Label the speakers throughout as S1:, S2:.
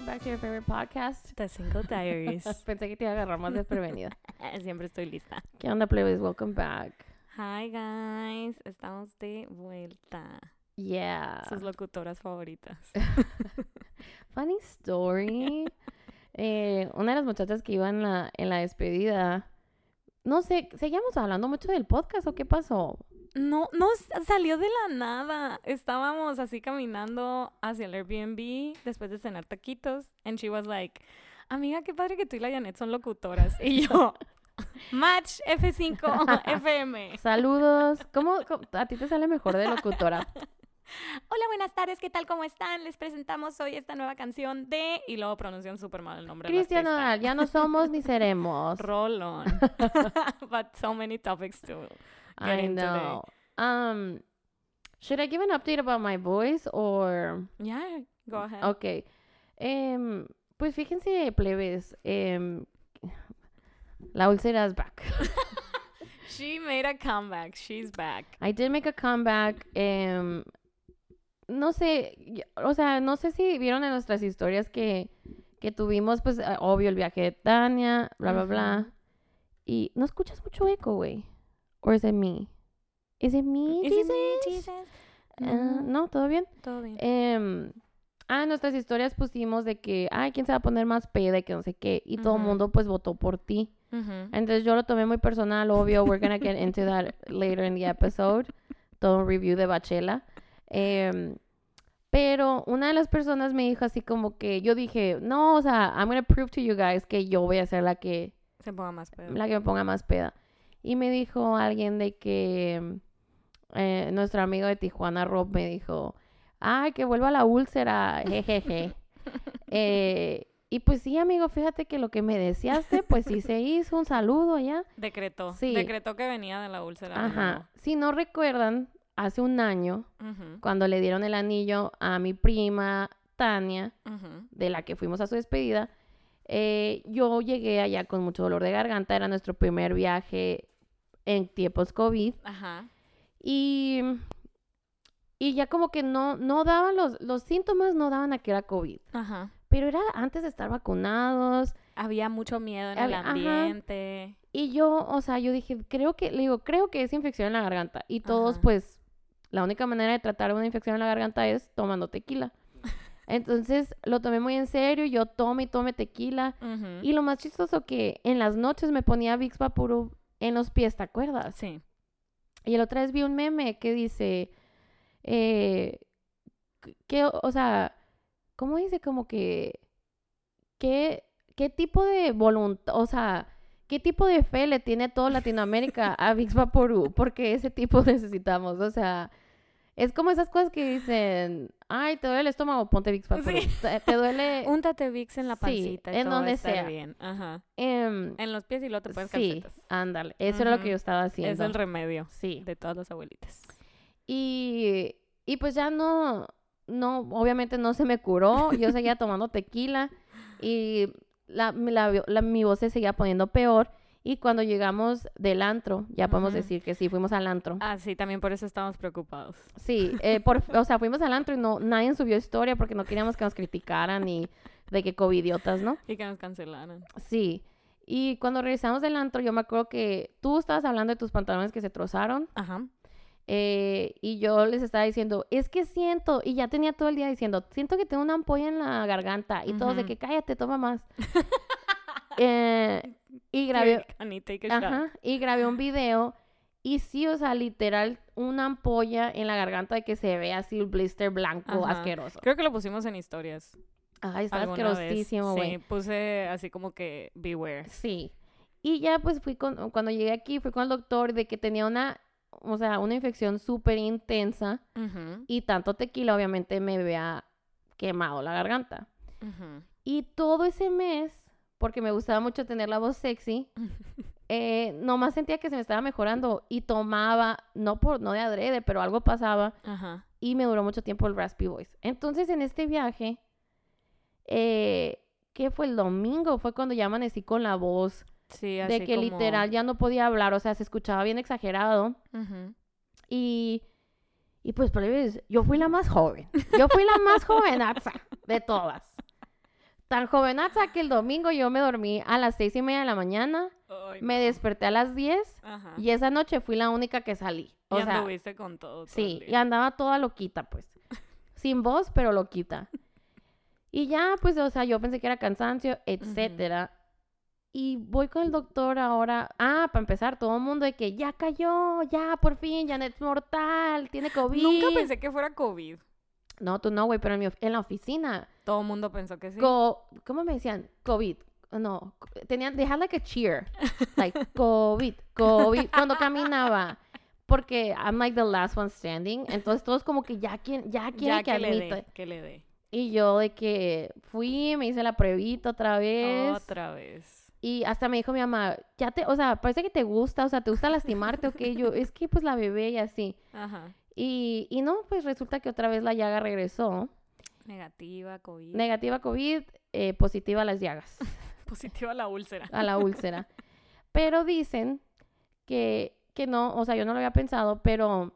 S1: welcome back to your favorite podcast.
S2: The Single Diaries.
S1: Pensé que te iba a agarrar más desprevenida.
S2: Siempre estoy lista.
S1: ¿Qué onda, plebes? Welcome back.
S2: Hi, guys. Estamos de vuelta.
S1: Yeah.
S2: Sus locutoras favoritas.
S1: Funny story. Eh, una de las muchachas que iba en la, en la despedida, no sé, ¿seguíamos hablando mucho del podcast o qué pasó?
S2: No, no salió de la nada. Estábamos así caminando hacia el Airbnb después de cenar taquitos. And she was like, amiga, qué padre que tú y la Janet son locutoras. Y yo, match F5 FM.
S1: Saludos. ¿Cómo, cómo- a ti te sale mejor de locutora?
S2: Hola, buenas tardes, ¿qué tal? ¿Cómo están? Les presentamos hoy esta nueva canción de... Y luego pronuncian súper mal el nombre
S1: Cristian. Nodal, ya no somos ni seremos.
S2: Roll on. But so many topics to get
S1: I
S2: today.
S1: know. Um, should I give an update about my voice or...
S2: Yeah, go ahead.
S1: Ok. Em, pues fíjense, plebes. em, la úlcera is back.
S2: She made a comeback. She's back.
S1: I did make a comeback. em, no sé, o sea, no sé si vieron en nuestras historias que, que tuvimos, pues, eh, obvio, el viaje de Tania, bla, bla, bla. Y no escuchas mucho eco, güey. ¿O es it me? ¿Es it me,
S2: Is it me,
S1: Jesus?
S2: Jesus?
S1: Ah,
S2: No,
S1: ¿todo bien?
S2: todo bien.
S1: Em, ah, nuestras historias pusimos de que, ay, ¿quién se va a poner más peda y que no sé qué? Y todo el mundo, pues, votó por ti. Entonces yo lo tomé muy personal, obvio. We're gonna get into that later in the episode. Todo un review de Bachela. Em, pero una de las personas me dijo así como que yo dije, no, o sea, I'm gonna prove to you guys que yo voy a ser la que,
S2: Se ponga más pedo.
S1: la que me ponga más peda. Y me dijo alguien de que eh, nuestro amigo de Tijuana, Rob, me dijo, ay, que vuelva la úlcera, jejeje. Eh, y pues sí, amigo, fíjate que lo que me deseaste, pues sí se hizo. Un saludo allá.
S2: Decretó.
S1: Sí.
S2: Decretó que venía de la úlcera.
S1: Ajá. Si no recuerdan, hace un año, cuando le dieron el anillo a mi prima Tania, de la que fuimos a su despedida, eh, yo llegué allá con mucho dolor de garganta. Era nuestro primer viaje en tiempos COVID.
S2: Ajá.
S1: Y, y ya como que no, no daban los, los síntomas, no daban a que era COVID.
S2: Ajá.
S1: Pero era antes de estar vacunados.
S2: Había mucho miedo en el
S1: Había- ajá.
S2: ambiente.
S1: Y yo, o sea, yo dije, creo que, le digo, creo que es infección en la garganta. Y todos,
S2: Ajá.
S1: pues, la única manera de tratar una infección en la garganta es tomando tequila. Entonces, lo tomé muy en serio. Yo tome y tome tequila.
S2: Ujú.
S1: Y lo más chistoso que en las noches me ponía Vicks Vaporub en los pies, ¿te acuerdas?
S2: Sí.
S1: Y el otra vez vi un meme que dice, eh, que, o sea, ¿cómo dice? Como que, ¿qué, qué tipo de voluntad, o sea, qué tipo de fe le tiene toda Latinoamérica a Vicks Vaporub? Porque ese tipo necesitamos, o sea, es como esas cosas que dicen, ay, te duele el estómago, ponte Vicks Vaporub.
S2: Sí.
S1: Te, te duele
S2: Úntate Vicks en la
S1: sí,
S2: pancita y
S1: en
S2: todo
S1: donde sea.
S2: bien. Ajá.
S1: em,
S2: En los pies y luego te pones
S1: sí,
S2: calcetas.
S1: ándale, eso era lo que yo estaba haciendo.
S2: Es el remedio
S1: Sí.
S2: de todas las abuelitas.
S1: Y, y pues ya no, no, obviamente no se me curó. Yo seguía tomando tequila y la, mi- la- la- mi voz se seguía poniendo peor. Y cuando llegamos del antro, ya podemos decir que sí, fuimos al antro.
S2: Ah, sí, también por eso estamos preocupados.
S1: Sí, eh, por, o sea, fuimos al antro y no, nadie subió historia porque no queríamos que nos criticaran y de que covidiotas, ¿no?
S2: Y que nos cancelaran.
S1: Sí. Y cuando regresamos del antro, yo me acuerdo que tú estabas hablando de tus pantalones que se trozaron.
S2: Ajá.
S1: Eh, y yo les estaba diciendo, es que siento, y ya tenía todo el día diciendo, siento que tengo una ampolla en la garganta. Y todos de que cállate, toma más. Eh, y grabé, ajá, y grabé un video. Y sí, o sea, literal, una ampolla en la garganta de que se ve así el blister blanco
S2: Ajá.
S1: asqueroso.
S2: Creo que lo pusimos en historias.
S1: Ay, está asquerosísimo, güey.
S2: Sí, puse así como que beware.
S1: Sí. Y ya pues fui con, cuando llegué aquí, fui con el doctor de que tenía una, o sea, una infección súper intensa. Y tanto tequila obviamente me había quemado la garganta. Y todo ese mes, porque me gustaba mucho tener la voz sexy, eh, nomás sentía que se me estaba mejorando y tomaba, no por, no de adrede, pero algo pasaba
S2: Ajá.
S1: y me duró mucho tiempo el raspy voice. Entonces en este viaje, eh, ¿qué fue el domingo? Fue cuando ya amanecí con la voz
S2: Sí, así
S1: de que
S2: como-
S1: literal ya no podía hablar, o sea, se escuchaba bien exagerado.
S2: Ujú.
S1: Y, y pues, yo fui la más joven. Yo fui la más jovenaza de todas. Tan jovenaza que el domingo yo me dormí a las seis y media de la mañana,
S2: Ay,
S1: me
S2: no.
S1: desperté a las 10
S2: Ajá.
S1: y esa noche fui la única que salí. O
S2: y
S1: sea,
S2: anduviste con todo. todo
S1: sí, y andaba toda loquita, pues. Sin voz, pero loquita. Y ya, pues, o sea, yo pensé que era cansancio, etcétera. Y voy con el doctor ahora. Ah, para empezar, todo el mundo de que ya cayó, ya, por fin, Janet es mortal, tiene COVID.
S2: Nunca pensé que fuera COVID.
S1: No, tú no, güey, pero en, mi en la oficina.
S2: Todo el mundo pensó que sí.
S1: Co- ¿Cómo me decían? COVID. No, co- tenían, they had like a cheer. Like, COVID, COVID, cuando caminaba. Porque I'm like the last one standing. Entonces todos como que ya, quien, ya quieren
S2: ya
S1: que
S2: que le
S1: admita.
S2: dé, que le dé.
S1: Y yo de que fui, me hice la pruebita otra vez.
S2: Otra vez.
S1: Y hasta me dijo mi mamá, ya te, o sea, parece que te gusta, o sea, te gusta lastimarte, ok. Yo, es que pues la bebé y así.
S2: Ajá.
S1: Y, y no, pues resulta que otra vez la llaga regresó.
S2: Negativa, COVID.
S1: Negativa COVID, eh, positiva a las llagas,
S2: Positiva la úlcera.
S1: a la úlcera. Pero dicen que, que no, o sea, yo no lo había pensado, pero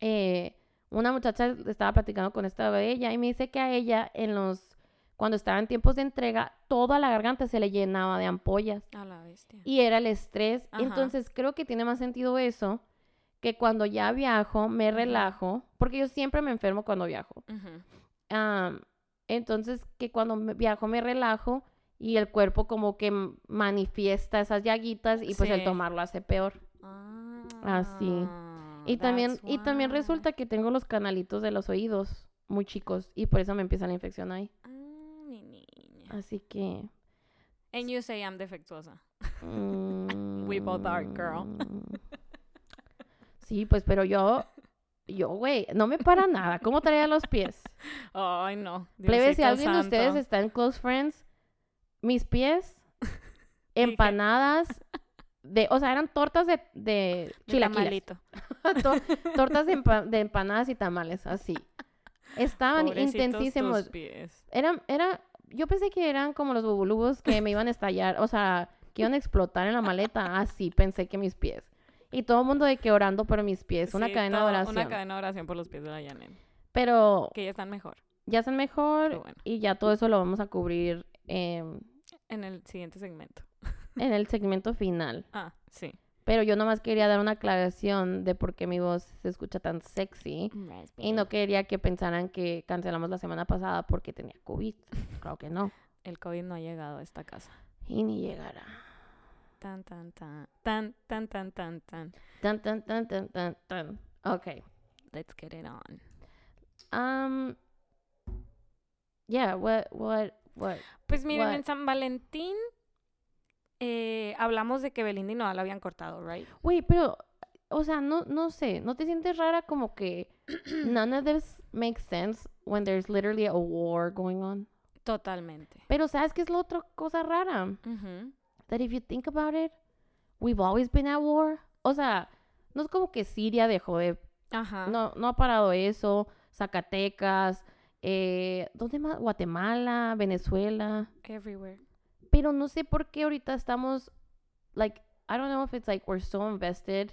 S1: eh, una muchacha estaba platicando con esta de ella y me dice que a ella en los, cuando estaba en tiempos de entrega, toda la garganta se le llenaba de ampollas.
S2: A la bestia.
S1: y era el estrés.
S2: Ajá.
S1: Entonces creo que tiene más sentido eso que cuando ya viajo me relajo, porque yo siempre me enfermo cuando viajo.
S2: Ujú.
S1: Am, entonces que cuando me- viajo me relajo y el cuerpo como que manifiesta esas llaguitas y pues el
S2: Sí.
S1: tomarlo hace peor. Así.
S2: Ah,
S1: Y también y también resulta que tengo los canalitos de los oídos muy chicos y por eso me empieza la infección ahí.
S2: Ah, mi niña.
S1: Así que
S2: And you say I'm defectuosa.
S1: mm,
S2: We both are, girl.
S1: Sí, pues, pero yo, yo, güey, no me para nada. ¿Cómo traía los pies?
S2: Ay, no.
S1: Plebe, si alguien de ustedes está en Close Friends, mis pies, empanadas, de, o sea, eran tortas de, de
S2: De
S1: chilaquiles.
S2: tamalito.
S1: Tor- tortas de, empa- de empanadas y tamales, así. Estaban
S2: Pobrecitos tus
S1: intensísimos.
S2: pies.
S1: Eran, era, yo pensé que eran como los bubulubos que me iban a estallar, o sea, que iban a explotar en la maleta. Así pensé que mis pies. Y todo el mundo de que orando por mis pies, una
S2: Sí,
S1: cadena de oración.
S2: Una cadena de oración por los pies de la Janet.
S1: Pero
S2: Que ya están mejor.
S1: ya están mejor
S2: bueno.
S1: y ya todo eso lo vamos a cubrir em,
S2: En el siguiente segmento.
S1: en el segmento final.
S2: Ah, sí.
S1: Pero yo nomás quería dar una aclaración de por qué mi voz se escucha tan sexy. Y no quería que pensaran que cancelamos la semana pasada porque tenía COVID. Claro que no.
S2: El COVID no ha llegado a esta casa.
S1: Y ni llegará.
S2: Tan, tan, tan. Tan, tan, tan, tan, tan.
S1: Tan, tan, tan, tan, tan, tan. Ok.
S2: Let's get it on.
S1: Um. Yeah, what, what, what?
S2: Pues miren,
S1: What?
S2: en San Valentín eh, hablamos de que Belinda y la habían cortado, ¿right?
S1: Güey, pero, o sea, no, no sé, ¿no te sientes rara como que none of this makes sense when there's literally a war going on?
S2: Totalmente.
S1: Pero ¿sabes qué es la otra cosa rara?
S2: Ujú.
S1: That if you think about it, we've always been at war. O sea, no es como que Siria dejó de...
S2: Ajá.
S1: No, no ha parado eso. Zacatecas, eh, ¿dónde más? Guatemala, Venezuela.
S2: Everywhere.
S1: Pero no sé por qué ahorita estamos, like, I don't know if it's like we're so invested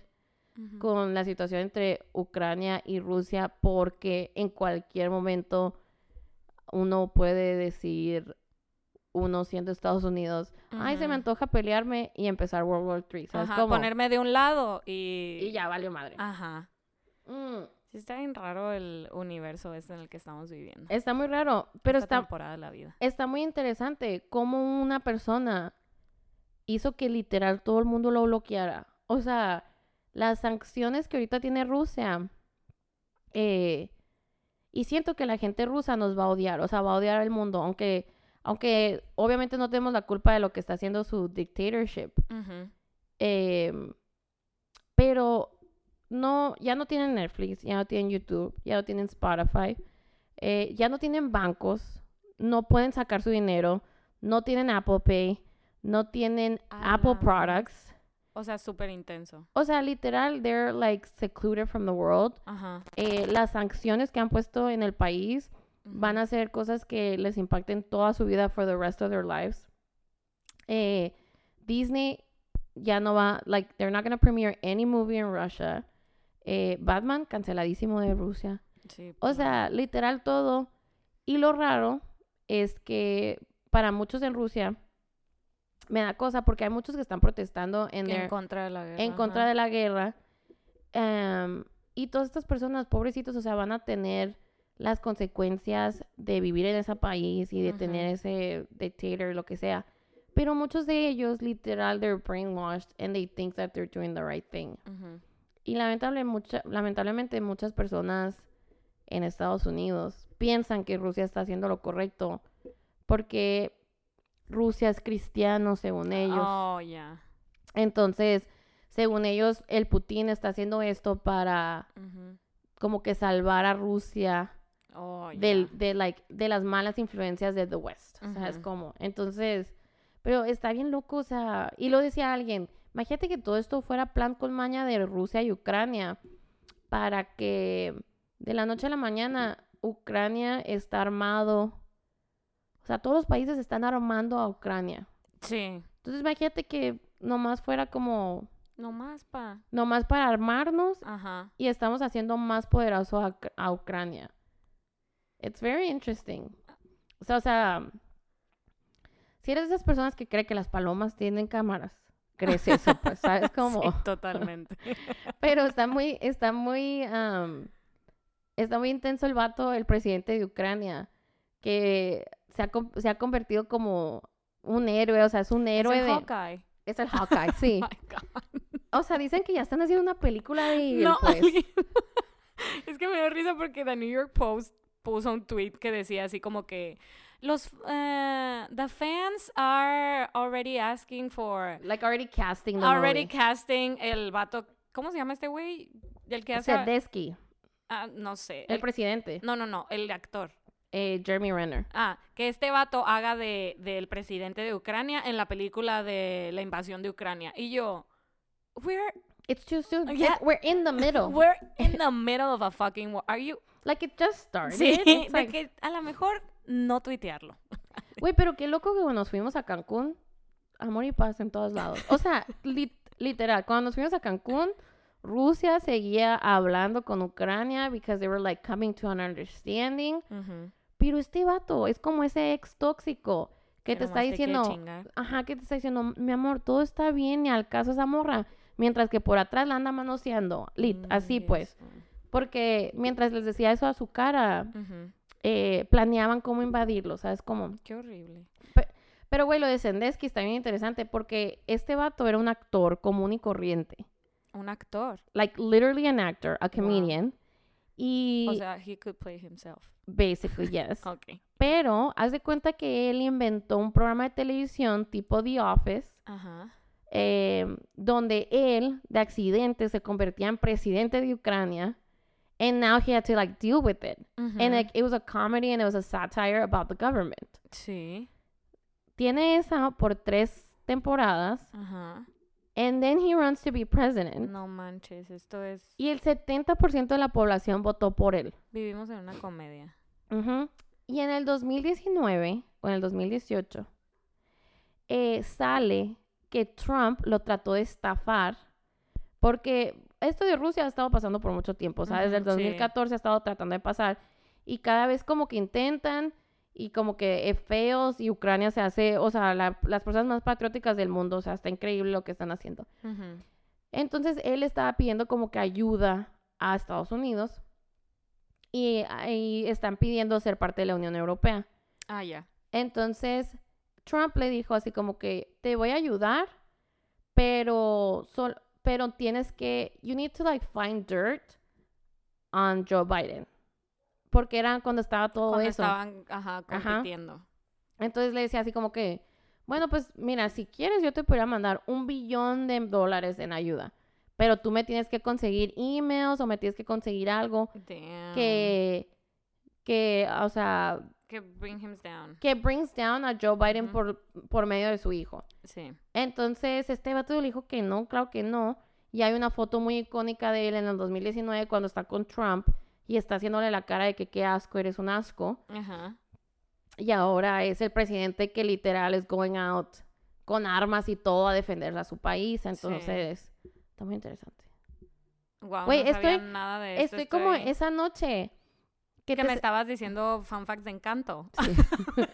S2: Ujú.
S1: con la situación entre Ucrania y Rusia porque en cualquier momento uno puede decir, uno siendo Estados Unidos, ay, se me antoja pelearme y empezar World War III, ¿sabes
S2: Ajá,
S1: cómo?
S2: ponerme de un lado y...
S1: Y ya valió madre.
S2: Ajá.
S1: Mm,
S2: Sí está bien raro el universo este en el que estamos viviendo.
S1: está muy raro, pero
S2: Esta
S1: está,
S2: temporada de la vida.
S1: está muy interesante cómo una persona hizo que literal todo el mundo lo bloqueara. O sea, las sanciones que ahorita tiene Rusia, eh, y siento que la gente rusa nos va a odiar, o sea, va a odiar al mundo, aunque, aunque obviamente no tenemos la culpa de lo que está haciendo su dictatorship. Em, pero no, ya no tienen Netflix, ya no tienen YouTube, ya no tienen Spotify, eh, ya no tienen bancos, no pueden sacar su dinero, no tienen Apple Pay, no tienen
S2: A
S1: Apple Products.
S2: O sea, súper intenso.
S1: O sea, literal, they're like secluded from the world.
S2: Ajá.
S1: Eh, las sanciones que han puesto en el país van a ser cosas que les impacten toda su vida for the rest of their lives. Eh, Disney ya no va, like, they're not gonna premiere any movie in Russia. Eh, Batman canceladísimo de Rusia.
S2: Sí,
S1: O
S2: pues,
S1: sea, literal todo. Y lo raro es que para muchos en Rusia me da cosa porque hay muchos que están protestando en,
S2: contra de la guerra.
S1: en contra de la guerra. em, y todas estas personas, pobrecitos, o sea, van a tener las consecuencias de vivir en ese país y de tener ese dictator, lo que sea. Pero muchos de ellos, literal, they're brainwashed and they think that they're doing the right thing. Y lamentable, mucha, lamentablemente muchas personas en Estados Unidos piensan que Rusia está haciendo lo correcto porque Rusia es cristiano, según ellos.
S2: Oh, ya.
S1: Entonces, según ellos, el Putin está haciendo esto para como que salvar a Rusia
S2: Oh,
S1: del, de, like, de las malas influencias de The West. O sea, es como, entonces, pero está bien loco, o sea, y lo decía alguien, imagínate que todo esto fuera plan con maña de Rusia y Ucrania para que de la noche a la mañana Ucrania está armado, o sea, todos los países están armando a Ucrania.
S2: Sí.
S1: Entonces, imagínate que nomás fuera como,
S2: No más, pa.
S1: nomás para armarnos
S2: Ajá.
S1: y estamos haciendo más poderoso a Ucrania. It's very interesting. O sea, o sea, si eres de esas personas que cree que las palomas tienen cámaras, crees eso, pues, ¿sabes? Como,
S2: Sí, totalmente.
S1: pero está muy, está muy, am, está muy intenso el vato, el presidente de Ucrania, que se ha, se ha convertido como un héroe, o sea, es un
S2: Es
S1: héroe
S2: el
S1: de...
S2: Hawkeye.
S1: Es el Hawkeye, sí.
S2: Oh my God.
S1: O sea, dicen que ya están haciendo una película de él,
S2: No,
S1: pues.
S2: es que me dio risa porque The New York Post puso un tweet que decía así como que los eh, the fans are already asking for
S1: Like already casting the
S2: already
S1: movie.
S2: casting el vato ¿cómo se llama este güey? El que hace
S1: Zelensky,
S2: ah, no sé,
S1: el
S2: el-
S1: presidente,
S2: no, no, no, el actor.
S1: eh, Jeremy Renner.
S2: Ah, que este vato haga de del presidente de Ucrania en la película de la invasión de Ucrania. Y yo we're
S1: It's too soon.
S2: Yeah.
S1: It's- we're in the middle.
S2: we're in the middle of a fucking war. Are you
S1: like it just started.
S2: Sí,
S1: It's
S2: de
S1: like-
S2: que a lo mejor no tuitearlo.
S1: Güey, pero qué loco que cuando nos fuimos a Cancún, amor y paz en todos lados. O sea, lit- literal, cuando nos fuimos a Cancún, Rusia seguía hablando con Ucrania because they were like coming to an understanding. Pero este vato es como ese ex tóxico que te está diciendo, ajá, que te está diciendo, mi amor, todo está bien y al caso esa morra. Mientras que por atrás la anda manoseando. Lit,
S2: Mm,
S1: así pues. Porque mientras les decía eso a su cara, eh, planeaban cómo invadirlo, ¿sabes cómo?
S2: Qué horrible.
S1: Pero, güey, lo de Zendesky está bien interesante porque este vato era un actor común y corriente.
S2: Un actor.
S1: Like, literally an actor, a comedian. Y,
S2: O sea, he could play himself.
S1: basically, yes.
S2: Ok.
S1: Pero, haz de cuenta que él inventó un programa de televisión tipo The Office,
S2: Ajá.
S1: eh, donde él, de accidente, se convertía en presidente de Ucrania. And now he had to, like, deal with it. And, like, it was a comedy and it was a satire about the government.
S2: Sí.
S1: Tiene esa por tres temporadas.
S2: Ajá.
S1: And then he runs to be president.
S2: No manches, esto es...
S1: Y el 70% de la población votó por él.
S2: Vivimos en una comedia.
S1: Y en el 2019 o en el 2018 eh, sale que Trump lo trató de estafar porque esto de Rusia ha estado pasando por mucho tiempo, o sea, desde el
S2: Ujú, sí.
S1: 2014 ha estado tratando de pasar y cada vez como que intentan y como que es feos y Ucrania se hace, o sea, la- las personas más patrióticas del mundo, o sea, está increíble lo que están haciendo. Entonces él estaba pidiendo como que ayuda a Estados Unidos y, y están pidiendo ser parte de la Unión Europea.
S2: Ah, ya.
S1: Entonces Trump le dijo así como que te voy a ayudar, pero sol- pero tienes que you need to like find dirt on Joe Biden. Porque era cuando estaba todo
S2: Cuando
S1: eso.
S2: estaban, ajá, compitiendo.
S1: Entonces le decía así como que, bueno, pues mira, si quieres yo te podría mandar un billón de dólares en ayuda, pero tú me tienes que conseguir emails o me tienes que conseguir algo
S2: Damn.
S1: que, que, o sea,
S2: Que bring him down.
S1: que brings down a Joe Biden por, por medio de su hijo.
S2: Sí.
S1: Entonces este vato le dijo que no, claro que no. Y hay una foto muy icónica de él en el 2019 cuando está con Trump y está haciéndole la cara de que qué asco, eres un asco.
S2: Ajá.
S1: Y ahora es el presidente que literal es going out con armas y todo a defender a su país. Entonces, está muy interesante.
S2: Wow, no
S1: estoy-
S2: nada de esto.
S1: Estoy como esa noche que,
S2: me
S1: se-
S2: estabas diciendo fun facts de encanto.
S1: Sí.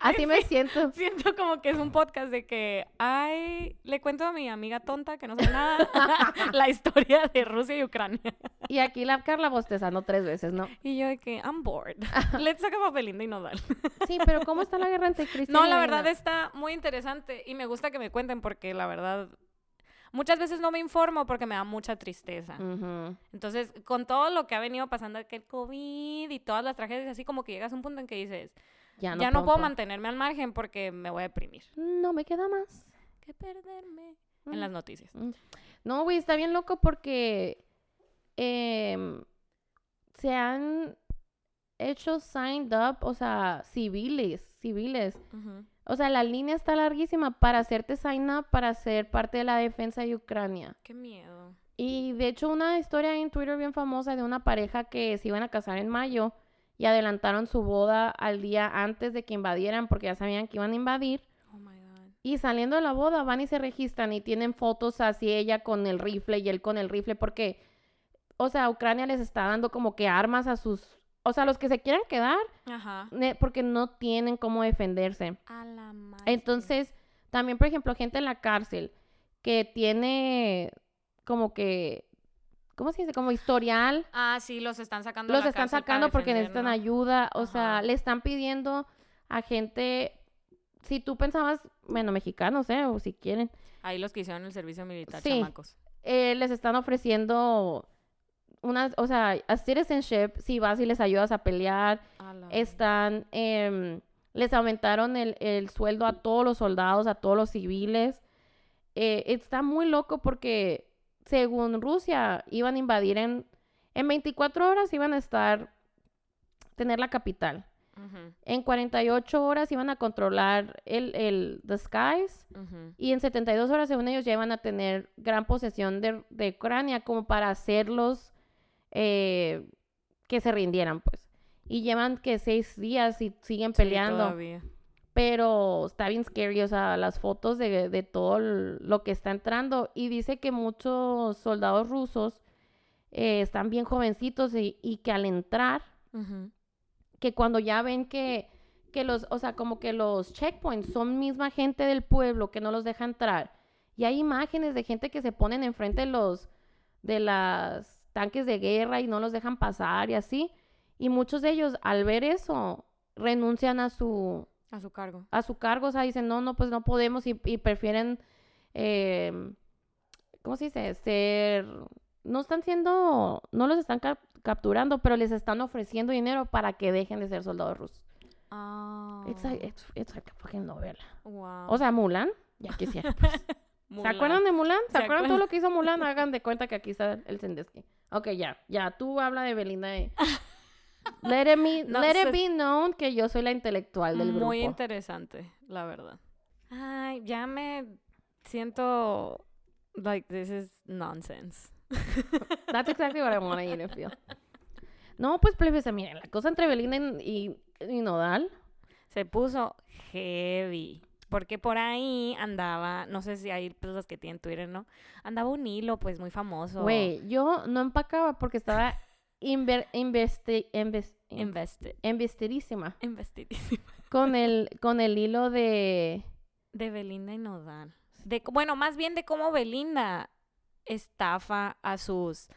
S1: Así me siento.
S2: Siento como que es un podcast de que, ay, le cuento a mi amiga tonta que no sabe nada la historia de Rusia y Ucrania.
S1: Y aquí la Carla bostezando tres veces, ¿no?
S2: Y yo de que, I'm bored. Let's about Belinda y Nodal.
S1: Sí, pero ¿cómo está la guerra entre Cristian
S2: No,
S1: y
S2: la verdad está muy interesante y me gusta que me cuenten porque la verdad muchas veces no me informo porque me da mucha tristeza. Entonces, con todo lo que ha venido pasando, que el COVID y todas las tragedias, así como que llegas a un punto en que dices,
S1: Ya no,
S2: ya no puedo mantenerme al margen porque me voy a deprimir.
S1: No me queda más.
S2: Que perderme
S1: Mm.
S2: en las noticias.
S1: No, güey, está bien loco porque em, se han hecho signed up, o sea, civiles, civiles. O sea, la línea está larguísima para hacerte sign up para ser parte de la defensa de Ucrania.
S2: Qué miedo.
S1: Y de hecho una historia en Twitter bien famosa de una pareja que se iban a casar en mayo y adelantaron su boda al día antes de que invadieran porque ya sabían que iban a invadir.
S2: Oh my God.
S1: Y saliendo de la boda van y se registran y tienen fotos así ella con el rifle y él con el rifle porque, o sea, Ucrania les está dando como que armas a sus, o sea, los que se quieran quedar
S2: Ajá.
S1: porque no tienen cómo defenderse.
S2: A la madre.
S1: Entonces, también, por ejemplo, gente en la cárcel que tiene como que, ¿cómo se dice? Como historial.
S2: Ah, sí, los están sacando. de
S1: Los
S2: la
S1: están sacando porque necesitan ayuda. O sea, le están pidiendo a gente, si tú pensabas, bueno, mexicanos, ¿eh? O si quieren,
S2: Ahí los que hicieron el servicio militar,
S1: Sí.
S2: chamacos.
S1: eh, les están ofreciendo una, o sea, a citizenship si vas y les ayudas a pelear.
S2: A
S1: Están, em, les aumentaron el, el sueldo a todos los soldados, a todos los civiles. Eh, está muy loco porque según Rusia iban a invadir en, en 24 horas iban a estar, tener la capital.
S2: Ujú,
S1: En 48 horas iban a controlar el, el the skies
S2: ujú.
S1: y en 72 horas, según ellos, ya iban a tener gran posesión de, de Ucrania como para hacerlos eh, que se rindieran, pues. Y llevan que seis días y siguen
S2: Sí,
S1: peleando.
S2: todavía.
S1: pero está bien scary, o sea, las fotos de, de todo lo que está entrando. Y dice que muchos soldados rusos eh, están bien jovencitos y, y que al entrar, que cuando ya ven que, que los, o sea, como que los checkpoints son misma gente del pueblo que no los deja entrar. Y hay imágenes de gente que se ponen enfrente de los, de las tanques de guerra y no los dejan pasar y así. Y muchos de ellos, al ver eso, renuncian a su,
S2: A su cargo.
S1: a su cargo, o sea, dicen, no, no, pues no podemos y, y prefieren, eh, ¿cómo se dice? Ser, no están siendo, no los están cap- capturando, pero les están ofreciendo dinero para que dejen de ser soldados rusos.
S2: Ah.
S1: It's like, it's, it's like a fucking novela.
S2: Wow.
S1: O sea, Mulan, ya quisiera. pues. ¿Se acuerdan de Mulan? ¿Se,
S2: ¿Se
S1: acuerdan todo
S2: acuerdan?
S1: lo que hizo Mulan? Hagan de cuenta que aquí está el Sendeski. Ok, ya, ya, tú habla de Belinda. eh. Let it, be,
S2: No,
S1: let it be known que yo soy la intelectual del grupo.
S2: Muy interesante, la verdad. Ay, ya me siento like this is nonsense.
S1: That's exactly what I want to feel. No, pues, plebes, miren, la cosa entre Belinda y, y Nodal.
S2: Se puso heavy. Porque por ahí andaba, no sé si hay personas que tienen Twitter, ¿no? Andaba un hilo, pues, muy famoso.
S1: Güey, yo no empacaba porque estaba inver, investi- inves- in-
S2: Invested.
S1: investidísima
S2: Investidísimo.
S1: con el, con el hilo de...
S2: De Belinda y Nodal. De, bueno, más bien de cómo Belinda estafa a sus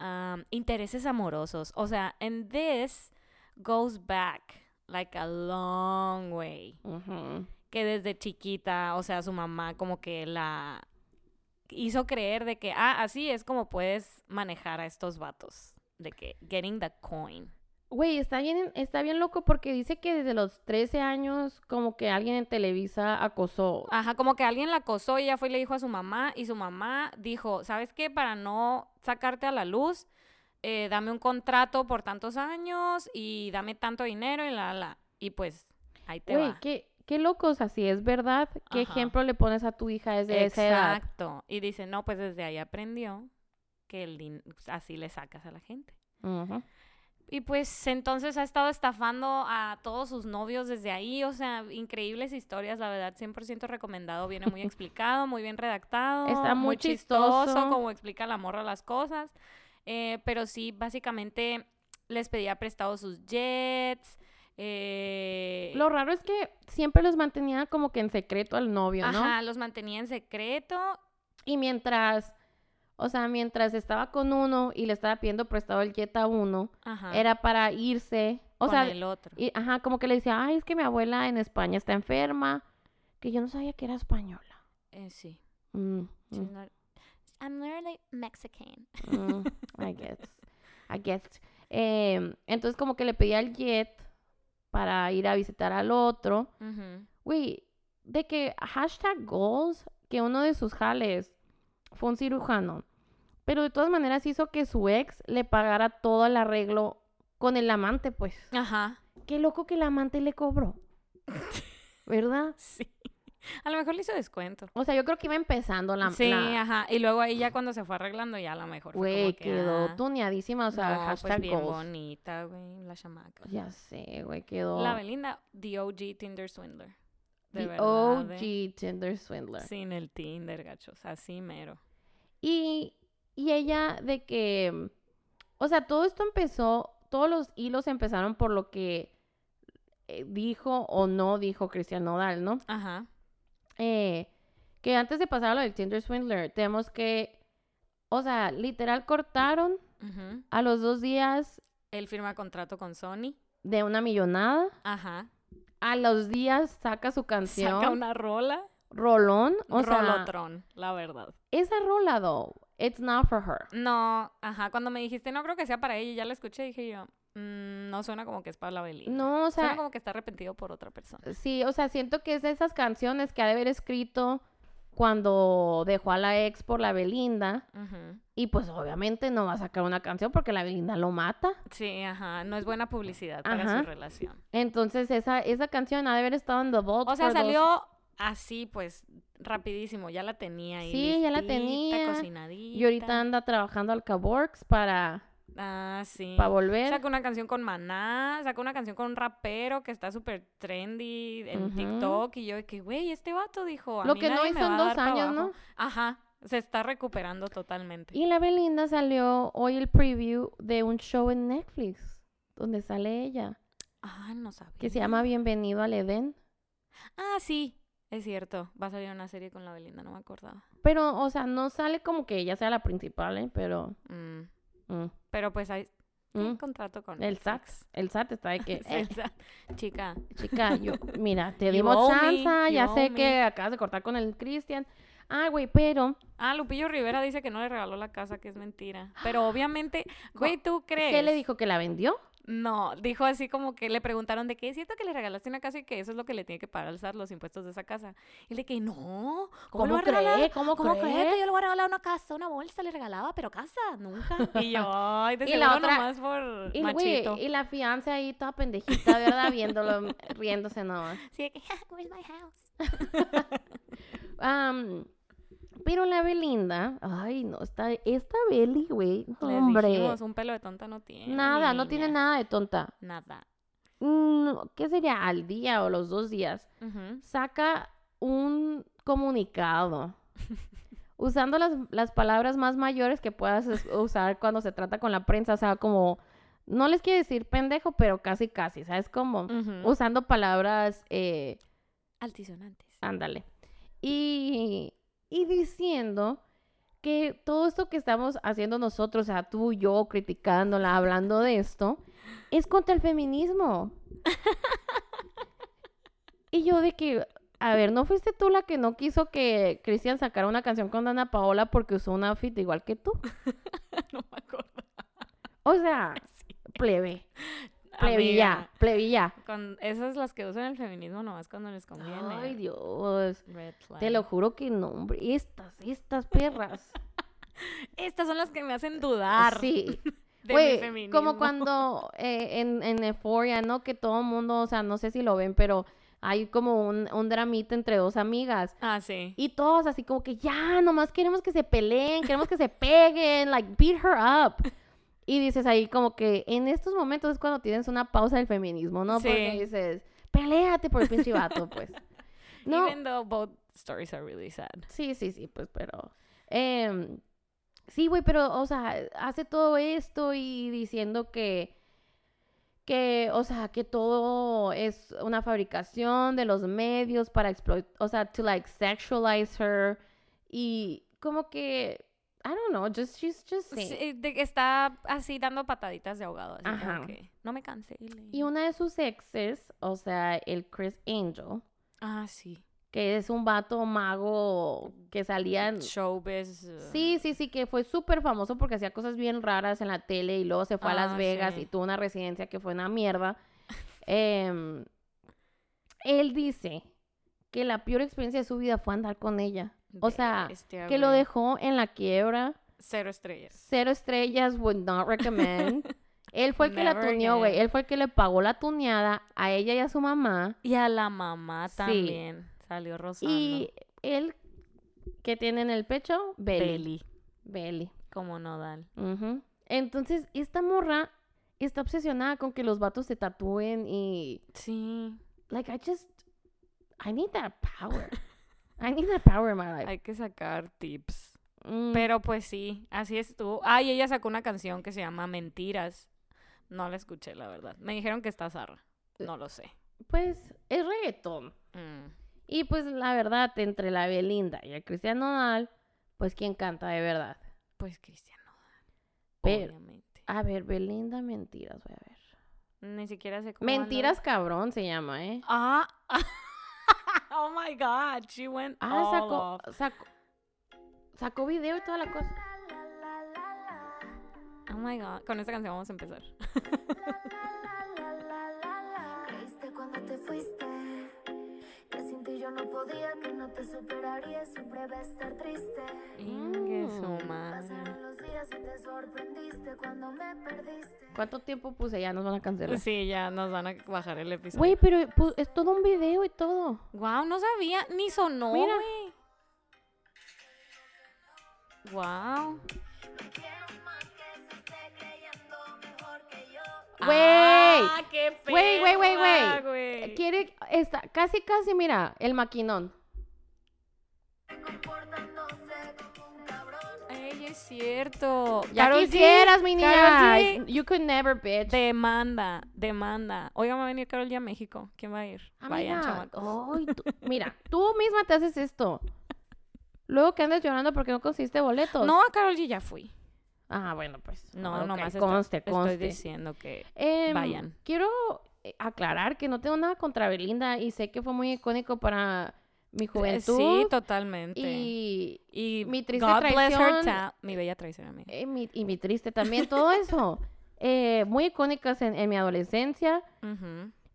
S2: um, intereses amorosos. O sea, and this goes back like a long way.
S1: Ujú.
S2: Que desde chiquita, o sea, su mamá como que la hizo creer de que, ah, así es como puedes manejar a estos vatos. De que getting the coin.
S1: Güey, está bien, está bien loco porque dice que desde los 13 años como que alguien en Televisa acosó.
S2: Ajá, como que alguien la acosó y ella fue y le dijo a su mamá y su mamá dijo, ¿sabes qué? Para no sacarte a la luz, eh, dame un contrato por tantos años y dame tanto dinero y la, la. Y pues, ahí te
S1: Güey,
S2: va.
S1: Qué, qué locos así, es verdad. ¿Qué
S2: Ajá.
S1: ejemplo le pones a tu hija desde esa edad?
S2: Exacto. Y dice, no, pues desde ahí aprendió que el pues, así le sacas a la gente. Y pues entonces ha estado estafando a todos sus novios desde ahí, o sea, increíbles historias, la verdad, 100% recomendado, viene muy explicado, muy bien redactado,
S1: Está muy chistoso.
S2: como explica la morra las cosas, eh, pero sí, básicamente les pedía prestado sus jets, Eh,
S1: Lo raro es que siempre los mantenía como que en secreto al novio, ¿no?
S2: Ajá, los mantenía en secreto.
S1: Y mientras, o sea, mientras estaba con uno y le estaba pidiendo prestado el jet a uno,
S2: Ajá.
S1: era para irse. O
S2: con
S1: sea,
S2: el otro.
S1: y- ajá, como que le decía, ay, es que mi abuela en España está enferma, que yo no sabía que era española.
S2: Eh, sí.
S1: Mm, mm,
S2: not- I'm literally Mexican.
S1: mm, I guess, I guess. Em, entonces como que le pedía el jet para ir a visitar al otro. Güey, de que hashtag goals, que uno de sus jales fue un cirujano. Pero de todas maneras hizo que su ex le pagara todo el arreglo con el amante, pues.
S2: Ajá.
S1: Qué loco que el amante le cobró. ¿Verdad?
S2: Sí. A lo mejor le hizo descuento.
S1: O sea, yo creo que iba empezando la...
S2: sí,
S1: la-
S2: ajá. Y luego ahí ya cuando se fue arreglando, ya a lo mejor. fue
S1: Güey, quedó
S2: ah,
S1: tuneadísima, o sea,
S2: no, pues
S1: hashtag
S2: bien
S1: goals.
S2: bonita, güey, la chamaca.
S1: Ya sé, güey, quedó...
S2: La Belinda, the OG Tinder Swindler. De
S1: The
S2: verdad.
S1: OG
S2: eh.
S1: Tinder Swindler.
S2: Sin el Tinder, gachos. Así mero.
S1: Y, y ella de que, o sea, todo esto empezó, todos los hilos empezaron por lo que eh, dijo o no dijo Cristian Nodal, ¿no?
S2: Ajá.
S1: Eh, que antes de pasar a lo del Tinder Swindler, tenemos que, o sea, literal cortaron a los dos días
S2: Él firma contrato con Sony.
S1: de una millonada,
S2: Ajá.
S1: a los días saca su canción,
S2: Saca una rola.
S1: rolón, o sea,
S2: Rolotrón, la verdad.
S1: esa rola, though, it's not for her.
S2: No, ajá. Cuando me dijiste, no creo que sea para ella, y ya la escuché, dije yo, "Mm, no suena como que es para la Belinda.
S1: No, o
S2: Suena
S1: sea,
S2: como que está arrepentido por otra persona.
S1: Sí, o sea, siento que es de esas canciones que ha de haber escrito cuando dejó a la ex por la Belinda. Y pues obviamente no va a sacar una canción porque la Belinda lo mata.
S2: Sí, ajá. No es buena publicidad para
S1: Ajá.
S2: su relación.
S1: Entonces esa, esa canción ha de haber estado en The Vault.
S2: O sea, salió así, pues, rapidísimo. Ya la tenía ahí.
S1: Sí, ya la tenía.
S2: cocinadita.
S1: Y ahorita anda trabajando al Works para,
S2: Ah, sí.
S1: para volver.
S2: Sacó una canción con Maná, sacó una canción con un rapero que está súper trendy en. TikTok. Y yo de que, güey, este vato dijo, a
S1: Lo
S2: mí
S1: que no
S2: nadie
S1: hizo en dos años,
S2: abajo".
S1: ¿no?
S2: Ajá, se está recuperando totalmente.
S1: Y la Belinda salió hoy el preview de un show en Netflix donde sale ella,
S2: Ah, no sabía.
S1: que se llama Bienvenido al Edén.
S2: Ah, sí, es cierto. Va a salir una serie con la Belinda, no me acordaba.
S1: Pero, o sea, no sale como que ella sea la principal, ¿eh? Pero...
S2: Mm,
S1: mm,
S2: Pero pues hay
S1: mm.
S2: un contrato con
S1: El SAT, el SAT está de que, eh,
S2: Chica,
S1: chica, yo, mira, te
S2: You
S1: dimos
S2: me,
S1: chance, ya sé que acabas de cortar con el Cristian. Ah, güey, pero,
S2: Ah, Lupillo Rivera dice que no le regaló la casa, que es mentira. Pero obviamente, güey, ¿tú crees?
S1: ¿qué le dijo? ¿Que la vendió?
S2: No, dijo así como que le preguntaron de qué es cierto que le regalaste una casa y que eso es lo que le tiene que pagar al SAT, los impuestos de esa casa. Y le que no, ¿cómo,
S1: ¿Cómo
S2: regalar?
S1: cree? ¿Cómo,
S2: ¿Cómo
S1: cree?
S2: cree que yo le voy a regalar una casa, una bolsa? Le regalaba, pero casa, nunca. Y yo, ay, de
S1: Y la otra-
S2: nomás por
S1: Y,
S2: machito.
S1: y la fianza ahí toda pendejita, ¿verdad? Viéndolo, riéndose nomás.
S2: Sí, que, where's my house?
S1: Am, pero la Belinda, ay, no, está, esta Beli, güey, hombre.
S2: dijimos, un pelo de tonta no tiene.
S1: Nada, no tiene nada de tonta.
S2: Nada.
S1: ¿Qué sería? Al día o los dos días. Saca un comunicado usando las, las palabras más mayores que puedas usar cuando se trata con la prensa, o sea, como, no les quiero decir pendejo, pero casi casi, ¿sabes? Como
S2: Ujú.
S1: usando palabras, eh,
S2: Altisonantes.
S1: ándale, y, y diciendo que todo esto que estamos haciendo nosotros, o sea, tú, yo, criticándola, hablando de esto, es contra el feminismo. y yo de que, a ver, ¿no fuiste tú la que no quiso que Cristian sacara una canción con Ana Paola porque usó un outfit igual que tú?
S2: no me acuerdo.
S1: O sea,
S2: Sí.
S1: plebe, plebilla, plebilla.
S2: Con esas las que usan el feminismo nomás cuando les conviene.
S1: Ay, Dios.
S2: Red flag.
S1: Te lo juro que no, hombre. Estas, estas perras.
S2: Estas son las que me hacen dudar
S1: Sí.
S2: de mi feminismo.
S1: como cuando eh, en, en Euphoria, ¿no? Que todo el mundo, o sea, no sé si lo ven, pero hay como un, un dramita entre dos amigas.
S2: Ah, sí.
S1: Y todos así como que ya, nomás queremos que se peleen, queremos que se peguen, like, beat her up. Y dices ahí como que en estos momentos es cuando tienes una pausa del feminismo, ¿no? Porque dices, peléate por el pinche vato, pues. No,
S2: Even though both stories are really sad.
S1: Sí, sí, sí, pues, pero... em, sí, güey, pero, o sea, hace todo esto y diciendo que... que, o sea, que todo es una fabricación de los medios para explotar, o sea, to like sexualize her y como que, I don't know, just, she's just saying.
S2: Sí, que está así dando pataditas de ahogado. Así como
S1: Ajá.
S2: que, no me cancelen.
S1: Y una de sus exes, o sea, el Chris Angel,
S2: Ah, sí.
S1: que es un vato mago que salía en...
S2: Showbiz. uh,
S1: Sí, sí, sí, que fue súper famoso porque hacía cosas bien raras en la tele y luego se fue a Las
S2: Ah,
S1: Vegas
S2: sí.
S1: y tuvo una residencia que fue una mierda. Em, él dice que la peor experiencia de su vida fue andar con ella. O sea,
S2: bestia,
S1: que lo dejó en la quiebra,
S2: Cero estrellas.
S1: cero estrellas, would not recommend. Él fue el que la tuneó, güey. Él fue el que le pagó la tuneada a ella y a su mamá.
S2: Y a la mamá
S1: Sí.
S2: también. Salió rozando.
S1: Y él, que tiene en el pecho? Belly.
S2: Belly.
S1: Belly.
S2: Como nodal.
S1: Ujú. Entonces, esta morra está obsesionada con que los vatos se tatúen y...
S2: Sí.
S1: Like, I just... I need that power. I need that power in my life.
S2: Hay que sacar tips.
S1: Mm,
S2: Pero pues sí, así estuvo. Ay, ella sacó una canción que se llama Mentiras. No la escuché, la verdad. Me dijeron que está zarra. No lo sé.
S1: Pues, es reggaetón.
S2: Mm.
S1: Y pues, la verdad, entre la Belinda y el Cristiano Nodal, pues, ¿quién canta de verdad?
S2: Pues Cristiano.
S1: Pero-
S2: Obviamente.
S1: A ver, Belinda, mentiras, voy a ver.
S2: Ni siquiera sé cómo. anda.
S1: Mentiras cabrón se llama, ¿eh?
S2: Ah. oh my god. She went
S1: Ah,
S2: all
S1: sacó,
S2: off.
S1: sacó, sacó video y toda la cosa.
S2: Oh my god. Con esta canción vamos a empezar.
S3: Creíste cuando te fuiste que sin ti yo no podía, que no te superaría, siempre va a estar triste.
S1: Mm. ¿Cuánto tiempo puse? Ya nos van a cancelar.
S2: Sí, ya nos van a bajar el episodio.
S1: Güey, pero es todo un video y todo.
S2: Wow, no sabía, ni sonó,
S1: Mira.
S2: güey. Wow.
S3: Quiero más que se esté creyendo mejor que yo.
S1: Güey.
S2: Ah, qué
S1: Güey, güey, güey, güey.
S2: güey.
S1: Quiere, está, casi, casi, mira, el maquinón.
S2: Es cierto.
S1: Ya
S2: Karol G,
S1: quisieras, mi niña.
S2: G,
S1: You could never, bitch.
S2: Demanda, demanda. Oigan, va a venir Carol G a México. ¿Quién va a ir? Vayan,
S1: Amiga,
S2: chamacos.
S1: tú- mira, tú misma te haces esto. Luego que andas llorando porque no conseguiste boletos.
S2: No, a Carol G ya fui.
S1: Ah, bueno, pues.
S2: No,
S1: ok,
S2: nomás estoy-
S1: conste,
S2: estoy,
S1: conste.
S2: diciendo que
S1: Em,
S2: vayan.
S1: Quiero eh, aclarar que no tengo nada contra Belinda y sé que fue muy icónico para mi juventud.
S2: Sí, totalmente.
S1: y,
S2: Y
S1: mi triste
S2: God bless her
S1: traición-
S2: mi bella traición amiga.
S1: eh, mi, y mi triste también, todo eso. Eh, muy icónicas en, en mi adolescencia.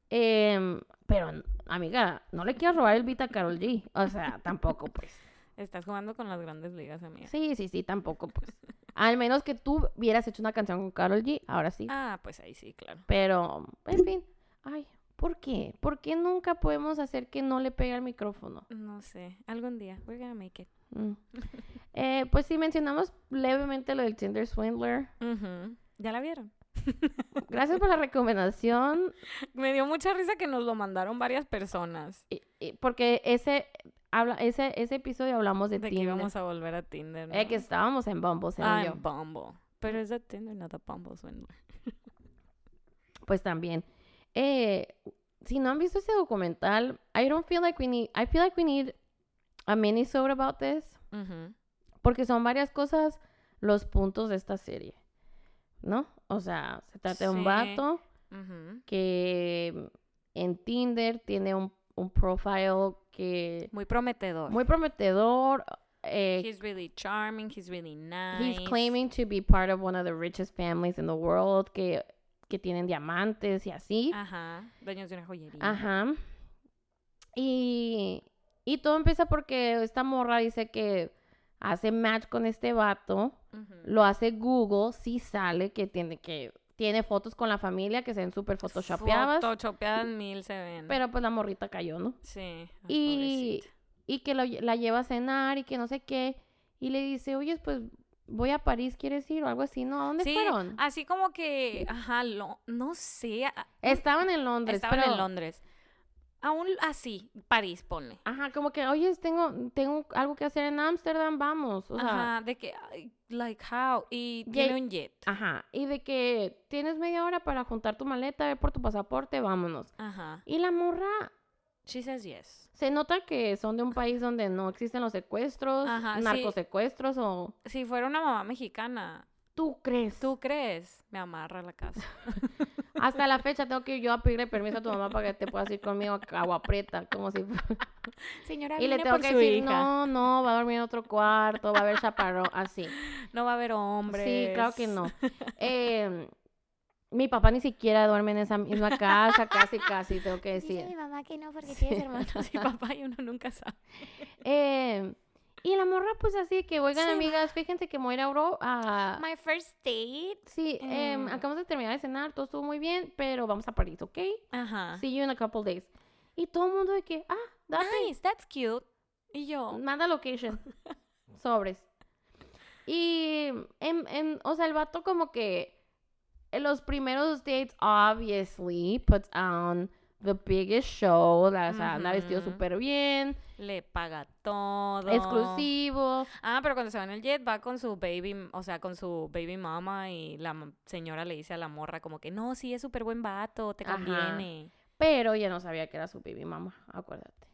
S1: Em, pero, amiga, no le quiero robar el beat a Carol G. O sea, tampoco, pues.
S2: Estás jugando con las grandes ligas, amiga.
S1: Sí, sí, sí, tampoco, pues. Al menos que tú hubieras hecho una canción con Carol G, ahora sí.
S2: Ah, pues ahí sí, claro.
S1: Pero, en fin. Ay, ¿por qué? ¿Por qué nunca podemos hacer que no le pegue al micrófono?
S2: No sé, algún día. We're gonna make it.
S1: Mm. Eh, pues sí, mencionamos levemente lo del Tinder Swindler.
S2: ¿Ya la vieron?
S1: Gracias por la recomendación.
S2: Me dio mucha risa que nos lo mandaron varias personas.
S1: y- y- porque ese, habla, ese, ese episodio hablamos de,
S2: De que
S1: Tinder.
S2: íbamos a volver a Tinder.
S1: Eh,
S2: ¿no?
S1: que estábamos en Bumble,
S2: Ah, en Bumble. Pero es de Tinder, no de Bumble Swindler.
S1: Pues también. Eh, si no han visto ese documental, I don't feel like we need, I feel like we need a mini-sode about this.
S2: Ujú.
S1: Porque son varias cosas los puntos de esta serie. ¿No? O sea, se trata de un vato que en Tinder tiene un, un profile que
S2: Muy prometedor.
S1: muy prometedor. eh,
S2: He's really charming, he's really nice.
S1: he's claiming to be part of one of the richest families in the world, que, que tienen diamantes y así.
S2: Ajá, dueños de una joyería.
S1: Ajá. Y, y todo empieza porque esta morra dice que hace match con este vato, lo hace Google, sí sale que tiene que tiene fotos con la familia que se ven súper photoshopeadas,
S2: Photoshopeadas mil se ven.
S1: pero pues la morrita cayó, ¿no?
S2: Sí.
S1: Y,
S2: pobrecita.
S1: y que lo la lleva a cenar y que no sé qué, y le dice, oye, pues voy a París, ¿quieres ir? O algo así, ¿no? ¿A dónde
S2: Sí,
S1: fueron?
S2: así como que, ajá, lo, no sé.
S1: Estaban en Londres,
S2: Estaban
S1: pero
S2: en Londres. Aún así, París, ponle.
S1: Ajá, como que, oye, tengo, tengo algo que hacer en Ámsterdam, vamos. O sea,
S2: Ajá, de que, like, how? Y tiene un jet.
S1: ajá. Y de que tienes media hora para juntar tu maleta, ver por tu pasaporte, vámonos.
S2: Ajá.
S1: Y la morra,
S2: She says yes.
S1: se nota que son de un país donde no existen los secuestros,
S2: Ajá, sí.
S1: narcosecuestros o...
S2: Si fuera una mamá mexicana,
S1: ¿Tú crees?
S2: ¿tú crees? Me amarra la casa.
S1: Hasta la fecha tengo que ir yo a pedirle permiso a tu mamá para que te puedas ir conmigo a Agua Prieta, como si...
S2: Señora,
S1: y le tengo
S2: por
S1: que decir,
S2: hija.
S1: no, no, va a dormir en otro cuarto, va a haber chaparrón, así.
S2: No va a haber hombres.
S1: Sí, claro que no. Eh, mi papá ni siquiera duerme en esa misma casa, casi, casi, tengo que
S3: Dice mi
S1: decir.
S3: mamá que no porque
S1: Sí.
S3: tienes hermanos.
S2: Sí, papá y uno nunca sabe.
S1: Eh, y la morra, pues así, que oigan,
S2: Sí.
S1: amigas, fíjense que me voy a
S2: My first date.
S1: Sí,
S2: Mm.
S1: acabamos de terminar de cenar, todo estuvo muy bien, pero vamos a París, ¿ok?
S2: Ajá.
S1: See you in a couple days. Y todo el mundo de que, ah, date,
S2: Nice, that's cute. Y yo,
S1: manda location, sobres. Y, en, en- o sea, el vato como que en los primeros dates, obviously, puts on the biggest show, la- o sea, anda vestido súper bien,
S2: le paga todo.
S1: exclusivo.
S2: Ah, pero cuando se va en el jet va con su baby, o sea, con su baby mama y la señora le dice a la morra como que no, sí es súper buen vato, te
S1: Ajá.
S2: conviene.
S1: Pero ya no sabía que era su baby mama, acuérdate.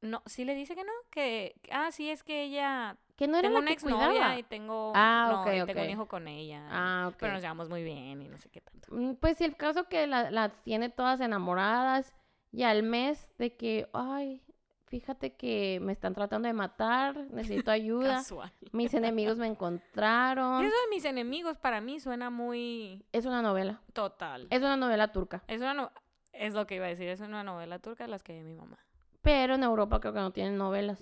S2: No, sí le dice que no, que ah, sí es que ella
S1: Que no era
S2: tengo
S1: la
S2: una
S1: que
S2: exnovia
S1: cuidaba.
S2: y tengo
S1: Ah,
S2: no,
S1: ok,
S2: y tengo un hijo con ella.
S1: Ah, ok.
S2: Pero nos llevamos muy bien y no sé qué tanto.
S1: Mm, Pues sí, el caso que la- las tiene todas enamoradas y al mes de que, ay, fíjate que me están tratando de matar, necesito ayuda,
S2: Casual.
S1: mis enemigos me encontraron.
S2: Eso de mis enemigos para mí suena muy
S1: Es una novela,
S2: total.
S1: es una novela turca,
S2: Es una no- es lo que iba a decir, es una novela turca de las que ve mi mamá.
S1: Pero en Europa creo que no tienen novelas.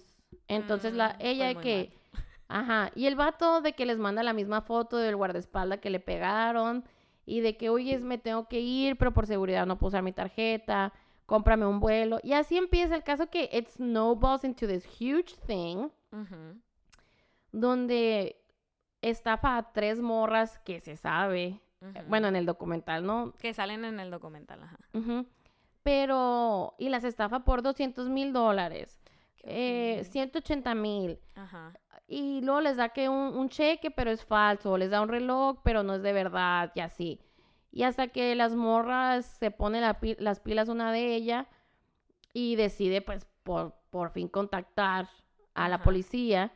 S1: Entonces la
S2: Mm,
S1: ella de que, ajá, y el vato de que les manda la misma foto del guardaespaldas que le pegaron y de que, oye, me tengo que ir, pero por seguridad no puedo usar mi tarjeta, cómprame un vuelo. Y así empieza el caso que it snowballs into this huge thing
S2: Ujú.
S1: donde estafa a tres morras que se sabe, eh, bueno, en el documental, ¿no?
S2: que salen en el documental, ajá.
S1: Ujú. Pero, y las estafa por 200 mil dólares, eh,
S2: horrible.
S1: 180 mil.
S2: Ajá.
S1: Y luego les da que un, un cheque, pero es falso. Les da un reloj, pero no es de verdad, y así. Y hasta que las morras se pone la las pilas una de ellas y decide, pues, por, por fin contactar a la policía.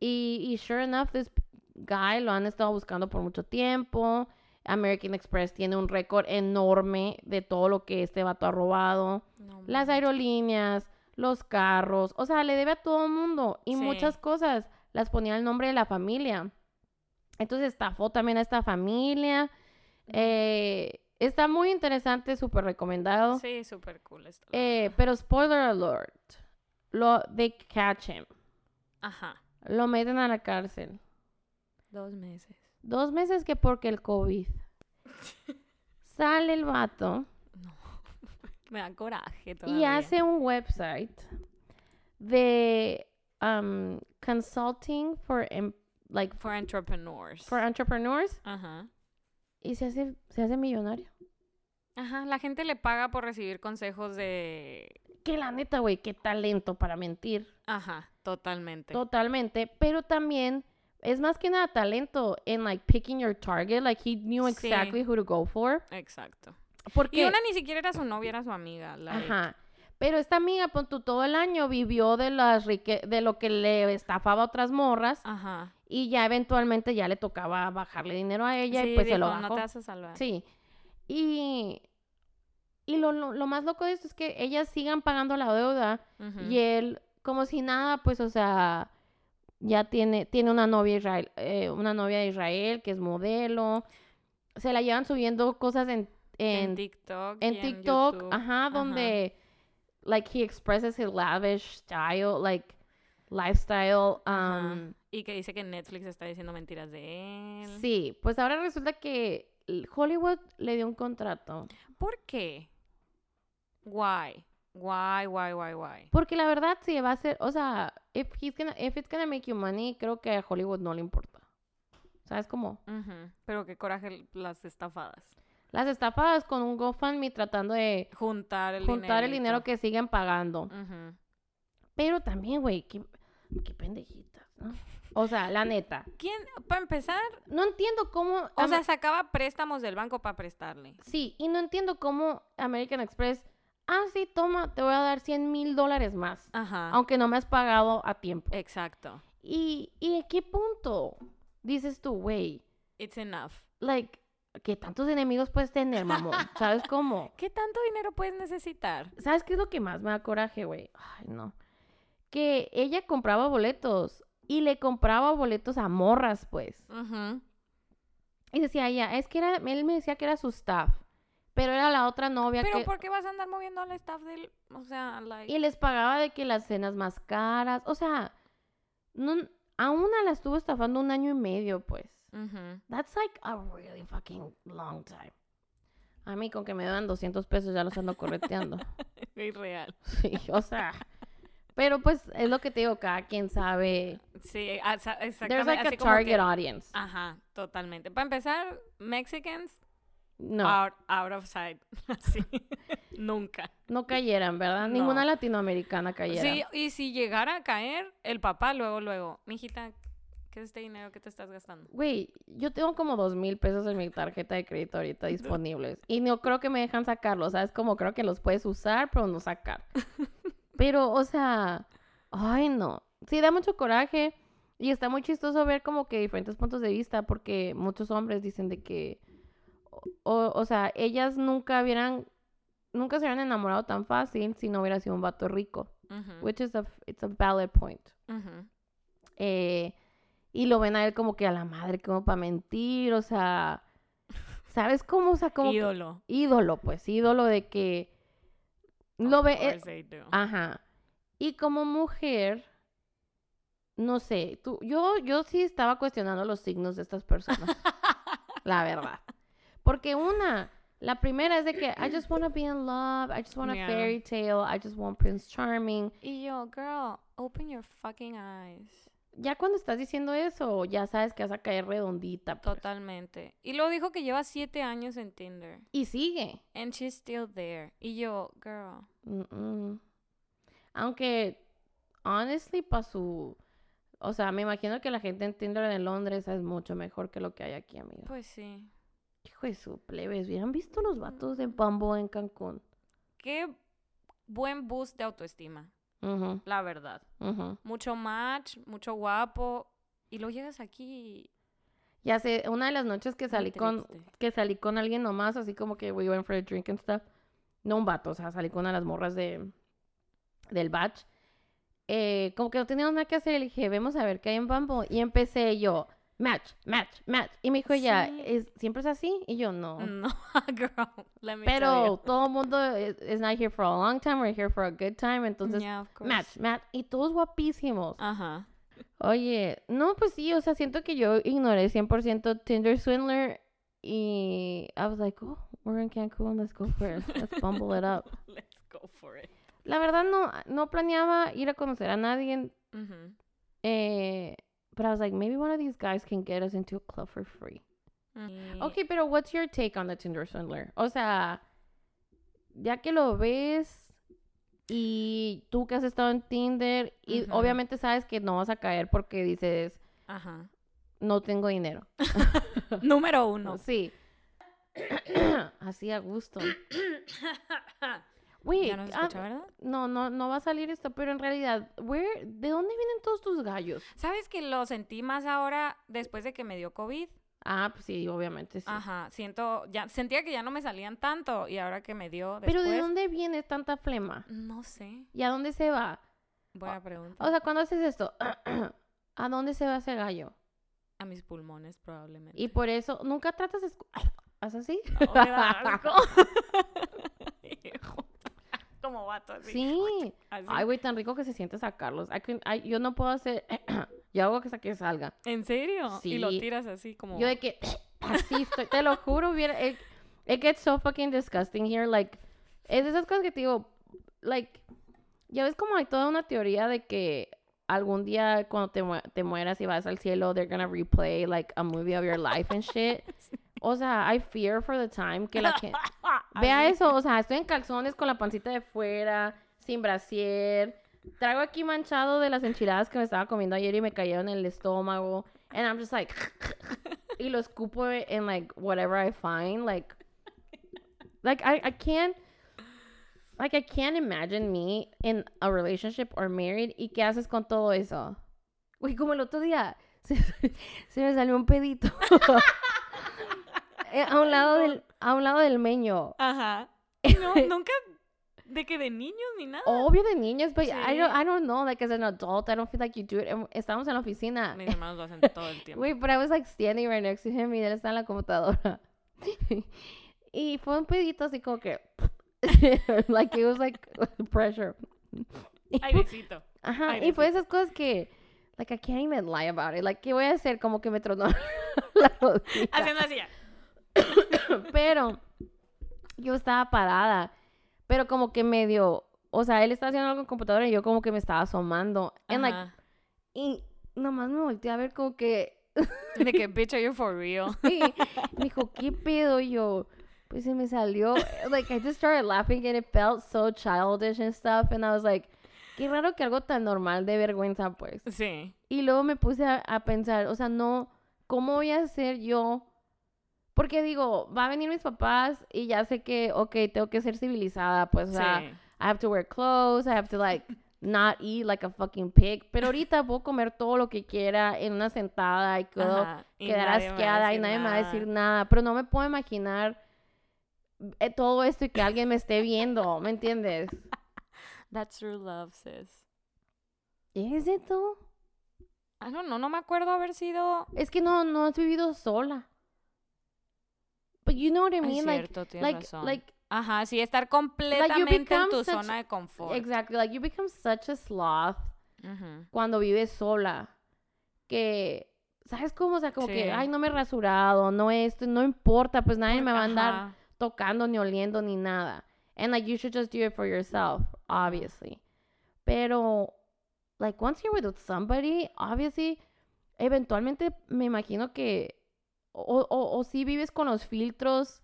S1: Y, y sure enough, this guy lo han estado buscando por mucho tiempo. American Express tiene un récord enorme de todo lo que este vato ha robado
S2: No
S1: las aerolíneas, los carros, o sea, le debe a todo el mundo y
S2: Sí.
S1: muchas cosas las ponía el nombre de la familia. Entonces estafó también a esta familia. Eh, está muy interesante, súper recomendado.
S2: Sí, súper cool esto.
S1: Eh, pero spoiler alert, lo, they catch him,
S2: Ajá.
S1: lo meten a la cárcel.
S2: Dos meses.
S1: Dos meses que porque el COVID. Sale el vato
S2: No. Me da coraje
S1: y
S2: todavía.
S1: hace un website de um, consulting for em- like
S2: For entrepreneurs.
S1: for entrepreneurs
S2: Ajá.
S1: y se hace se hace millonario.
S2: Ajá. La gente le paga por recibir consejos de.
S1: Que la neta, güey, qué talento para mentir.
S2: Ajá. Totalmente.
S1: Totalmente, pero también es más que nada talento en like picking your target, like he knew
S2: Sí.
S1: exactly who to go for.
S2: Exacto.
S1: Porque
S2: Y una ni siquiera era su novia, era su amiga. like,
S1: Ajá. Pero esta amiga, pon tú, todo el año vivió de las rique de lo que le estafaba a otras morras
S2: Ajá.
S1: y ya eventualmente ya le tocaba bajarle dinero a ella
S2: sí,
S1: y pues se lo
S2: dijo,
S1: bajó.
S2: no te vas a salvar.
S1: Sí. Y, y lo, lo, lo más loco de esto es que ellas sigan pagando la deuda y él, como si nada, pues, o sea, ya tiene, tiene una novia Israel, eh, una novia de Israel que es modelo. Se la llevan subiendo cosas en,
S2: en,
S1: en,
S2: TikTok.
S1: en TikTok, ajá, donde like he expresses his lavish style, like lifestyle. Um,
S2: Y que dice que Netflix está diciendo mentiras de él.
S1: sí, pues ahora resulta que Hollywood le dio un contrato.
S2: ¿Por qué? Why? Why, why, why, why?
S1: Porque la verdad sí va a ser, o sea, if he's gonna, if it's gonna make you money, creo que a Hollywood no le importa. ¿Sabes cómo?
S2: Pero qué coraje las estafadas.
S1: las estafadas con un GoFundMe tratando de
S2: Juntar el
S1: juntar el dinero que siguen pagando. Pero también, güey, qué, qué pendejitas, ¿no? O sea, la neta.
S2: ¿Quién, para empezar,
S1: No entiendo cómo...
S2: o sea, sacaba préstamos del banco para prestarle?
S1: sí, y no entiendo cómo American Express... Ah, sí, toma, te voy a dar 100 mil dólares más.
S2: Ajá.
S1: Aunque no me has pagado a tiempo.
S2: Exacto.
S1: ¿Y, ¿Y a qué punto dices tú, güey?
S2: It's enough.
S1: Like, ¿qué tantos enemigos puedes tener, mamón? ¿Sabes cómo?
S2: ¿Qué tanto dinero puedes necesitar?
S1: ¿Sabes qué es lo que más me da coraje, güey? Ay, no. Que ella compraba boletos y le compraba boletos a morras, pues.
S2: Ujú.
S1: Y decía ella, es que era, él me decía que era su staff, pero era la otra novia
S2: Pero
S1: que...
S2: ¿por qué vas a andar moviendo al staff del, o sea, like,
S1: Y les pagaba de que las cenas más caras, o sea, no, a una la estuvo estafando un año y medio, pues. That's like a really fucking long time. A mí con que me dan 200 pesos ya los ando correteando.
S2: Irreal.
S1: Sí, o sea. Pero pues es lo que te digo, cada quien sabe.
S2: Sí, sa-
S1: There's
S2: exactamente.
S1: like a
S2: así
S1: target
S2: que-
S1: audience.
S2: Ajá, totalmente. Para empezar, Mexicans,
S1: No,
S2: out, out of sight. Así. Nunca.
S1: no cayeran, ¿verdad?
S2: No.
S1: Ninguna latinoamericana cayera.
S2: Sí, y si llegara a caer, el papá luego, luego, mijita, ¿qué es este dinero que te estás gastando?
S1: Güey, yo tengo como dos mil pesos en mi tarjeta de crédito ahorita disponibles. Y no creo que me dejan sacarlos, ¿sabes? Como creo que los puedes usar, pero no sacar. Pero, o sea, ay no. Sí, da mucho coraje. Y está muy chistoso ver como que diferentes puntos de vista, porque muchos hombres dicen de que, o, o sea, ellas nunca hubieran, nunca se hubieran enamorado tan fácil si no hubiera sido un vato rico. Which is a, it's a valid point. Eh, y lo ven a él como que a la madre, como para mentir, o sea, ¿sabes cómo? O sea, como que-
S2: Ídolo.
S1: ídolo, pues, ídolo de que lo
S2: Of
S1: ve, eh,
S2: course they do.
S1: ajá. Y como mujer, no sé, tú, yo, yo sí estaba cuestionando los signos de estas personas, la verdad. Porque una, la primera es de que I just want to be in love, I just want a
S2: Yeah.
S1: fairy tale, I just want Prince Charming.
S2: Y yo, girl, open your fucking eyes.
S1: Ya cuando estás diciendo eso, ya sabes que vas a caer redondita. pues.
S2: Totalmente. Y luego dijo que lleva siete años en Tinder.
S1: Y sigue.
S2: And she's still there. Y yo, girl.
S1: Mm-mm. Aunque, honestly, para su... O sea, me imagino que la gente en Tinder en Londres es mucho mejor que lo que hay aquí, amiga.
S2: Pues sí.
S1: Hijo de su plebes, ¿hubieran visto los vatos de Bumble en Cancún?
S2: Qué buen boost de autoestima. La verdad. Mucho match, mucho guapo. Y luego llegas aquí.
S1: Ya sé, una de las noches que salí con que salí con alguien nomás, así como que we went for a drink and stuff. No un vato, o sea, salí con una de las morras de del batch. Eh, como que no teníamos nada que hacer, le dije, vemos a ver qué hay en Bumble. Y empecé yo, match, match, match. Y me dijo ella,
S2: Sí.
S1: ¿Es, ¿siempre es así? Y yo, no.
S2: No, girl. Let me
S1: Pero todo el mundo is, not here for a long time, we're here for a good time. Entonces,
S2: Yeah, of course.
S1: match, match. Y todos guapísimos.
S2: Ajá.
S1: Oye, no, pues sí, o sea, siento que yo ignoré 100% Tinder Swindler y I was like, oh, we're in Cancun, let's go for it, let's bumble it up.
S2: Let's go for it.
S1: La verdad no, no planeaba ir a conocer a nadie,
S2: Ujú.
S1: eh, but I was like, maybe one of these guys can get us into a club for free.
S2: Y-
S1: Okay, pero what's your take on the Tinder Swindler? O sea, ya que lo ves y tú que has estado en Tinder y obviamente sabes que no vas a caer porque dices,
S2: Ajá.
S1: no tengo dinero.
S2: Número uno.
S1: Sí. Así a gusto. Wait,
S2: ya no se
S1: ah,
S2: escucha, ¿verdad?
S1: no, no, no va a salir esto, pero en realidad, where, ¿de dónde vienen todos tus gallos?
S2: ¿Sabes que lo sentí más ahora después de que me dio COVID?
S1: Ah, pues sí, obviamente sí.
S2: Ajá, siento, ya sentía que ya no me salían tanto y ahora que me dio después,
S1: Pero ¿de dónde viene tanta flema?
S2: no sé,
S1: ¿Y a dónde se va?
S2: buena pregunta.
S1: O sea, cuando haces esto, ¿a dónde se va ese gallo?
S2: a mis pulmones probablemente.
S1: Y por eso, nunca tratas de... ¿Haz así?
S2: Oh, me da asco. Como vato así.
S1: Sí.
S2: así.
S1: Ay, güey, tan rico que se siente sacarlos. I can- ay, yo no puedo hacer... yo hago que, que salga.
S2: ¿En serio? Y lo
S1: Sí.
S2: tiras así como
S1: Yo de que así estoy, te lo juro, hubiera, it, it gets so fucking disgusting here, like, es de esas cosas que te digo, like, ya ves como hay toda una teoría de que algún día cuando te, mu- te mueras y vas al cielo, they're gonna replay, like, a movie of your life and shit. O sea, I fear for the time que la que... Vea eso, o sea, estoy en calzones con la pancita de fuera, sin brasier. Traigo aquí manchado de las enchiladas que me estaba comiendo ayer y me cayeron en el estómago. And I'm just like... y lo escupo en like whatever I find. Like... Like, I, I can't... Like, I can't imagine me in a relationship or married. ¿Y qué haces con todo eso? Uy, como el otro día, se, se me salió un pedito. Eh, a un lado del, a un lado del meño.
S2: Ajá. No, nunca de que de niños ni nada.
S1: Obvio de niños, but I don't,
S2: Sí.
S1: I don't know, like as an adult, I don't feel like you do it. Em- Estábamos en la oficina.
S2: Mis hermanos lo hacen todo el tiempo.
S1: Wait, but I was like standing right next to him y él está en la computadora. y fue un pedito así como que, like it was like pressure. Y fue-
S2: Airecito.
S1: Ajá,
S2: Ay,
S1: y fue esas cosas que, like, I can't even lie about it. Like, ¿qué voy a hacer? Como que me tronó la rodilla.
S2: Haciendo así.
S1: Pero yo estaba parada, pero como que medio, o sea, él estaba haciendo algo en computadora y yo como que me estaba asomando. And like, y nomás me volteé a ver como que,
S2: De que, bitch, are you for real?
S1: me dijo, ¿qué pedo? Y yo, pues se me salió, like, I just started laughing and it felt so childish and stuff. And I was like, qué raro que algo tan normal de vergüenza, pues.
S2: Sí.
S1: Y luego me puse a, a pensar, o sea, no, ¿cómo voy a hacer yo? Porque digo, va a venir mis papás y ya sé que, ok, tengo que ser civilizada, pues, o sea,
S2: Sí.
S1: I have to wear clothes, I have to, like, not eat like a fucking pig. Pero ahorita puedo comer todo lo que quiera en una sentada y puedo
S2: Ajá, y
S1: quedar
S2: a
S1: asqueada y nadie me va a decir nada. Pero no me puedo imaginar eh, todo esto y que alguien me esté viendo, ¿me entiendes?
S2: That's true love, sis.
S1: ¿Es esto?
S2: I don't know, no me acuerdo haber sido...
S1: Es que no, no has vivido sola. But you know what I
S2: Es
S1: mean? Like,
S2: cierto, tienes
S1: like,
S2: razón.
S1: like,
S2: Ajá, sí, estar completamente en tu
S1: such-
S2: zona de confort.
S1: exactly, like you become such a sloth
S2: Ujú.
S1: cuando vives sola. Que, ¿sabes cómo? O sea, como que,
S2: Sí.
S1: ay, no me he rasurado, no esto, no importa, pues nadie me va a andar
S2: Ajá.
S1: tocando ni oliendo ni nada. And like, you should just do it for yourself, obviously. Pero, like, once you're with somebody, obviously, eventualmente me imagino que, o, o, o si vives con los filtros,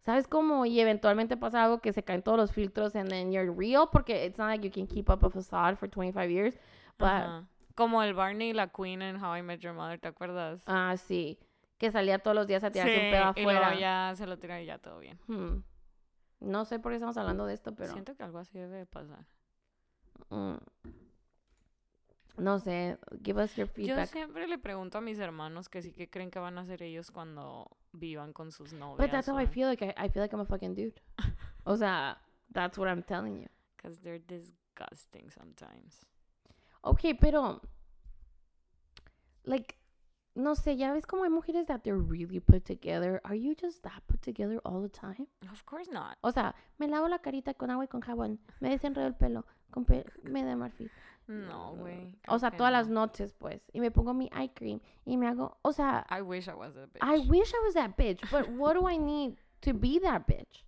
S1: ¿sabes cómo? Y eventualmente pasa algo que se caen todos los filtros and then you're real, porque it's not like you can keep up a facade for 25 years. But,
S2: Ajá. Como el Barney y la Queen en How I Met Your Mother, ¿te acuerdas?
S1: ah, sí, que salía todos los días a tirarse un pedo
S2: y luego
S1: afuera.
S2: ya se lo tira y ya todo bien.
S1: Hmm. No sé por qué estamos hablando de esto, pero...
S2: Siento que algo así debe de pasar.
S1: Mm. No sé, give us your
S2: Yo
S1: feedback.
S2: siempre le pregunto a mis hermanos que sí que creen que van a ser ellos cuando vivan con sus novias.
S1: But that's how I feel like I, I feel like I'm a fucking dude. o sea, that's what I'm telling you.
S2: Because they're disgusting sometimes.
S1: Okay, pero like no sé, ya ves como hay mujeres that they're really put together. Are you just that put together all the time?
S2: Of course not.
S1: O sea, me lavo la carita con agua y con jabón, me desenredo el pelo con pe me de marfil.
S2: No, güey.
S1: O sea, todas las
S2: no.
S1: noches, pues. Y me pongo mi eye cream y me hago, o sea,
S2: I wish I was a bitch.
S1: I wish I was that bitch, but what do I need to be that bitch?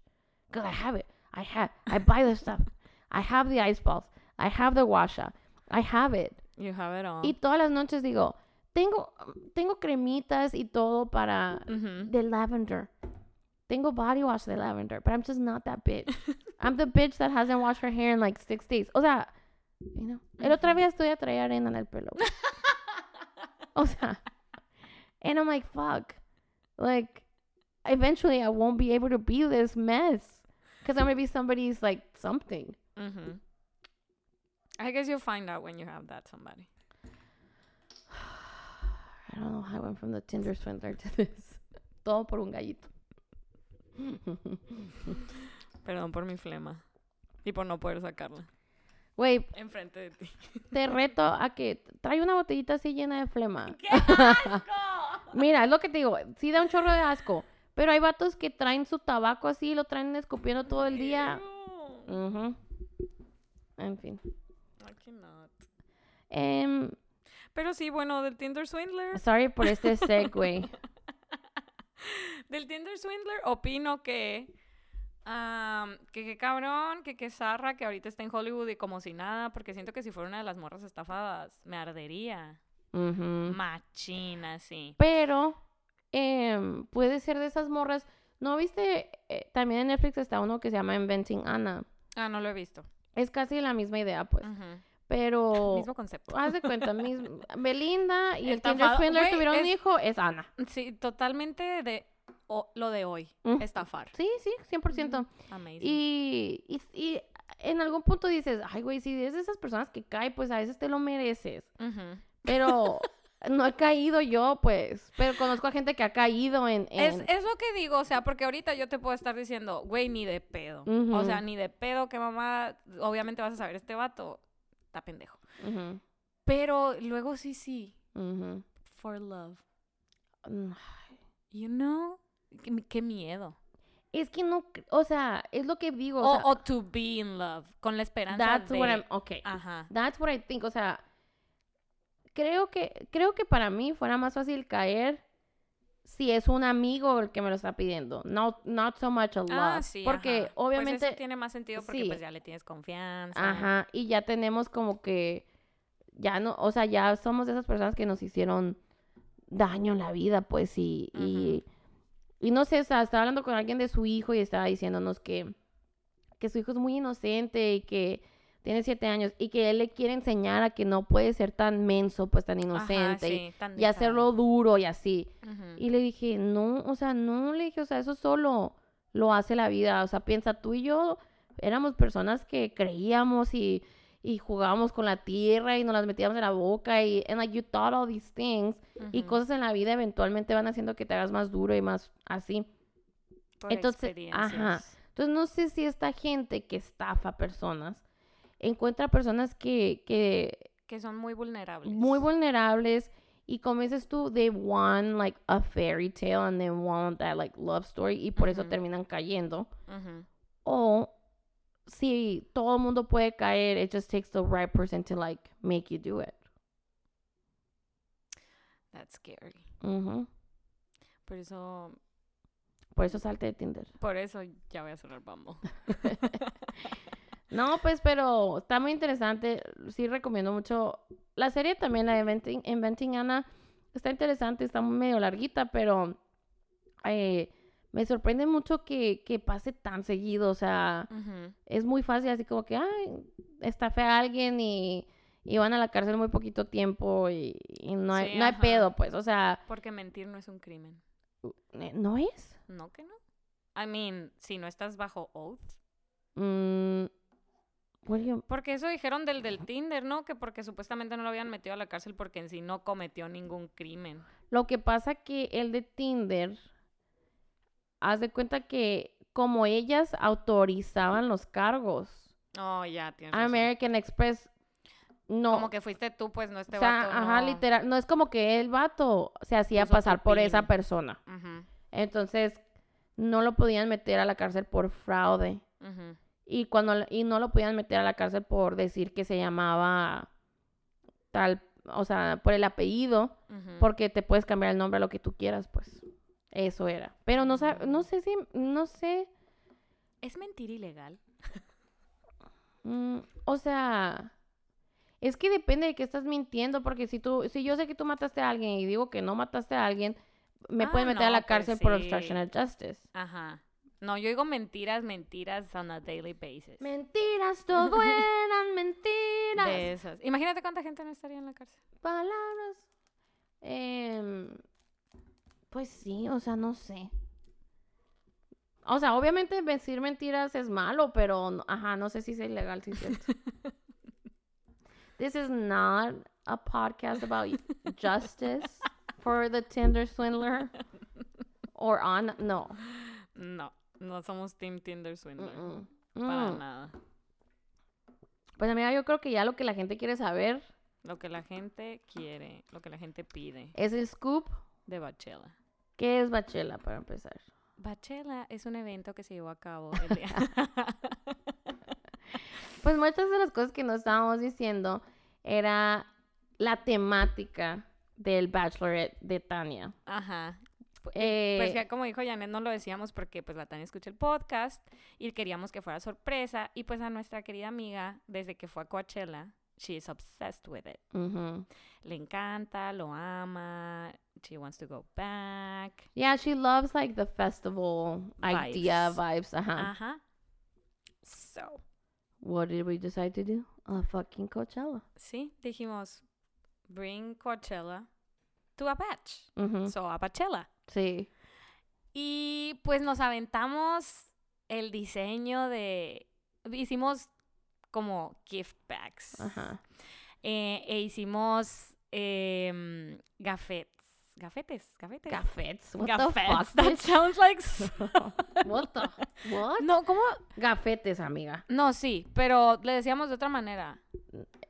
S1: Because I have it. I have. I buy the stuff. I have the ice balls. I have the washa. I have it.
S2: You have it all.
S1: Y todas las noches digo, tengo, tengo cremitas y todo para
S2: Ujú.
S1: de lavender. Tengo body wash de lavender, but I'm just not that bitch. I'm the bitch that hasn't washed her hair in like six days. O sea, you know. El otra vez estoy a traer arena en el pelo. O sea, and I'm like, fuck. Like, eventually I won't be able to be this mess. Because I'm to be somebody's, like, something.
S2: I guess you'll find out when you have that somebody.
S1: I don't know how I went from the Tinder swindler to this. Todo por un gallito.
S2: Perdón por mi flema. Y por no poder sacarla.
S1: Güey,
S2: Enfrente de ti.
S1: te reto a que trae una botellita así llena de flema.
S2: ¡Qué asco!
S1: Mira, es lo que te digo. Sí da un chorro de asco. Pero hay vatos que traen su tabaco así y lo traen escupiendo todo el día. Ujú. En fin.
S2: I cannot.
S1: Em,
S2: Pero sí, bueno, del Tinder Swindler.
S1: sorry por este segue.
S2: Del Tinder Swindler opino que... que qué cabrón, que qué zarra, que ahorita está en Hollywood y como si nada, porque siento que si fuera una de las morras estafadas, me ardería. Machina, sí.
S1: Pero em, puede ser de esas morras. ¿No viste? Eh, también en Netflix está uno que se llama Inventing Anna.
S2: Ah, no lo he visto.
S1: Es casi la misma idea, pues. Pero,
S2: Mismo concepto.
S1: haz de cuenta, mis, Belinda y el Tinder. Swindler tuvieron un hijo, es Ana.
S2: Sí, totalmente de o- lo de hoy.
S1: Mm.
S2: Estafar.
S1: Sí, sí, 100%.
S2: Amazing.
S1: Y, y, y en algún punto dices, ay, güey, si es de esas personas que cae, pues a veces te lo mereces. Pero no he caído yo, pues. Pero conozco a gente que ha caído en...
S2: Es,
S1: en-
S2: es lo que digo, o sea, porque ahorita yo te puedo estar diciendo, güey, ni de pedo. O sea, ni de pedo que mamá, obviamente vas a saber, este vato está pendejo. Pero luego sí, sí, for love.
S1: Mm,
S2: You know? Qué, qué miedo.
S1: Es que no, o sea, es lo que digo.
S2: O,
S1: O, sea,
S2: o to be in love, con la esperanza
S1: that's
S2: de...
S1: what I'm, okay.
S2: Ajá.
S1: That's what I think. O sea, creo que, creo que para mí fuera más fácil caer si es un amigo el que me lo está pidiendo. No, not so much a love.
S2: Ah, sí,
S1: porque
S2: ajá. Pues
S1: obviamente,
S2: eso tiene más sentido porque
S1: sí.
S2: pues ya le tienes confianza.
S1: ajá, y ya tenemos como que, ya no, o sea, ya somos de esas personas que nos hicieron daño en la vida, pues, y, y, y no sé, o sea, estaba hablando con alguien de su hijo y estaba diciéndonos que, que su hijo es muy inocente y que tiene siete años y que él le quiere enseñar a que no puede ser tan menso, pues tan
S2: Ajá,
S1: inocente y-
S2: sí, tan
S1: y, hacerlo duro y así.
S2: Ujú.
S1: Y le dije, no, o sea, no, le dije, o sea, eso solo lo hace la vida. O sea, piensa, tú y yo éramos personas que creíamos y, y jugábamos con la tierra y nos las metíamos en la boca y, and like, you thought all these things. Y
S2: Ujú.
S1: cosas en la vida eventualmente van haciendo que te hagas más duro y más así.
S2: Por
S1: entonces, ajá. Entonces, no sé si esta gente que estafa personas encuentra personas que, que
S2: Que son muy vulnerables.
S1: muy vulnerables y como dices tú, they want like a fairy tale and they want that like love story y por eso
S2: Ujú.
S1: terminan cayendo.
S2: Ujú.
S1: O si todo el mundo puede caer, it just takes the right person to like make you do it.
S2: That's scary.
S1: Ujú.
S2: Por eso,
S1: Por eso salte de Tinder.
S2: por eso ya voy a cerrar Bumble.
S1: No, pues, pero está muy interesante. Sí recomiendo mucho. La serie también, la de Inventing, Inventing Anna, está interesante, está medio larguita, pero eh, me sorprende mucho que, que pase tan seguido. O sea, es muy fácil, así como que, ay, estafé a alguien y, y van a la cárcel muy poquito tiempo y, y no, hay,
S2: Sí,
S1: no hay pedo, pues. O sea,
S2: Porque mentir no es un crimen.
S1: ¿no es?
S2: ¿No que no? I mean, si no estás bajo oath.
S1: Mm,
S2: Porque eso dijeron del del Tinder, ¿no? Que porque supuestamente no lo habían metido a la cárcel porque en sí no cometió ningún crimen.
S1: Lo que pasa que el de Tinder, haz de cuenta que como ellas autorizaban los cargos,
S2: Oh, ya, tienes razón.
S1: American Express no.
S2: Como que fuiste tú, pues no este
S1: o sea,
S2: vato.
S1: ajá,
S2: no.
S1: literal, no es como que el vato se hacía
S2: Puso
S1: pasar por esa persona.
S2: Ujú,
S1: Entonces, no lo podían meter a la cárcel por fraude.
S2: ujú.
S1: Y cuando y no lo podían meter a la cárcel por decir que se llamaba tal, o sea, por el apellido, porque te puedes cambiar el nombre a lo que tú quieras, pues. Eso era. Pero no sab- no sé si no sé,
S2: ¿Es mentir ilegal?
S1: mm, o sea, es que depende de que estás mintiendo, porque si tú si yo sé que tú mataste a alguien y digo que no mataste a alguien, me
S2: Ah,
S1: pueden meter a la
S2: pues
S1: cárcel por
S2: sí.
S1: obstruction of justice.
S2: Ajá. No, yo digo mentiras, mentiras on a daily basis.
S1: Mentiras, todo eran mentiras.
S2: De esas. Imagínate cuánta gente no estaría en la cárcel.
S1: Palabras. Em, pues sí, o sea, no sé. O sea, obviamente decir mentiras es malo, pero ajá, no sé si es ilegal, sí es cierto. This is not a podcast about justice for the Tinder swindler or on no.
S2: No, no somos Team Tinder Swindler. Para
S1: Mm.
S2: nada.
S1: Pues amiga, yo creo que ya lo que la gente quiere saber
S2: Lo que la gente quiere, lo que la gente pide
S1: es el scoop.
S2: de Bachela.
S1: ¿Qué es Bachela para empezar?
S2: Bachela es un evento que se llevó a cabo el día.
S1: Pues muchas de las cosas que nos estábamos diciendo era la temática del Bachelorette de Tania.
S2: Ajá.
S1: Eh,
S2: Pues ya como dijo Janet, no lo decíamos porque pues la Tania escucha el podcast y queríamos que fuera sorpresa. Y pues a nuestra querida amiga, desde que fue a Coachella, she is obsessed with it.
S1: ujú.
S2: Le encanta, lo ama, she wants to go back.
S1: Yeah, she loves like the festival idea vibes. Ajá.
S2: Ajá. So,
S1: What did we decide to do? A fucking Coachella.
S2: sí, dijimos, bring Coachella to a batch.
S1: Ujú,
S2: So, a.
S1: Sí.
S2: Y pues nos aventamos el diseño de... Hicimos como gift bags.
S1: Ajá.
S2: Eh, e hicimos em, gafetes. Gafetes, gafetes.
S1: Gafetes. What
S2: Gafetes.
S1: the fuck?
S2: That sounds like...
S1: What the? What?
S2: no, ¿cómo?
S1: Gafetes, amiga.
S2: No, sí, pero le decíamos de otra manera.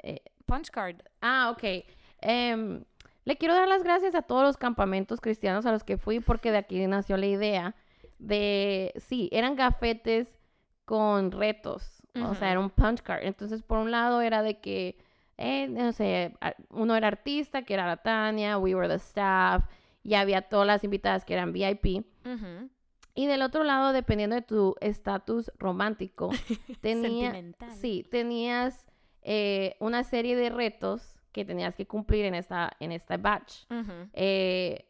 S1: Eh,
S2: Punch card.
S1: Ah, ok. Em, le quiero dar las gracias a todos los campamentos cristianos a los que fui porque de aquí nació la idea de, sí, eran gafetes con retos, o sea, era un punch card. Entonces, por un lado era de que, eh, no sé, uno era artista, que era la Tania, we were the staff, y había todas las invitadas que eran VIP. Y del otro lado, dependiendo de tu estatus romántico, tenía, sí, tenías eh, una serie de retos que tenías que cumplir en esta, en esta batch. Eh,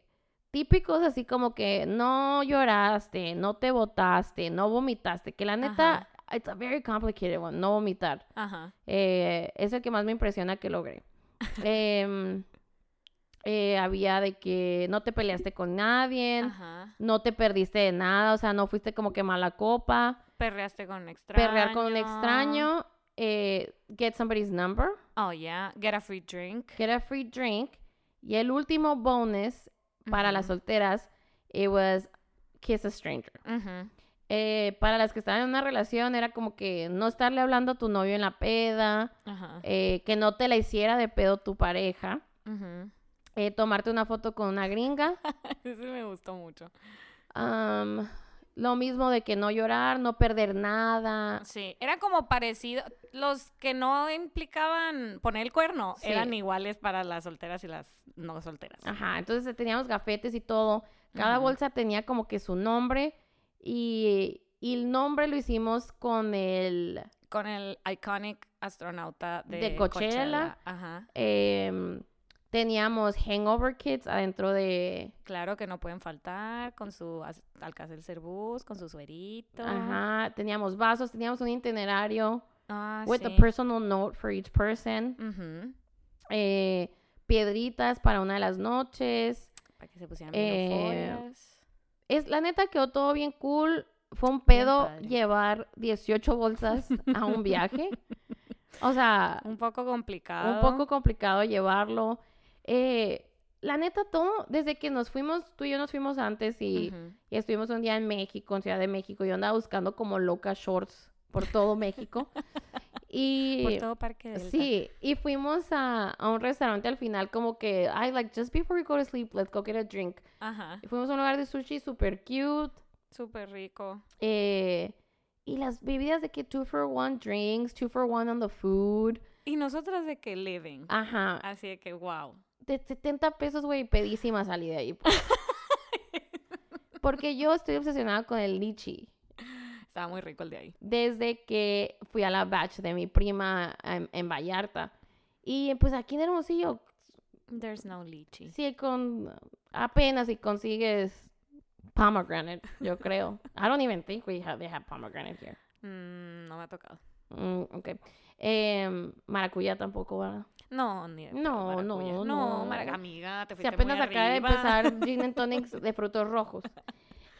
S1: típicos así como que no lloraste, no te botaste, no vomitaste, que la neta, it's a very complicated one, no vomitar.
S2: Ajá.
S1: Eh, es el que más me impresiona que logré. Em, eh, había de que no te peleaste con nadie,
S2: Ajá.
S1: no te perdiste de nada, o sea, no fuiste como que mala copa,
S2: Perreaste con un extraño.
S1: perrear con un extraño, eh, get somebody's number,
S2: Oh, yeah. Get a free drink.
S1: get a free drink, y el último bonus para las solteras, it was kiss a stranger.
S2: Ujú.
S1: Eh, para las que estaban en una relación era como que no estarle hablando a tu novio en la peda,
S2: Ajá.
S1: eh, que no te la hiciera de pedo tu pareja, eh, tomarte una foto con una gringa,
S2: Ese me gustó mucho.
S1: lo mismo de que no llorar, no perder nada,
S2: Sí, era como parecido. Los que no implicaban poner el cuerno
S1: Sí.
S2: eran iguales para las solteras y las no solteras.
S1: Ajá, entonces teníamos gafetes y todo. Cada bolsa tenía como que su nombre y, y el nombre lo hicimos con el...
S2: Con el iconic astronauta de,
S1: De Coachella.
S2: Ajá.
S1: em, teníamos hangover kits adentro de...
S2: Claro que no pueden faltar con su Alka-Seltzer Boost, con su suerito.
S1: Ajá, teníamos vasos, teníamos un itinerario
S2: Ah,
S1: with
S2: sí.
S1: a personal note for each person.
S2: Ujú.
S1: eh, piedritas para una de las noches.
S2: Para que se pusieran
S1: Eh. Es, la neta quedó todo bien cool. Fue un pedo llevar 18 bolsas a un viaje. O sea,
S2: Un poco complicado.
S1: un poco complicado llevarlo. Eh, la neta, todo, desde que nos fuimos, tú y yo nos fuimos antes y estuvimos un día en México, en Ciudad de México. Yo andaba buscando como loca shorts por todo México. y
S2: Por todo Parque Delta.
S1: sí, y fuimos a, a un restaurante al final como que, I like, just before we go to sleep, let's go get a drink.
S2: Ajá.
S1: Y fuimos a un lugar de sushi super cute.
S2: Súper rico.
S1: eh, y las bebidas de que two for one drinks, two for one on the food.
S2: Y nosotras de que living.
S1: Ajá.
S2: Así de que, wow.
S1: De 70 pesos, güey, pedísima salí de ahí. pues. Porque yo estoy obsesionada con el lichi.
S2: Estaba muy rico el de ahí.
S1: Desde que fui a la batch de mi prima en, en Vallarta. Y pues aquí en Hermosillo,
S2: There's no lychee.
S1: sí, con apenas si consigues pomegranate, yo creo. I don't even think we have, they have pomegranate here.
S2: Mm, no me ha tocado.
S1: Mm, ok. Em, maracuyá tampoco, ¿verdad?
S2: No, ni
S1: No, no, no.
S2: mara- amiga, te
S1: Si
S2: fuiste
S1: apenas
S2: muy
S1: acaba de empezar Gin and Tonics de frutos rojos.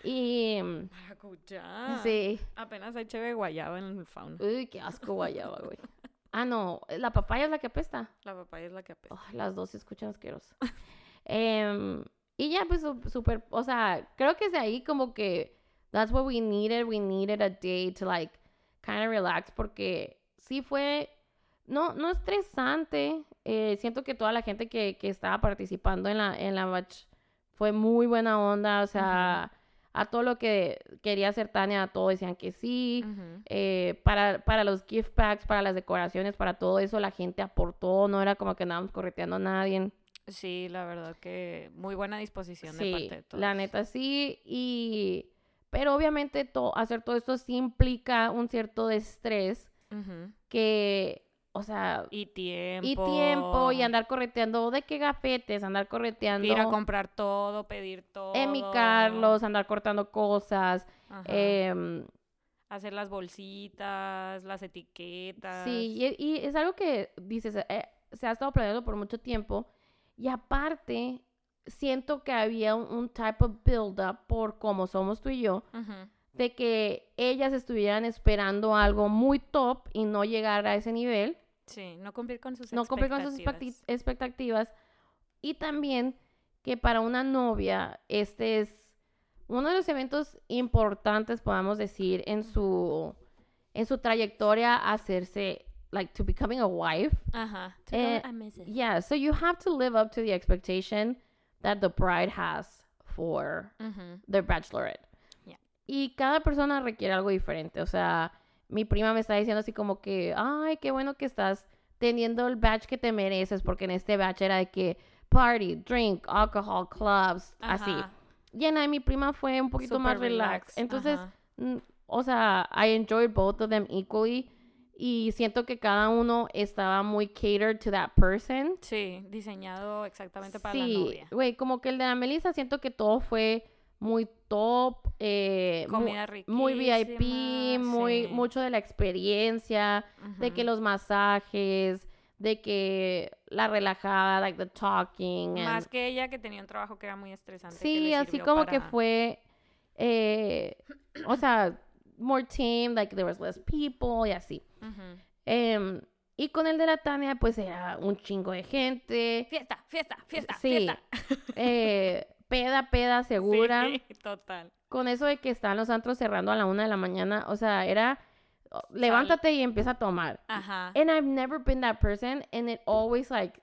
S1: Y em,
S2: Maracuyá.
S1: sí.
S2: Apenas hay cheve guayaba en el fauna.
S1: Uy, qué asco guayaba, güey. Ah, no, la papaya es la que apesta.
S2: La papaya es la que apesta.
S1: Oh, las dos se escuchan asquerosas. Em, y ya, pues, súper, o sea, creo que es de ahí como que that's what we needed. We needed a day to, like, kind of relax porque sí fue, no, no estresante. Eh, siento que toda la gente que, que estaba participando en la, en la batch fue muy buena onda, o sea, a todo lo que quería hacer Tania, a todo decían que sí. Eh, para, para los gift packs, para las decoraciones, para todo eso, la gente aportó, no era como que andábamos correteando a nadie.
S2: Sí, la verdad que muy buena disposición de parte
S1: Sí,
S2: de todos.
S1: la neta sí, y... Pero obviamente to- hacer todo esto sí implica un cierto estrés que o sea,
S2: Y tiempo.
S1: y tiempo y andar correteando de qué gafetes, andar correteando
S2: Ir a comprar todo, pedir todo.
S1: emicarlos, andar cortando cosas. Em,
S2: Hacer las bolsitas, las etiquetas.
S1: sí, y, y es algo que dices, eh, se ha estado planeando por mucho tiempo. Y aparte, siento que había un, un type of build-up por cómo somos tú y yo, de que ellas estuvieran esperando algo muy top y no llegar a ese nivel.
S2: Sí, no cumplir con sus
S1: no cumplir con sus
S2: expectativas.
S1: Y también que para una novia este es uno de los eventos importantes, podamos decir, en su, en su trayectoria a hacerse, like, to becoming a wife.
S2: Ajá.
S1: Eh. Yeah, so you have to live up to the expectation that the bride has for
S2: Ujú.
S1: their bachelorette.
S2: Yeah.
S1: Y cada persona requiere algo diferente. O sea, mi prima me está diciendo así como que, ay, qué bueno que estás teniendo el batch que te mereces, porque en este batch era de que party, drink, alcohol, clubs, así.
S2: Ajá.
S1: Y en la de mi prima fue un poquito más
S2: Súper
S1: relax.
S2: relax,
S1: Entonces,
S2: ajá.
S1: o sea, I enjoyed both of them equally. Y siento que cada uno estaba muy catered to that person.
S2: Sí, diseñado exactamente para la
S1: Sí,
S2: novia.
S1: güey, como que el de la Melissa siento que todo fue muy top, eh, mu-
S2: Comida
S1: muy VIP, muy, mucho de la experiencia, de que los masajes, de que la relajada, like the talking. and-
S2: Más que ella que tenía un trabajo que era muy estresante.
S1: sí, así como que fue, eh, o sea, more team, like there was less people y así. Em, y con el de la Tania, pues era un chingo de gente.
S2: Fiesta, fiesta, fiesta,
S1: Sí,
S2: fiesta.
S1: eh, peda, peda, segura.
S2: Sí, total.
S1: Con eso de que están los antros cerrando a la una de la mañana, o sea, era levántate y empieza a tomar.
S2: Ajá.
S1: And I've never been that person, and it always like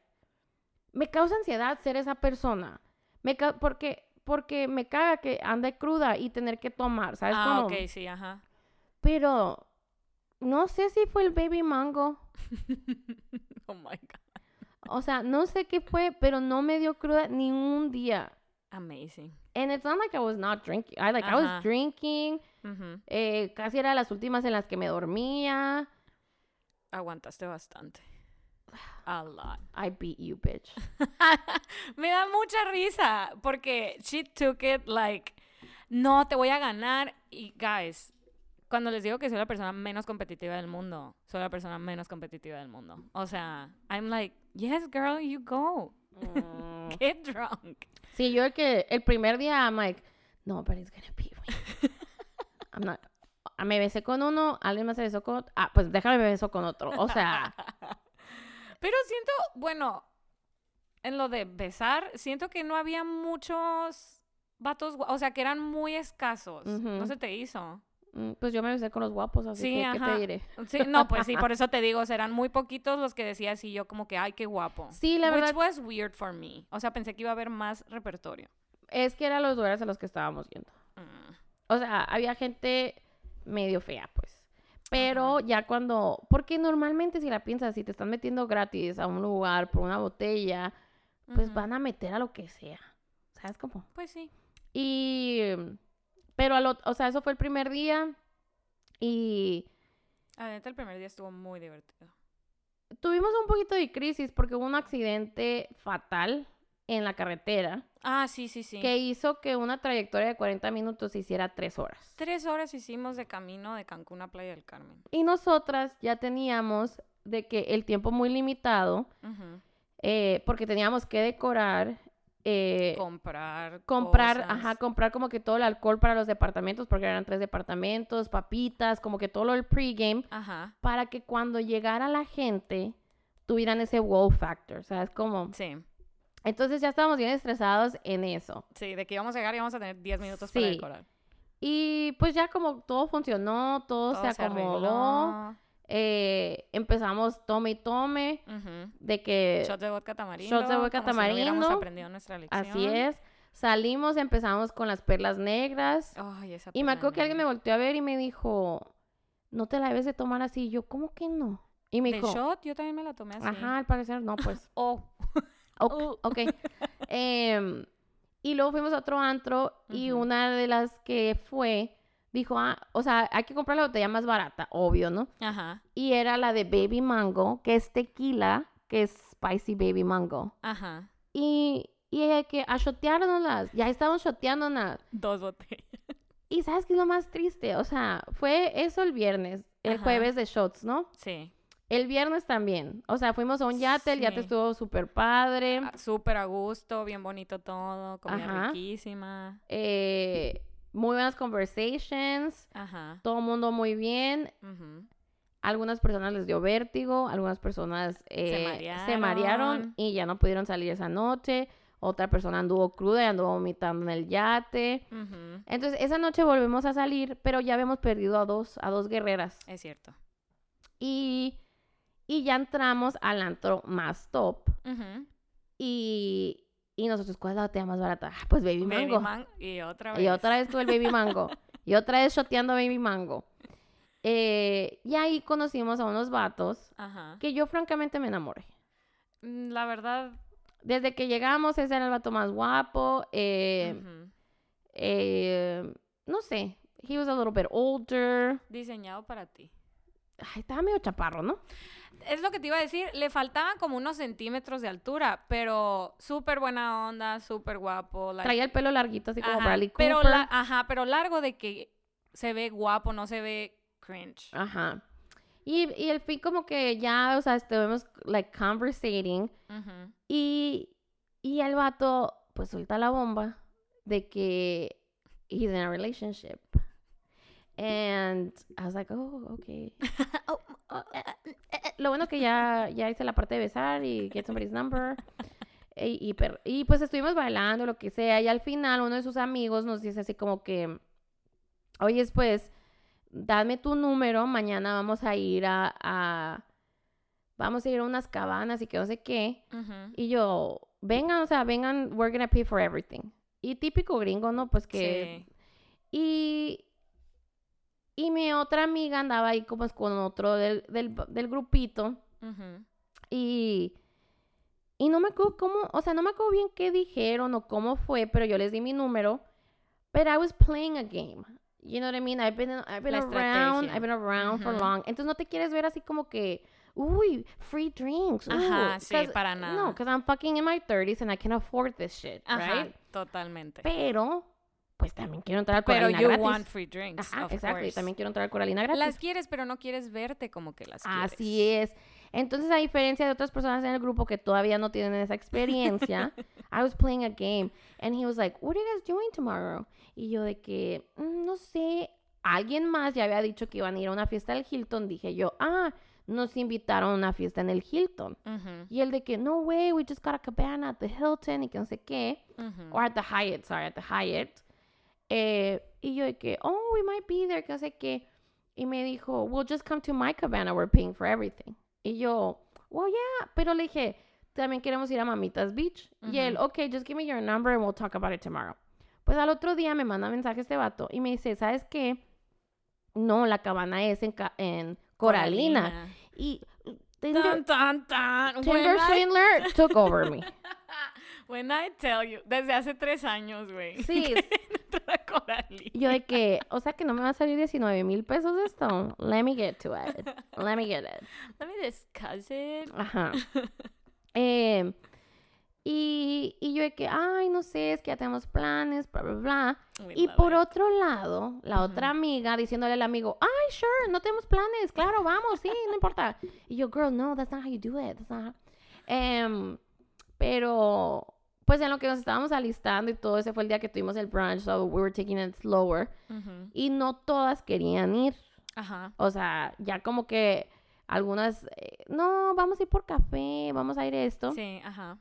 S1: me causa ansiedad ser esa persona. Me ca- porque porque me caga que ande cruda y tener que tomar, ¿sabes
S2: ah,
S1: cómo?
S2: ok, sí, ajá.
S1: Pero no sé si fue el baby mango.
S2: oh my God.
S1: O sea, no sé qué fue, pero no me dio cruda ni un día.
S2: Amazing.
S1: And it's not like I was not drinking. I like I was drinking.
S2: Ujú.
S1: eh, casi era las últimas en las que me dormía.
S2: Aguantaste bastante. A lot.
S1: I beat you, bitch.
S2: Me da mucha risa porque she took it like, no, te voy a ganar. Y guys, cuando les digo que soy la persona menos competitiva del mundo, soy la persona menos competitiva del mundo. O sea, I'm like, yes, girl, you go.
S1: Mm.
S2: Get drunk.
S1: Sí, yo el que el primer día I'm like, nobody's gonna beat me. I'm not. ah, Me besé con uno, alguien más se besó con otro. Ah, pues déjame me beso con otro. O sea,
S2: Pero siento, bueno, en lo de besar, siento que no había muchos vatos, o sea, que eran muy escasos. ¿No se te hizo?
S1: Mm, pues yo me besé con los guapos, así
S2: Sí,
S1: que, ¿qué
S2: ajá.
S1: te diré?
S2: Sí, no, pues sí, por eso te digo, serán muy poquitos los que decía así yo como que, ay, qué guapo.
S1: Sí, la
S2: Which
S1: verdad
S2: was weird for me. O sea, pensé que iba a haber más repertorio.
S1: es que eran los lugares a los que estábamos yendo.
S2: Mm,
S1: O sea, había gente medio fea, pues. Pero ya cuando, porque normalmente si la piensas, si te están metiendo gratis a un lugar por una botella, pues van a meter a lo que sea. ¿Sabes cómo?
S2: Pues sí.
S1: Y, pero, al o sea, eso fue el primer día y
S2: La neta, el primer día estuvo muy divertido.
S1: tuvimos un poquito de crisis porque hubo un accidente fatal en la carretera
S2: Ah, sí, sí, sí.
S1: que hizo que una trayectoria de 40 minutos se hiciera tres horas.
S2: Tres horas hicimos de camino de Cancún a Playa del Carmen.
S1: Y nosotras ya teníamos de que el tiempo muy limitado
S2: Ujú.
S1: eh, porque teníamos que decorar, eh,
S2: Comprar.
S1: comprar,
S2: cosas.
S1: ajá, comprar como que todo el alcohol para los departamentos porque eran tres departamentos, papitas, como que todo del pregame
S2: Ajá.
S1: para que cuando llegara la gente tuvieran ese wow factor, ¿sabes? Como...
S2: Sí.
S1: Entonces ya estábamos bien estresados en eso.
S2: Sí, de que íbamos a llegar y íbamos a tener 10 minutos para
S1: Sí.
S2: decorar.
S1: Y pues ya como todo funcionó, todo,
S2: Todo
S1: se acomodó. Eh, empezamos tome y tome,
S2: Ujú.
S1: de que
S2: Shots de vodka tamarindo.
S1: shots de vodka
S2: como si no hubiéramos
S1: tamarindo.
S2: aprendido nuestra lección.
S1: así es, salimos, empezamos con las perlas negras.
S2: Ay, esa
S1: Y me acuerdo que alguien me volteó a ver y me dijo, no te la debes de tomar así. Y yo, ¿cómo que no? Y me
S2: ¿De
S1: dijo,
S2: shot? Yo también me la tomé así.
S1: ajá, al parecer no, pues.
S2: Oh.
S1: Ok.
S2: Uh.
S1: ok. Em, y luego fuimos a otro antro y
S2: Ujú.
S1: una de las que fue dijo, ah, o sea, hay que comprar la botella más barata, obvio, ¿no?
S2: Ajá,
S1: Y era la de Baby Mango, que es tequila, que es Spicy Baby Mango.
S2: ajá.
S1: Y, y ella que a shoteárnoslas, ya estamos shoteándolas.
S2: Dos botellas.
S1: Y ¿sabes qué es lo más triste? O sea, fue eso el viernes, el
S2: Ajá.
S1: jueves de shots, ¿no?
S2: Sí.
S1: El viernes también. O sea, fuimos a un yate, el yate estuvo súper padre.
S2: Ah, Súper a gusto, bien bonito todo, comida
S1: Ajá.
S2: riquísima.
S1: eh, muy buenas conversations.
S2: Ajá.
S1: Todo el mundo muy bien.
S2: ujú.
S1: Algunas personas les dio vértigo, algunas personas eh, se marearon
S2: marearon.
S1: y ya no pudieron salir esa noche. Otra persona anduvo cruda y anduvo vomitando en el yate.
S2: Ujú,
S1: Entonces, esa noche volvemos a salir, pero ya habíamos perdido a dos, a dos guerreras.
S2: Es cierto.
S1: Y, y ya entramos al antro más top.
S2: Ujú.
S1: Y, y nosotros, ¿cuál es la botella más barata? Ah, Pues Baby
S2: Baby
S1: Mango.
S2: man- y otra vez.
S1: Y otra vez tuve el Baby Mango. y otra vez shoteando Baby Mango. Eh, y ahí conocimos a unos vatos
S2: Ajá.
S1: que yo francamente me enamoré.
S2: Mm, La verdad.
S1: Desde que llegamos, ese era el vato más guapo. eh, eh, no sé, he was a little bit older.
S2: Diseñado para ti.
S1: Ay, estaba medio chaparro, ¿no?
S2: Es lo que te iba a decir, le faltaban como unos centímetros de altura, pero súper buena onda, súper guapo. like-
S1: Traía el pelo larguito, así como
S2: Ajá,
S1: Bradley Cooper.
S2: pero la- ajá, pero largo de que se ve guapo, no se ve cringe.
S1: Ajá. Y, y el fin como que ya, o sea, estuvimos, like, conversating. Y, y el vato, pues, suelta la bomba de que he's in a relationship. And I was like, oh, okay. Oh, oh, eh, eh, eh. Lo bueno que ya, ya hice la parte de besar y get somebody's number. Y, y, y, pues estuvimos bailando, lo que sea. Y al final uno de sus amigos nos dice así como que, oye, pues, dame tu número, mañana vamos a ir a, a- vamos a ir a unas cabanas y que no sé qué.
S2: Ujú.
S1: Y yo, vengan, o sea, vengan, we're gonna pay for everything. Y típico gringo, ¿no? Pues que...
S2: Sí.
S1: Y... Y mi otra amiga andaba ahí como es con otro del, del, del grupito. Y... Y no me acuerdo cómo, o sea, no me acuerdo bien qué dijeron o cómo fue, pero yo les di mi número. But I was playing a game. You know what I mean? I've been, I've been around. I've been around for long. Entonces no te quieres ver así como que, uy, free drinks. ooh",
S2: Ajá, sí, para
S1: No,
S2: nada.
S1: because I'm fucking in my 30s and I can afford this shit,
S2: Ajá,
S1: right?
S2: totalmente.
S1: Pero, pues también quiero entrar al
S2: Pero
S1: Coralina
S2: you
S1: gratis.
S2: want free drinks,
S1: Ajá,
S2: of
S1: exacto.
S2: Course.
S1: también quiero entrar al Coralina gratis.
S2: Las quieres, pero no quieres verte como que las quieres.
S1: Así es. Entonces, a diferencia de otras personas en el grupo que todavía no tienen esa experiencia, I was playing a game and he was like, "What are you guys doing tomorrow?" Y yo de que, "Mm, no sé, alguien más ya había dicho que iban a ir a una fiesta del Hilton, dije yo, "Ah, nos invitaron a una fiesta en el Hilton." Y él de que, "No way, we just got a cabana at the Hilton" y que no sé qué. or at the Hyatt, sorry, at the Hyatt. Eh, y yo de que, oh, we might be there, que sé qué. Y me dijo, well, just come to my cabana, we're paying for everything. Y yo, well, yeah, pero le dije, también queremos ir a Mamitas Beach. Y él, okay, just give me your number and we'll talk about it tomorrow. Pues al otro día me manda mensaje este vato y me dice, ¿sabes qué? No, la cabana es en, ca- en Coralina. Y Tinder,
S2: Tan, tan, tan.
S1: Tinder
S2: I-
S1: Swindler took over me.
S2: When I tell you, desde hace tres años, güey.
S1: Sí, Yo de que, o sea que no me va a salir 19 mil pesos esto. Let me get to it. Let me get it.
S2: Let me discuss it.
S1: Ajá. Eh, y, y yo de que, ay, no sé, es que ya tenemos planes, bla, bla, bla.
S2: We
S1: Y por
S2: it.
S1: otro lado, la otra amiga diciéndole al amigo, ay, sure, no tenemos planes, claro, vamos, sí, no importa. Y yo, girl, no, that's not how you do it. That's not how-" Em, pero, pues en lo que nos estábamos alistando y todo, ese fue el día que tuvimos el brunch, so we were taking it slower.
S2: Ujú.
S1: Y no todas querían ir.
S2: Ajá.
S1: O sea, ya como que algunas, eh, no, vamos a ir por café, vamos a ir a esto.
S2: Sí, ajá.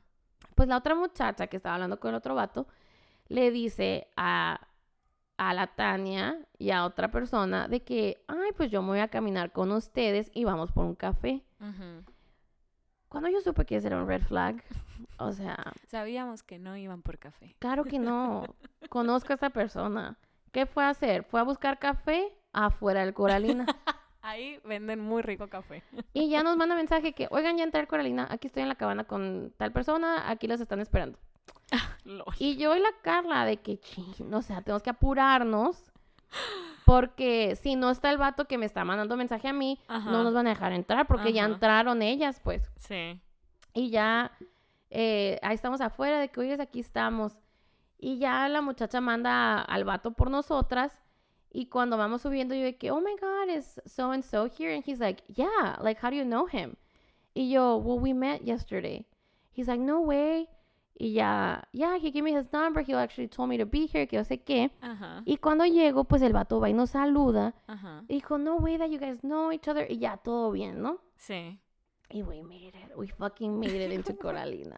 S1: Pues la otra muchacha que estaba hablando con el otro vato le dice a, a la Tania y a otra persona de que, ay, pues yo me voy a caminar con ustedes y vamos por un café.
S2: Ujú.
S1: Cuando yo supe que ese era un red flag, o sea,
S2: Sabíamos que no iban por café.
S1: claro que no, conozco a esa persona. ¿Qué fue a hacer? Fue a buscar café afuera del Coralina.
S2: Ahí venden muy rico café.
S1: Y ya nos manda mensaje que, oigan, ya entré al Coralina, aquí estoy en la cabana con tal persona, aquí los están esperando.
S2: Lol.
S1: Y yo y la Carla de que, chin, o sea, tenemos que apurarnos Porque si no está el vato que me está mandando mensaje a mí,
S2: Ajá.
S1: no nos van a dejar entrar porque ya
S2: Ajá.
S1: entraron ellas, pues.
S2: Sí.
S1: Y ya, eh, ahí estamos afuera de que, oye, aquí estamos. Y ya la muchacha manda al vato por nosotras. Y cuando vamos subiendo, yo de que, oh my God, is so and so here? And he's like, yeah, like, how do you know him? Y yo, well, we met yesterday. He's like, no way. Y ya, yeah, he gave me his number. He actually told me to be here, que yo sé qué.
S2: Ajá.
S1: Y cuando llego, pues el vato va y nos saluda.
S2: Ajá.
S1: Y dijo, no way that you guys know each other. Y ya, todo bien, ¿no?
S2: Sí.
S1: Y we made it. We fucking made it into Coralina.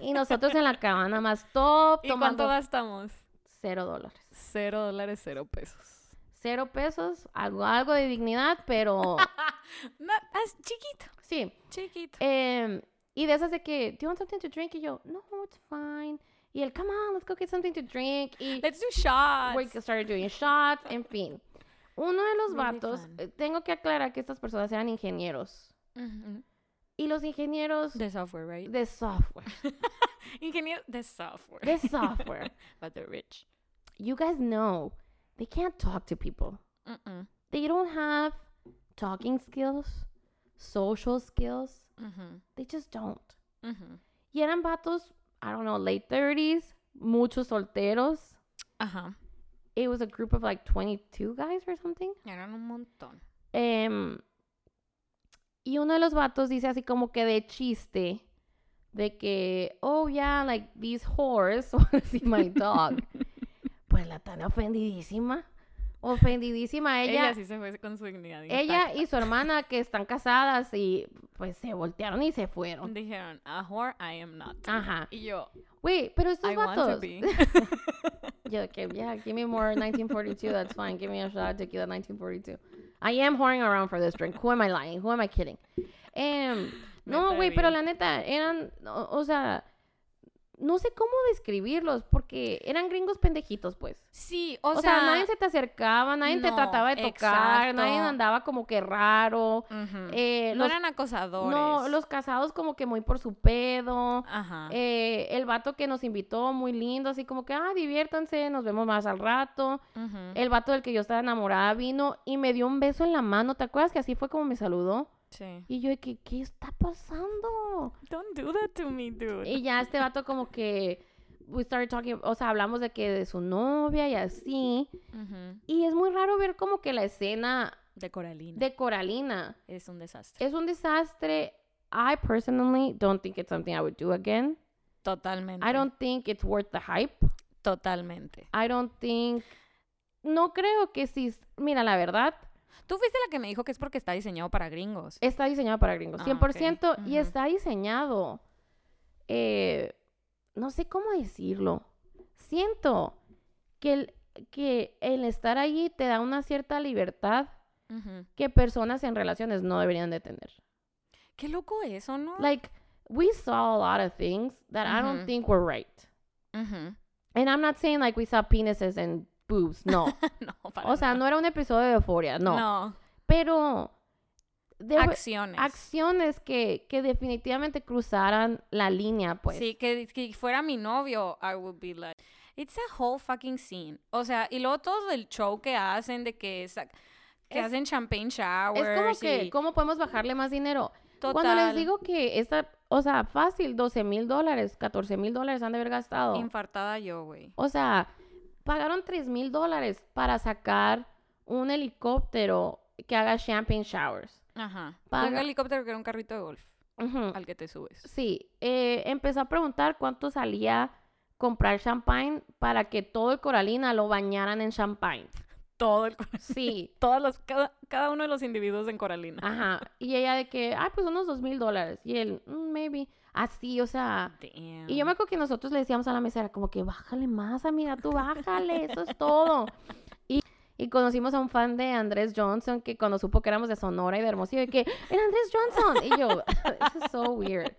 S1: Y nosotros en la cabana más top,
S2: ¿Y cuánto gastamos?
S1: cero dólares.
S2: Cero dólares, cero pesos.
S1: Cero pesos, algo, algo de dignidad, pero
S2: No, es chiquito,
S1: sí.
S2: chiquito.
S1: Em, y de esas de que, do you want something to drink? Y yo, no, it's fine. Y él, come on, let's go get something to drink. Y
S2: Let's do shots.
S1: we started doing shots, en fin. Uno de los
S2: Really
S1: vatos,
S2: fun.
S1: eh, tengo que aclarar que estas personas eran ingenieros.
S2: Ujú.
S1: Y los ingenieros
S2: De software, right?
S1: de software,
S2: Ingeniero de software.
S1: de software,
S2: But they're rich.
S1: you guys know they can't talk to people.
S2: Mm-mm.
S1: They don't have talking skills, social skills. They just don't. Y eran vatos, I don't know, late 30s, muchos solteros.
S2: Ajá.
S1: It was a group of like 22 guys or something.
S2: Eran un montón.
S1: Em, y uno de los vatos dice así como que de chiste, de que, oh yeah, like these whores see my dog. pues la tan ofendidísima, ofendidísima
S2: Ella,
S1: ella.
S2: sí se fue con su dignidad.
S1: Ella
S2: intacta.
S1: y su hermana que están casadas y pues se voltearon y se fueron.
S2: Dijeron, a whore I am not.
S1: Ajá.
S2: Y yo,
S1: Wait, pero estos
S2: I want to
S1: vatos.
S2: be.
S1: Yo, que, yeah, give me more 1942. That's fine. Give me a shot of tequila 1942. I am whoring around for this drink. Who am I lying? Who am I kidding? Em, no, güey, pero la neta, eran, o, o sea, no sé cómo describirlos porque eran gringos pendejitos, pues.
S2: Sí, o,
S1: O, sea, nadie se te acercaba, nadie te
S2: no,
S1: trataba de tocar, nadie andaba como que raro. Eh,
S2: no
S1: los-
S2: eran acosadores.
S1: no, los casados como que muy por su pedo.
S2: Ajá.
S1: Eh, el vato que nos invitó, muy lindo, así como que, ah, diviértanse, nos vemos más al rato. El vato del que yo estaba enamorada vino y me dio un beso en la mano. ¿Te acuerdas que así fue como me saludó?
S2: Sí.
S1: Y yo de que, ¿qué está pasando?
S2: Don't do that to me, dude.
S1: Y ya este vato como que, we started talking, o sea, hablamos de que de su novia y así.
S2: Ujú.
S1: Y es muy raro ver como que la escena
S2: De Coralina.
S1: de Coralina
S2: Es un desastre.
S1: es un desastre. I personally don't think it's something I would do again.
S2: Totalmente.
S1: I don't think it's worth the hype.
S2: Totalmente.
S1: I don't think... No creo que si... Mira, la verdad,
S2: Tú fuiste la que me dijo que es porque está diseñado para gringos.
S1: está diseñado para gringos.
S2: Ah,
S1: 100%.
S2: ok.
S1: Y está diseñado... eh, no sé cómo decirlo. Siento que el, que el estar allí te da una cierta libertad que personas en relaciones no deberían de tener.
S2: Qué loco eso, ¿no?
S1: Like, we saw a lot of things that I don't think were right. And I'm not saying like we saw penises and boobs, no.
S2: no, para
S1: o sea,
S2: nada.
S1: no era un episodio de euforia, no.
S2: No.
S1: Pero were
S2: Acciones.
S1: acciones que, que definitivamente cruzaran la línea, pues.
S2: Sí, que, que fuera mi novio, I would be like, it's a whole fucking scene. O sea, y luego todo el show que hacen de que, que
S1: Es-
S2: hacen champagne showers.
S1: Es como que,
S2: y-
S1: ¿cómo podemos bajarle más dinero?
S2: total.
S1: Cuando les digo que esta, o sea, fácil, 12 mil dólares, 14 mil dólares han de haber gastado.
S2: Infartada yo, güey.
S1: O sea, pagaron 3 mil dólares para sacar un helicóptero que haga champagne showers.
S2: Ajá.
S1: Paga-
S2: Un helicóptero que era un carrito de golf
S1: Ujú.
S2: al que te subes.
S1: Sí, eh, empezó a preguntar cuánto salía comprar champagne para que todo el Coralina lo bañaran en champagne.
S2: Todo el...
S1: Sí,
S2: Todos los, cada, cada uno de los individuos en Coralina.
S1: ajá. Y ella de que, ah, pues unos dos mil dólares. Y él, "Mm, maybe. Así, o sea.
S2: Damn.
S1: Y yo me acuerdo que nosotros le decíamos a la mesera, como que bájale más, amiga, tú bájale, eso es todo. Y, y conocimos a un fan de Andrés Johnson que cuando supo que éramos de Sonora y de Hermosillo, de que, era Andrés Johnson. Y yo, this is so weird.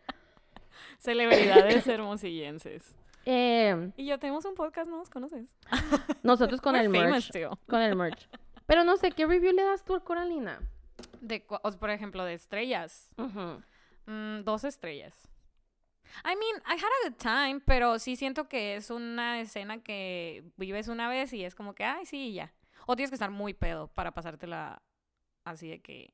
S2: Celebridades hermosillenses.
S1: Eh,
S2: Y yo tenemos un podcast, ¿no nos conoces?
S1: nosotros con el merch.
S2: too.
S1: Con el merch. Pero no sé, ¿qué review le das tú al Coralina?
S2: De, por ejemplo, de estrellas. Mm, dos estrellas. I mean, I had a good time, pero sí siento que es una escena que vives una vez y es como que, ay, sí, y ya. O tienes que estar muy pedo para pasártela así de que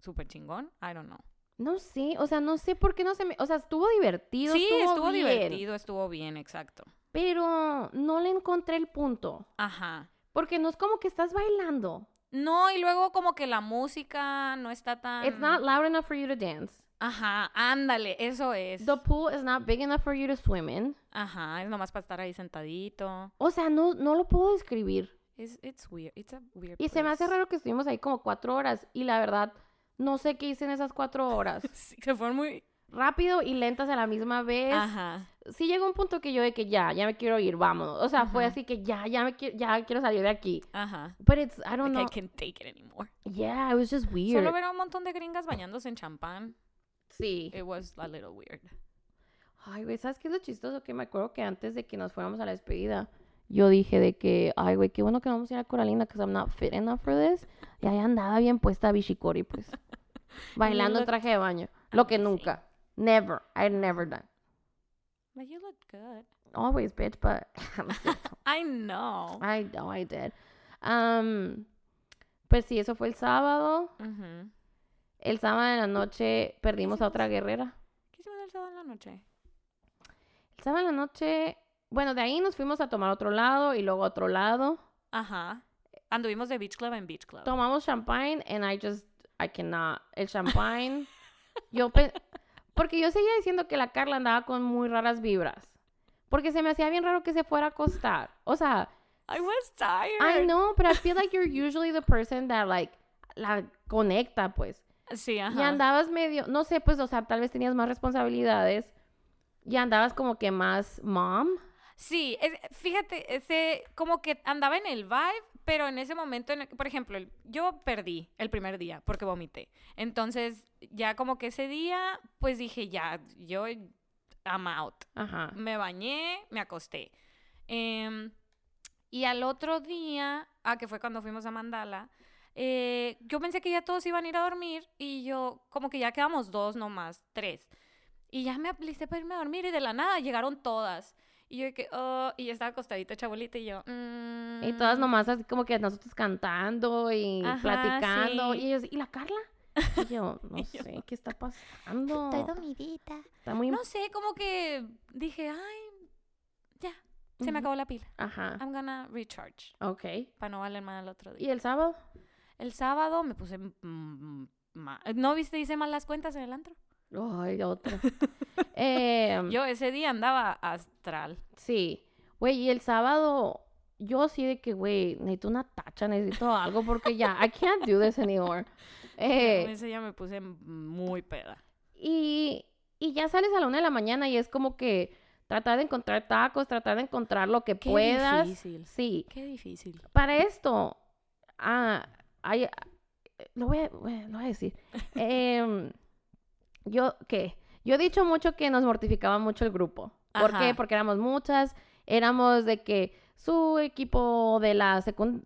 S2: súper chingón. I don't know.
S1: No sé, o sea, no sé por qué no se me... O sea, estuvo divertido,
S2: sí,
S1: estuvo,
S2: estuvo
S1: bien,
S2: divertido, estuvo bien, exacto.
S1: Pero no le encontré el punto.
S2: Ajá.
S1: Porque no es como que estás bailando.
S2: No, y luego como que la música no está tan...
S1: It's not loud enough for you to dance.
S2: Ajá, ándale, eso es.
S1: The pool is not big enough for you to swim in.
S2: Ajá, es nomás para estar ahí sentadito.
S1: O sea, no, no lo puedo describir.
S2: It's, it's weird, it's a weird
S1: Y se me hace
S2: place.
S1: raro que estuvimos ahí como cuatro horas. Y la verdad, no sé qué hice en esas cuatro horas.
S2: Sí, se fueron muy...
S1: Rápido y lentas a la misma vez.
S2: Ajá.
S1: Sí llegó un punto que yo de que ya, ya me quiero ir, vámonos. O sea, fue
S2: Ajá.
S1: así que ya, ya me quiero, ya quiero salir de aquí.
S2: Ajá.
S1: But it's, I don't
S2: Like, I
S1: know.
S2: can't take it anymore.
S1: Yeah, it was just weird.
S2: Solo ver a un montón de gringas bañándose en champán.
S1: Sí.
S2: It was a little weird.
S1: Ay, güey, ¿sabes qué es lo chistoso? Que me acuerdo que antes de que nos fuéramos a la despedida, yo dije de que, ay, güey, qué bueno que no vamos a ir a Coralina, because I'm not fit enough for this. Y ahí andaba bien puesta Bishikori, pues. bailando en traje de baño. Lo que
S2: amazing.
S1: nunca. Never. I'd never done.
S2: But you look good.
S1: Always, bitch, but.
S2: I know.
S1: I know I did. Um, pues sí, eso fue el sábado.
S2: Ujú.
S1: El sábado en la noche perdimos a otra guerrera.
S2: ¿Qué hicimos el sábado en la noche?
S1: El sábado en la noche, bueno, de ahí nos fuimos a tomar otro lado y luego otro lado.
S2: Ajá. Anduvimos de Beach Club en Beach Club.
S1: Tomamos champagne and I just, I cannot. El champagne, yo, porque yo seguía diciendo que la Carla andaba con muy raras vibras. Porque se me hacía bien raro que se fuera a acostar. O sea,
S2: I was tired.
S1: I know, but I feel like you're usually the person that like la conecta, pues.
S2: Sí, ajá.
S1: Y andabas medio, no sé, pues, o sea, tal vez tenías más responsabilidades. Y andabas como que más mom.
S2: Sí, es- fíjate, ese, como que andaba en el vibe, pero en ese momento, en el- por ejemplo, el- yo perdí el primer día porque vomité. Entonces, ya como que ese día, pues dije, ya, yo, I'm out.
S1: Ajá.
S2: Me bañé, me acosté. Em, y al otro día, ah, que fue cuando fuimos a Mandala, eh, yo pensé que ya todos iban a ir a dormir y yo, como que ya quedamos dos nomás, tres. Y ya me aplicé para irme a dormir y de la nada llegaron todas. Y yo que, oh, y yo estaba acostadita, chabolita, y yo,
S1: Y todas
S2: mm,
S1: nomás así como que nosotros cantando y
S2: Ajá,
S1: platicando.
S2: sí.
S1: Y ellos, ¿y la Carla? Y yo, no
S2: Y yo,
S1: sé, ¿qué está pasando?
S3: dormidita.
S1: Está muy...
S2: No sé, como que dije, ay, ya, se me
S1: Ujú.
S2: acabó la pila.
S1: Ajá,
S2: I'm gonna recharge
S1: ok.
S2: para no valer mal el otro día.
S1: ¿Y el sábado?
S2: El sábado me puse ¿No viste? Hice mal las cuentas en el antro.
S1: Ay, otro. Em,
S2: Yo ese día andaba astral.
S1: Sí. Güey, y el sábado, yo sí de que, güey, necesito una tacha, necesito algo porque ya, I can't do this anymore. Eh,
S2: Ese día me puse muy peda.
S1: y, y ya sales a la una de la mañana y es como que tratar de encontrar tacos, tratar de encontrar lo que
S2: Qué
S1: puedas.
S2: difícil.
S1: Sí.
S2: Qué difícil.
S1: Para esto, ah, hay- lo, voy a, bueno, lo voy a decir. Em, yo, ¿qué? Yo he dicho mucho que nos mortificaba mucho el grupo. ¿Por qué? Porque éramos muchas, éramos de que su equipo de la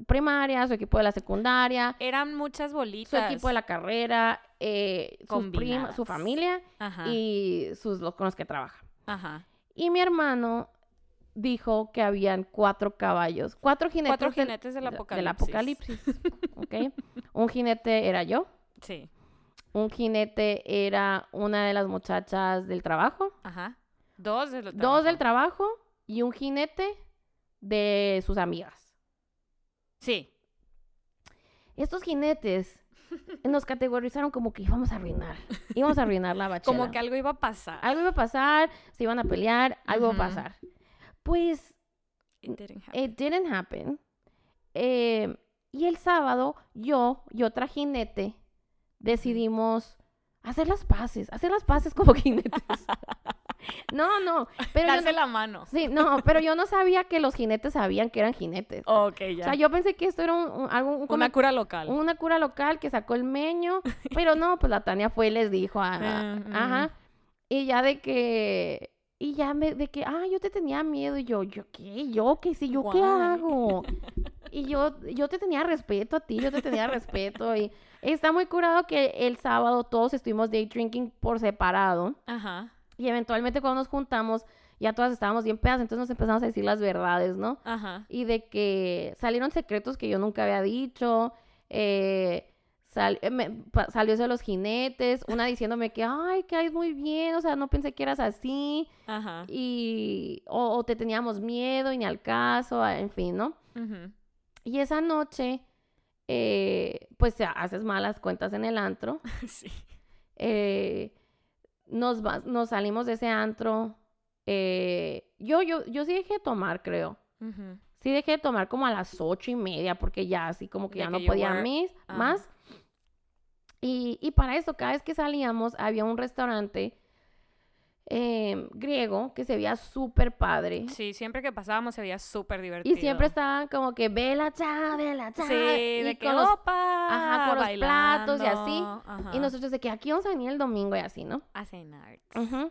S1: primaria, su equipo de la secundaria,
S2: Eran muchas
S1: su
S2: bolitas.
S1: equipo de la carrera, eh, su familia
S2: Ajá.
S1: y sus los con los que trabaja.
S2: Ajá.
S1: Y mi hermano dijo que habían cuatro caballos, cuatro jinetes,
S2: Cuatro
S1: del-
S2: jinetes del
S1: del
S2: apocalipsis.
S1: apocalipsis, ¿ok? Un jinete era yo,
S2: Sí.
S1: un jinete era una de las muchachas del trabajo,
S2: Ajá. Dos del
S1: dos del
S2: trabajo.
S1: trabajo y un jinete de sus amigas.
S2: Sí.
S1: Estos jinetes nos categorizaron como que íbamos a arruinar, íbamos a arruinar la bachela.
S2: Como que algo iba a pasar.
S1: Algo iba a pasar, se iban a pelear, algo iba a pasar. Pues
S2: It didn't happen.
S1: It didn't happen. Eh, y el sábado, yo y otra jinete decidimos hacer las paces, hacer las paces como jinetes. no, no, pero
S2: Darse
S1: no,
S2: la mano.
S1: sí, no, pero yo no sabía que los jinetes sabían que eran jinetes.
S2: Ok,
S1: O
S2: ya.
S1: sea, yo pensé que esto era un, un- algo, un
S2: Una cura local.
S1: una cura local que sacó el meño, pero no, pues la Tania fue y les dijo, a- a-
S2: Mm,
S1: ajá, y ya de que, y ya me, de que, ah, yo te tenía miedo, y yo, ¿yo qué? ¿Yo qué? Sí, ¿yo qué hago? Y yo, yo te tenía respeto a ti, yo te tenía respeto, y está muy curado que el sábado todos estuvimos day drinking por separado,
S2: Ajá.
S1: y eventualmente cuando nos juntamos, ya todas estábamos bien pedas, entonces nos empezamos a decir las verdades, ¿no?
S2: Ajá.
S1: Y de que salieron secretos que yo nunca había dicho, eh, sal- eh, me- pa- salió eso de los jinetes, una diciéndome que, ay, que hay muy bien, o sea, no pensé que eras así,
S2: Ajá.
S1: y, o, o te teníamos miedo y ni al caso, en fin, ¿no? Y esa noche, eh, pues haces malas cuentas en el antro.
S2: Sí.
S1: eh, nos, nos salimos de ese antro. eh, yo, yo, yo sí dejé de tomar, creo. Sí dejé de tomar como a las ocho y media porque ya así como que
S2: De
S1: ya
S2: que
S1: no podía
S2: were-
S1: mis- más. Y, y para eso, cada vez que salíamos, había un restaurante eh, griego que se veía súper padre.
S2: Sí, siempre que pasábamos se veía súper divertido.
S1: Y siempre estaban como que, vela cha, vela cha.
S2: Sí, de que
S1: con los-
S2: opa,
S1: ajá, con los platos y así.
S2: ajá,
S1: Y nosotros de que aquí vamos a venir el domingo y así, ¿no?
S2: a cenar.
S1: Ujú.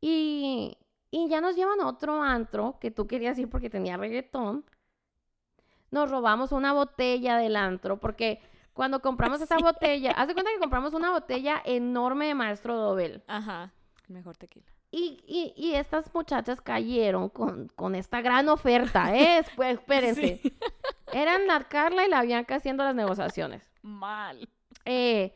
S1: y, y ya nos llevan a otro antro que tú querías ir porque tenía reggaetón. Nos robamos una botella del antro porque cuando compramos esa botella, haz de cuenta que compramos una botella enorme de Maestro Dobel.
S2: Ajá. El mejor tequila.
S1: Y, y, y estas muchachas cayeron con, con esta gran oferta, ¿eh? Pues espérense.
S2: Sí.
S1: Eran la Carla y la Bianca haciendo las negociaciones.
S2: Mal.
S1: eh,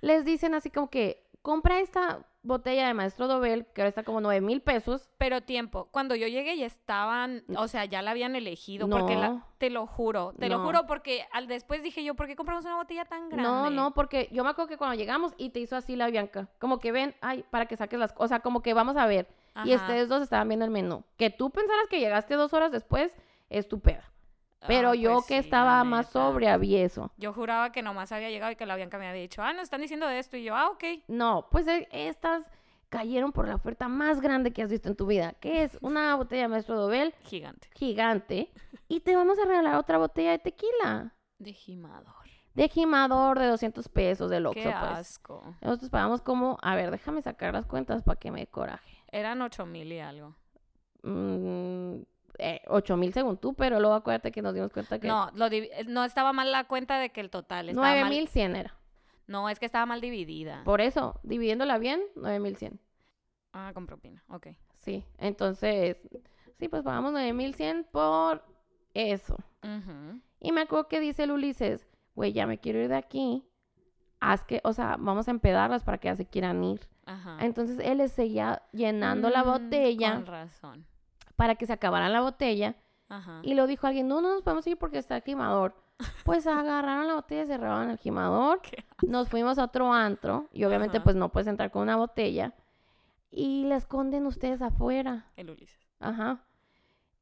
S1: les dicen así como que compra esta botella de Maestro Dobel, que ahora está como 9 mil pesos.
S2: Pero tiempo, cuando yo llegué ya estaban, o sea, ya la habían elegido, porque la-
S1: No.
S2: te lo juro, te lo juro, porque al después dije yo, ¿por qué compramos una botella tan grande?
S1: No, no, porque yo me acuerdo que cuando llegamos y te hizo así la Bianca, como que ven, ay, para que saques las cosas, como que vamos a ver. Y ustedes dos estaban viendo el menú. Que tú pensaras que llegaste dos horas después, es tu peda. Pero
S2: Ah,
S1: yo
S2: pues
S1: que
S2: sí,
S1: estaba más sobria vi eso.
S2: Yo juraba que nomás había llegado y que la Bianca me había dicho, ah, nos están diciendo de esto, y yo, ah, ok.
S1: No, pues eh, estas cayeron por la oferta más grande que has visto en tu vida, que es una botella de Maestro Dobel
S2: Gigante.
S1: gigante y te vamos a regalar otra botella de tequila.
S2: De gimador.
S1: De gimador de 200 pesos del Oxxo,
S2: Qué
S1: pues.
S2: asco.
S1: Nosotros pagamos como, a ver, déjame sacar las cuentas para que me coraje.
S2: Eran ocho mil y algo.
S1: Mm, eh, 8 mil según tú, pero luego acuérdate que nos dimos cuenta que
S2: No, lo no estaba mal la cuenta de que el total estaba
S1: 9
S2: mal.
S1: mil 100 era.
S2: No, es que estaba mal dividida.
S1: Por eso, dividiéndola bien, 9 mil 100.
S2: Ah, con propina. Ok.
S1: Sí, entonces, sí, pues pagamos 9 mil 100 por eso. Y me acuerdo que dice el Ulises, güey, ya me quiero ir de aquí. Haz que, o sea, vamos a empedarlas para que ya se quieran ir.
S2: Ajá.
S1: Entonces él les seguía llenando la
S2: Mm,
S1: botella
S2: Con razón.
S1: Para que se acabara la botella.
S2: Ajá.
S1: Y lo dijo alguien, no, no nos podemos ir porque está el gimador. Pues agarraron la botella, cerraron el gimador. Nos fuimos a otro antro y obviamente
S2: Ajá.
S1: pues no puedes entrar con una botella. Y la esconden ustedes afuera.
S2: El Ulises.
S1: Ajá.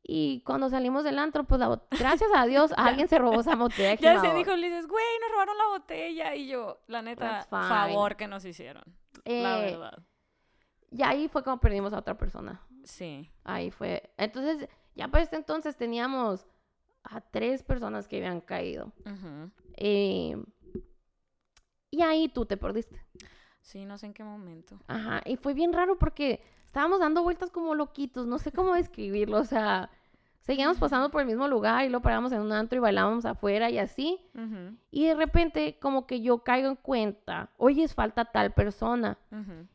S1: Y cuando salimos del antro, pues la gracias a Dios alguien se robó esa botella de
S2: Ya se dijo Ulises, güey, nos robaron la botella. Y yo, la neta, favor que nos hicieron. La
S1: Eh,
S2: verdad.
S1: Y ahí fue como perdimos a otra persona.
S2: Sí.
S1: Ahí fue. Entonces, ya para este entonces teníamos a tres personas que habían caído. Eh, y ahí tú te perdiste.
S2: Sí, no sé en qué momento.
S1: Ajá. Y fue bien raro porque estábamos dando vueltas como loquitos. No sé cómo describirlo. O sea, seguíamos pasando por el mismo lugar y luego parábamos en un antro y bailábamos afuera y así. Y de repente, como que yo caigo en cuenta, oye, es falta tal persona.
S2: ujú.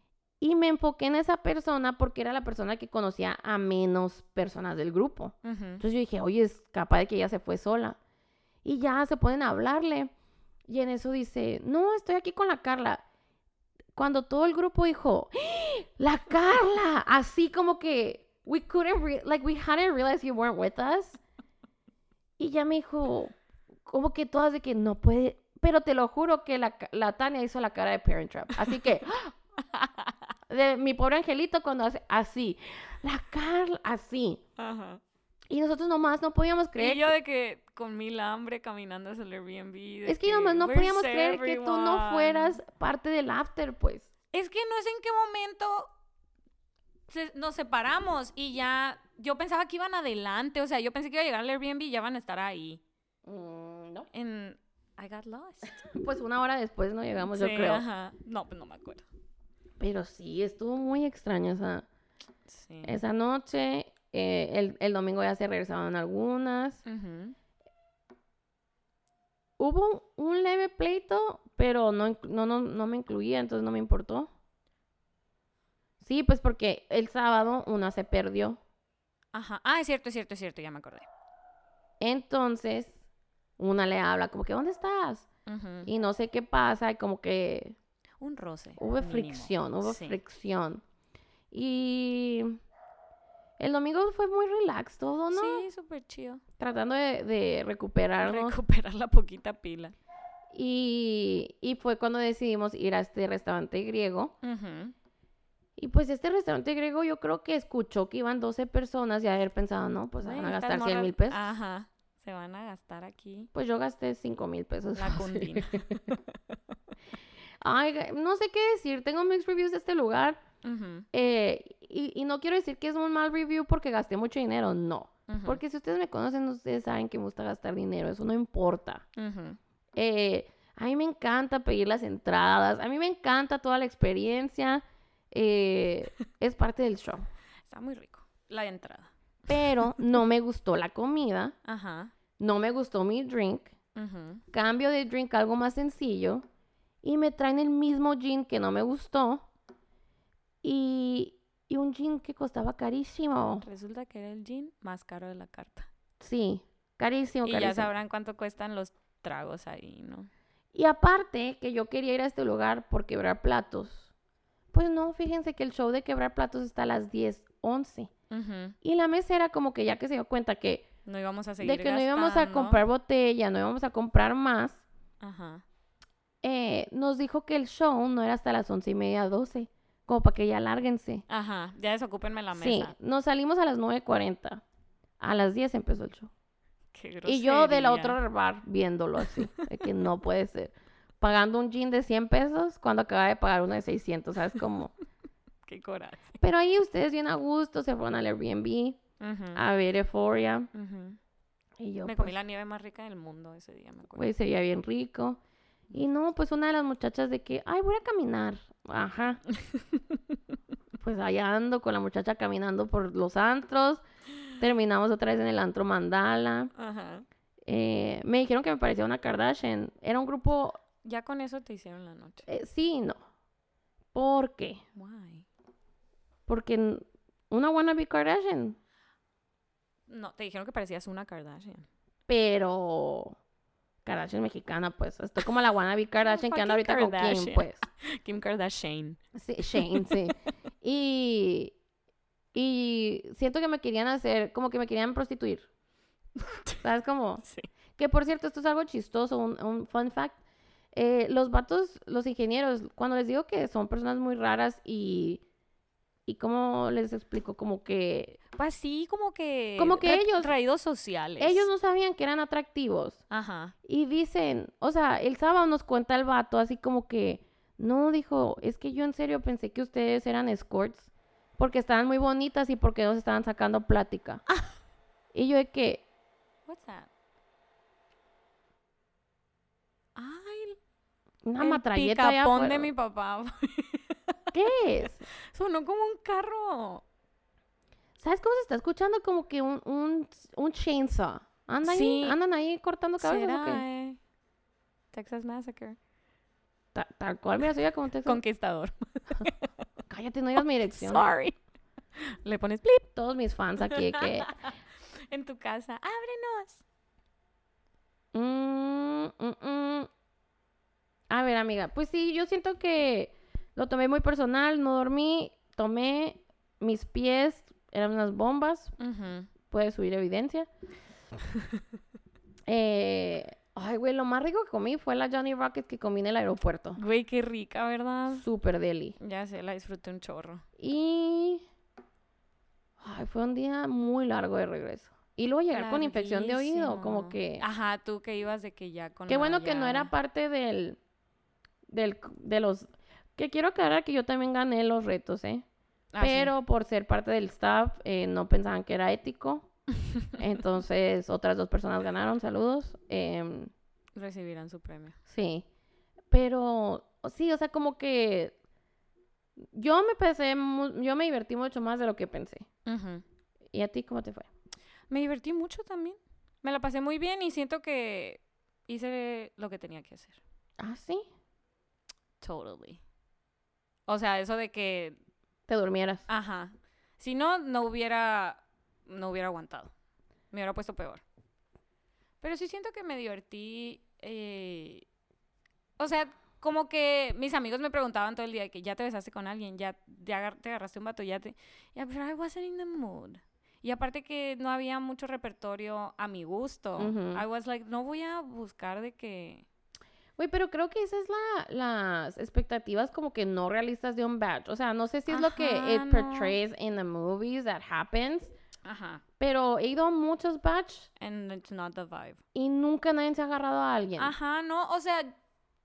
S1: Y me enfoqué en esa persona porque era la persona que conocía a menos personas del grupo. Entonces yo dije, oye, es capaz de que ella se fue sola. Y ya se a hablarle. Y en eso dice, no, estoy aquí con la Carla. Cuando todo el grupo dijo, ¡Ah! la Carla, así como que, we couldn't, re- like, we hadn't realized you weren't with us. Y ya me dijo, como que todas de que no puede, pero te lo juro que la, la Tania hizo la cara de Parent Trap. Así que, de mi pobre angelito cuando hace así, la Carla, así.
S2: Ajá.
S1: Y nosotros nomás no podíamos creer.
S2: Y yo de que con mil hambre caminando hacia el Airbnb.
S1: es que nomás no
S2: "Where's
S1: podíamos creer que tú no
S2: everyone?"
S1: fueras parte del after, pues.
S2: Es que no sé en qué momento se- nos separamos y ya yo pensaba que iban adelante, o sea, yo pensé que iba a llegar al Airbnb y ya van a estar ahí.
S1: Mm, no.
S2: En I got lost.
S1: Pues una hora después no llegamos, yo creo.
S2: ajá. No, pues no me acuerdo.
S1: Pero sí, estuvo muy extraño esa,
S2: Sí.
S1: esa noche. Eh, el, el domingo ya se regresaban algunas. Hubo un, leve pleito, pero no, no, no, no me incluía, entonces no me importó. Sí, pues porque el sábado una se perdió.
S2: Ajá. Ah, es cierto, es cierto, es cierto, ya me acordé.
S1: Entonces, una le habla como que, ¿dónde estás? Y no sé qué pasa, y como que
S2: Un roce.
S1: hubo
S2: mínimo.
S1: fricción, hubo
S2: Sí.
S1: fricción. Y el domingo fue muy relax todo, ¿no?
S2: Sí, súper chido.
S1: Tratando de, de recuperarnos.
S2: Recuperar la poquita pila.
S1: y, y fue cuando decidimos ir a este restaurante griego. Y pues este restaurante griego yo creo que escuchó que iban 12 personas y haber pensado, no, pues van
S2: Güey,
S1: a gastar 100 mil pesos.
S2: Ajá. Se van a gastar aquí
S1: Pues yo gasté 5 mil pesos.
S2: la cundina.
S1: Ay, no sé qué decir. Tengo mixed reviews de este lugar.
S2: Ujú,
S1: eh, y, y no quiero decir que es un mal review porque gasté mucho dinero. No.
S2: ujú,
S1: Porque si ustedes me conocen, ustedes saben que me gusta gastar dinero. Eso no importa.
S2: ujú.
S1: Eh, a mí me encanta pedir las entradas. A mí me encanta toda la experiencia. eh, es parte del show.
S2: Está muy rico. La entrada.
S1: Pero no me gustó la comida.
S2: Ajá.
S1: No me gustó mi drink. Cambio de drink a algo más sencillo. Y me traen el mismo gin que no me gustó. Y, y un gin que costaba carísimo.
S2: Resulta que era el gin más caro de la carta.
S1: Sí, carísimo,
S2: Y ya
S1: carísimo.
S2: sabrán cuánto cuestan los tragos ahí, ¿no?
S1: Y aparte que yo quería ir a este lugar por quebrar platos. Pues no, fíjense que el show de quebrar platos está a las 10, 11.
S2: Ujú.
S1: Y la mesera como que ya que se dio cuenta que
S2: No íbamos a seguir
S1: de que no íbamos a comprar botella, no íbamos a comprar más,
S2: Ajá.
S1: Eh, nos dijo que el show no era hasta las once y media, 12. Como para que ya lárguense.
S2: Ajá. Ya desocúpenme la
S1: Sí,
S2: mesa.
S1: nos salimos a las 9.40. A las 10 empezó el show.
S2: Qué
S1: Y yo de la otra bar viéndolo así. de que no puede ser. Pagando un jean de 100 pesos cuando acaba de pagar uno de 600, ¿sabes cómo?
S2: Qué coraje.
S1: Pero ahí ustedes bien a gusto, se fueron al Airbnb a ver Euphoria. Y yo,
S2: Me
S1: pues,
S2: comí la nieve más rica del mundo ese día, me acuerdo.
S1: güey, sería bien rico. Y no, pues una de las muchachas de que, ay, voy a caminar. Ajá. pues allá ando con la muchacha caminando por los antros. Terminamos otra vez en el antro Mandala.
S2: Ajá.
S1: Eh, me dijeron que me parecía una Kardashian. Era un grupo,
S2: Ya con eso te hicieron la noche.
S1: eh, sí no. ¿Por qué?
S2: Why?
S1: Porque una wannabe Kardashian.
S2: No, te dijeron que parecías una Kardashian.
S1: Pero Kardashian mexicana, pues. Estoy como la wannabe Kardashian que anda ahorita con Kim, pues.
S2: Kim Kardashian.
S1: Sí, Shane, sí. Y, y siento que me querían hacer, como que me querían prostituir. ¿Sabes cómo?
S2: Sí.
S1: Que por cierto, esto es algo chistoso, un, un fun fact. Eh, los vatos, los ingenieros, cuando les digo que son personas muy raras y, y cómo les explico, como que
S2: Pues sí, como que...
S1: Como que ellos-
S2: Traídos sociales.
S1: ellos no sabían que eran atractivos.
S2: Ajá.
S1: Y dicen, o sea, el sábado nos cuenta el vato así como que, no, dijo, es que yo en serio pensé que ustedes eran escorts porque estaban muy bonitas y porque nos estaban sacando plática. Y yo de que,
S2: What's that? Ay,
S1: una
S2: el picapón de mi papá.
S1: ¿Qué es?
S2: Sonó como un carro.
S1: ¿Sabes cómo se está escuchando? Como que un, un, un chainsaw. ¿Andan,
S2: Sí.
S1: ahí, ¿Andan ahí cortando cabezas o
S2: ¿Será,
S1: qué?
S2: eh? Texas Massacre.
S1: Ta- tal cual, mira, soy ya como te
S2: Conquistador.
S1: Cállate, no digas mi dirección.
S2: Sorry. Le pones blip
S1: Todos mis fans aquí que...
S2: en tu casa. Ábrenos.
S1: Mm, mm, mm. A ver, amiga, pues sí, yo siento que lo tomé muy personal, no dormí, tomé mis pies, eran unas bombas,
S2: Ujú.
S1: puedes subir evidencia. Eh, ay, güey, lo más rico que comí fue la Johnny Rocket que comí en el aeropuerto.
S2: Güey, qué rica, ¿verdad?
S1: Super deli.
S2: Ya sé, la disfruté un chorro.
S1: Y... Ay, fue un día muy largo de regreso. Y luego llegar con infección de oído, como que...
S2: Ajá, tú que ibas de que ya con
S1: Qué bueno que no era parte del, del, de los, que quiero aclarar que yo también gané los retos, ¿eh?
S2: Ah, sí.
S1: Pero por ser parte del staff, eh, no pensaban que era ético. Entonces, otras dos personas ganaron, saludos. Em,
S2: recibirán su premio.
S1: sí. Pero, sí, o sea, como que yo me pensé, yo me divertí mucho más de lo que pensé. ¿Y a ti cómo te fue?
S2: Me divertí mucho también. Me la pasé muy bien y siento que hice lo que tenía que hacer.
S1: Ah, sí.
S2: Totally. O sea, eso de que
S1: te durmieras.
S2: Ajá. Si no, no hubiera, no hubiera aguantado. Me hubiera puesto peor. Pero sí siento que me divertí. eh, O sea, como que mis amigos me preguntaban todo el día que ya te besaste con alguien, ya, te agarraste un vato, ya te... Ya, pero I wasn't in the mood. Y aparte que no había mucho repertorio a mi gusto. I was like, no voy a buscar de que...
S1: Güey, pero creo que esas es la, las expectativas como que no realistas de un batch. O sea, no sé si es lo que
S2: Ajá,
S1: it
S2: no.
S1: portrays in the movies that happens,
S2: Ajá.
S1: pero he ido a muchos batch
S2: And it's not the vibe.
S1: y nunca nadie se ha agarrado a alguien.
S2: Ajá, no, o sea,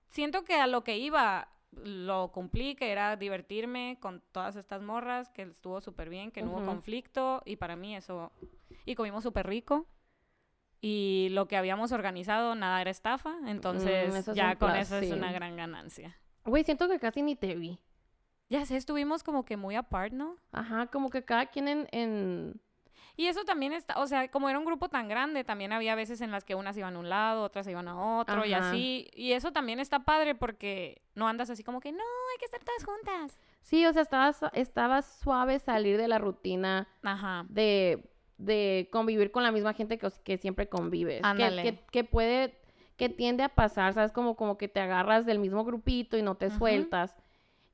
S2: siento que a lo que iba lo cumplí, que era divertirme con todas estas morras, que estuvo súper bien, que no
S1: Ujú.
S2: hubo conflicto, y para mí eso, y comimos súper rico, y lo que habíamos organizado, nada era estafa, entonces
S1: Mm, eso es
S2: ya con
S1: plus,
S2: eso es una gran ganancia.
S1: Güey, siento que casi ni te vi.
S2: Ya sé, estuvimos como que muy apart, ¿no?
S1: Ajá, como que cada quien en... en...
S2: Y eso también está, o sea, como era un grupo tan grande, también había veces en las que unas iban a un lado, otras se iban a otro y así. Y eso también está padre porque no andas así como que, no, hay que estar todas juntas.
S1: Sí, o sea, estaba, estaba suave salir de la rutina
S2: Ajá.
S1: de, de convivir con la misma gente que, que siempre convives. Que-. Que, que puede, que tiende a pasar, ¿sabes? Como, como que te agarras del mismo grupito y no te
S2: Ujú.
S1: sueltas.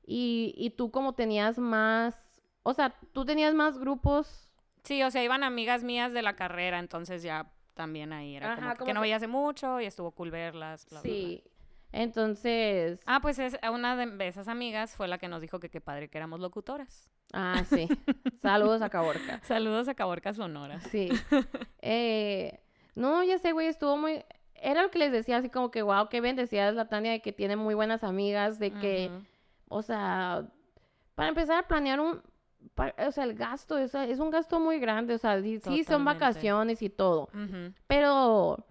S1: Y, y tú como tenías más, o sea, tú tenías más grupos.
S2: Sí, o sea, iban amigas mías de la carrera, entonces ya también ahí era
S1: Ajá,
S2: como, que,
S1: como
S2: que no veía hace mucho y estuvo cool verlas. bla, bla, bla.
S1: Entonces,
S2: Ah, pues es, una de esas amigas fue la que nos dijo que qué padre que éramos locutoras.
S1: ah, sí. Saludos a Caborca.
S2: Saludos a Caborca Sonora.
S1: Sí. Eh, no, ya sé, güey, estuvo muy... Era lo que les decía, así como que, wow, qué bendecida es la Tania de que tiene muy buenas amigas, de que, o sea, para empezar a planear un... o sea, el gasto es, es un gasto muy grande, o sea, sí, son vacaciones y todo, pero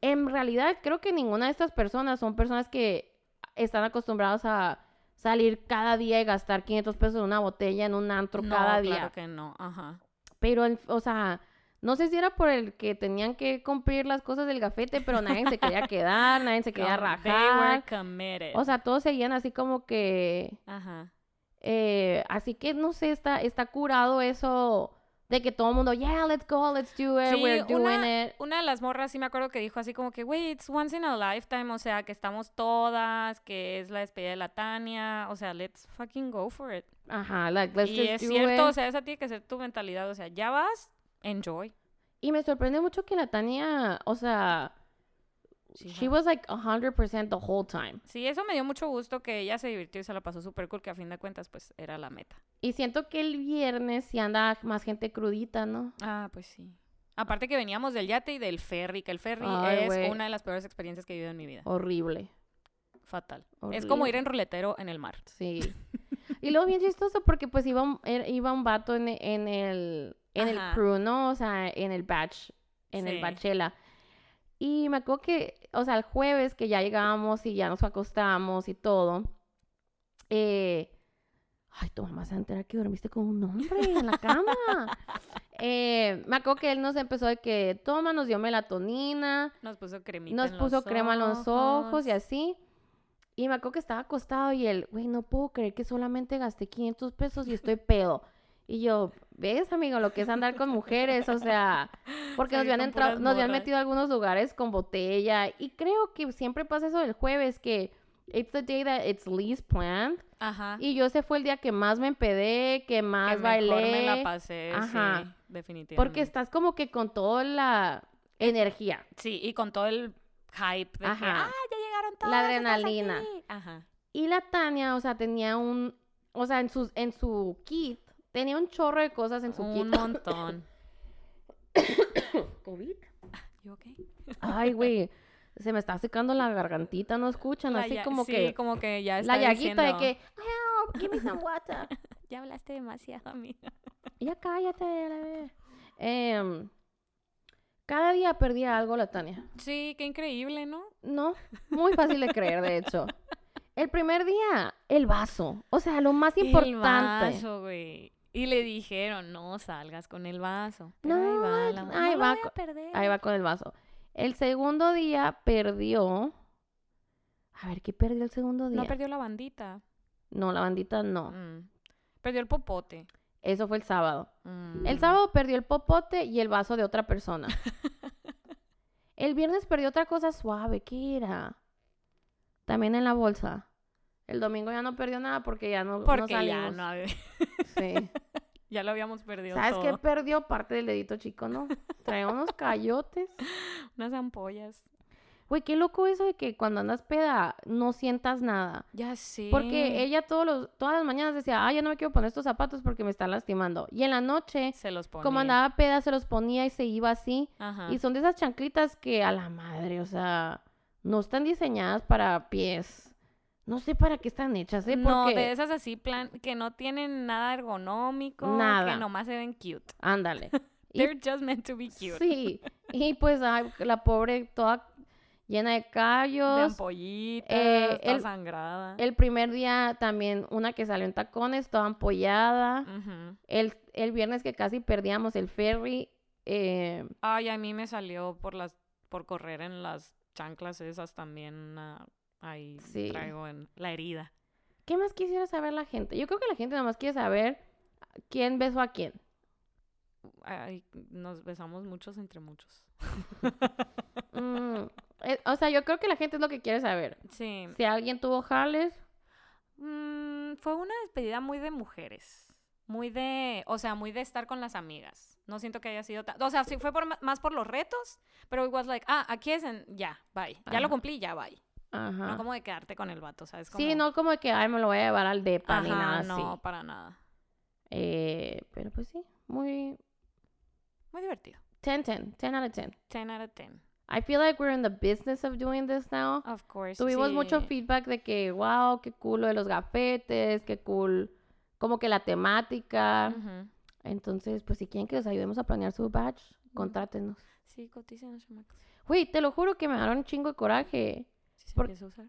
S1: en realidad creo que ninguna de estas personas son personas que están acostumbradas a salir cada día y gastar 500 pesos en una botella, en un antro
S2: No,
S1: cada
S2: claro
S1: día.
S2: que no. Ajá.
S1: Pero, o sea, no sé si era por el que tenían que cumplir las cosas del gafete, pero nadie se quería quedar, nadie se quería
S2: Com- They were
S1: rajar.
S2: committed.
S1: O sea, todos seguían así como que...
S2: Ajá.
S1: eh, así que, no sé, está, está curado eso de que todo el mundo, yeah, let's go, let's do it,
S2: Sí,
S1: we're doing
S2: una-
S1: it.
S2: Una de las morras sí me acuerdo que dijo así como que, güey, it's once in a lifetime, o sea, que estamos todas, que es la despedida de la Tania, o sea, let's fucking go for it.
S1: Ajá, like, let's
S2: y
S1: just
S2: es
S1: do
S2: cierto, o
S1: it.
S2: sea, esa tiene que ser tu mentalidad, o sea, ya vas, enjoy.
S1: Y me sorprende mucho que la Tania, o sea, She was like 100% the whole time.
S2: Sí, eso me dio mucho gusto que ella se divirtió y se la pasó súper cool, que a fin de cuentas, pues, era la meta.
S1: Y siento que el viernes sí anda más gente crudita, ¿no?
S2: Ah, pues sí. Aparte que veníamos del yate y del ferry, que el ferry
S1: Ay,
S2: es una de las peores experiencias que he vivido en mi vida.
S1: Horrible.
S2: Fatal. Es como ir en ruletero en el mar.
S1: Sí. Y luego bien chistoso porque pues iba un, er- iba un vato en, en el en el crew, ¿no? O sea, en el batch, en el bachela. Y me acuerdo que, o sea, el jueves que ya llegábamos y ya nos acostamos y todo, eh, ay, tu mamá se va a enterar que dormiste con un hombre en la cama. Eh, me acuerdo que él nos empezó de que, toma, nos dio melatonina,
S2: Nos puso cremita
S1: nos
S2: en
S1: puso
S2: los
S1: crema en los ojos y así. Y me acuerdo que estaba acostado y él, güey, no puedo creer que solamente gasté 500 pesos y estoy pedo. Y yo, ¿ves, amigo, lo que es andar con mujeres? O sea, porque nos habían entrado, nos habían metido a algunos lugares con botella. Y creo que siempre pasa eso el jueves, que it's the day that it's least planned.
S2: Ajá.
S1: Y yo ese fue el día que más me empedé, que más
S2: que
S1: bailé.
S2: mejor me la pasé,
S1: Ajá.
S2: sí, definitivamente.
S1: porque estás como que con toda la energía.
S2: Sí, y con todo el hype de que,
S1: Ajá.
S2: ah, ya llegaron todos.
S1: La adrenalina.
S2: Ajá.
S1: Y la Tania, o sea, tenía un, o sea, en su, en su kit, tenía un chorro de cosas en su
S2: Un
S1: kit.
S2: montón.
S1: ¿COVID?
S2: ¿You okay?
S1: Ay, güey, se me está secando la gargantita, ¿no escuchan?
S2: La
S1: Así
S2: ya-
S1: como
S2: sí,
S1: que
S2: como que ya
S1: la
S2: está
S1: llaguita de que, help, give me some water.
S2: Ya hablaste demasiado, amiga.
S1: ya cállate, la bebé. Em, cada día perdía algo la Tania.
S2: Sí, qué increíble, ¿no?
S1: No, muy fácil de creer, de hecho. El primer día, el vaso. O sea, lo más importante.
S2: El vaso, güey. Y le dijeron, no salgas con el vaso. Pero
S1: No,
S2: ahí va, la,
S1: ahí
S2: no lo
S1: va
S2: voy a perder.
S1: Ahí va con el vaso. El segundo día perdió. A ver, ¿qué perdió el segundo día?
S2: No perdió la bandita.
S1: No, la bandita no.
S2: Mm. Perdió el popote.
S1: Eso fue el sábado. El
S2: Mm.
S1: sábado perdió el popote y el vaso de otra persona. el viernes perdió otra cosa suave. ¿Qué era? También en la bolsa. El domingo ya no perdió nada porque ya no, no
S2: Porque ya
S1: salimos.
S2: no había-
S1: Sí.
S2: ya lo habíamos perdido
S1: ¿Sabes qué
S2: todo.
S1: perdió? Parte del dedito chico, ¿no? Traía unos cayotes.
S2: Unas ampollas.
S1: Güey, qué loco eso de que cuando andas peda no sientas nada.
S2: Ya sí.
S1: Porque ella todos los, todas las mañanas decía, ah, yo no me quiero poner estos zapatos porque me están lastimando. Y en la noche,
S2: se los ponía.
S1: como andaba peda, se los ponía y se iba así.
S2: Ajá.
S1: Y son de esas chanclitas que a la madre, o sea, no están diseñadas para pies. No sé para qué están hechas, ¿eh?
S2: No, de esas así, plan, que no tienen nada ergonómico.
S1: Nada.
S2: Que nomás se ven cute.
S1: ándale. Y-
S2: They're just meant to be cute.
S1: Sí, y pues ay, la pobre toda llena de
S2: De
S1: callos.
S2: ampollitas,
S1: Eh,
S2: toda
S1: el-
S2: sangrada.
S1: El primer día también una que salió en tacones, toda ampollada. El, el viernes que casi perdíamos el ferry, eh,
S2: Ay, a mí me salió por las por correr en las chanclas esas también. ah, ahí
S1: Sí.
S2: traigo en la herida.
S1: ¿qué más quisiera saber la gente? Yo creo que la gente nada más quiere saber quién besó a quién.
S2: Ay, nos besamos muchos entre muchos.
S1: Mm, eh, o sea, yo creo que la gente es lo que quiere saber.
S2: Sí.
S1: Si alguien tuvo jales,
S2: Mm, fue una despedida muy de mujeres. Muy de, o sea, muy de estar con las amigas. No siento que haya sido tan, o sea, sí fue por, más por los retos, pero it was like, ah, aquí es en, ya, bye. Ya lo cumplí, ya, bye.
S1: Ajá.
S2: No como de quedarte con el vato, ¿sabes?
S1: Sí,
S2: Como-
S1: no como de que, ay, me lo voy a llevar al depa ni
S2: Ajá,
S1: nada
S2: no,
S1: así.
S2: para nada.
S1: Eh, pero pues sí, muy...
S2: Muy divertido.
S1: 10, 10, 10 out of 10.
S2: 10 out of 10.
S1: I feel like we're in the business of doing this now.
S2: Of course.
S1: Tuvimos mucho
S2: sí.
S1: feedback de que, wow, qué cool lo de los gafetes, qué cool, como que la temática.
S2: Ujú.
S1: Entonces, pues si quieren que les ayudemos a planear su batch, contrátenos.
S2: Sí, coticen, chamacos.
S1: Güey, te lo juro que me dieron un chingo de coraje.
S2: Si se
S1: Por-
S2: empieza a usar.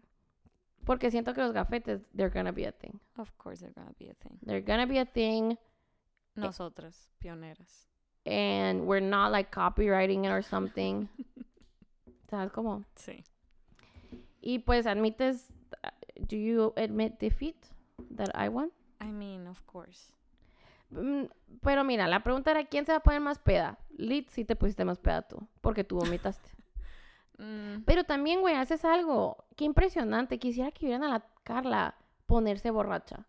S1: Porque siento que los gafetes, they're gonna be a thing.
S2: Of course they're gonna be a thing.
S1: They're gonna be a thing,
S2: Nosotras, pioneras.
S1: and we're not like copywriting it or something. ¿Sabes cómo?
S2: Sí.
S1: Y pues admites, uh, do you admit defeat that I won?
S2: I mean, of course.
S1: Mm, Pero mira, la pregunta era quién se va a poner más peda. Lit, sí te pusiste más peda tú, porque tú vomitaste.
S2: Mm,
S1: Pero también, güey, haces algo. Qué impresionante. Quisiera que vieran a la Carla ponerse borracha.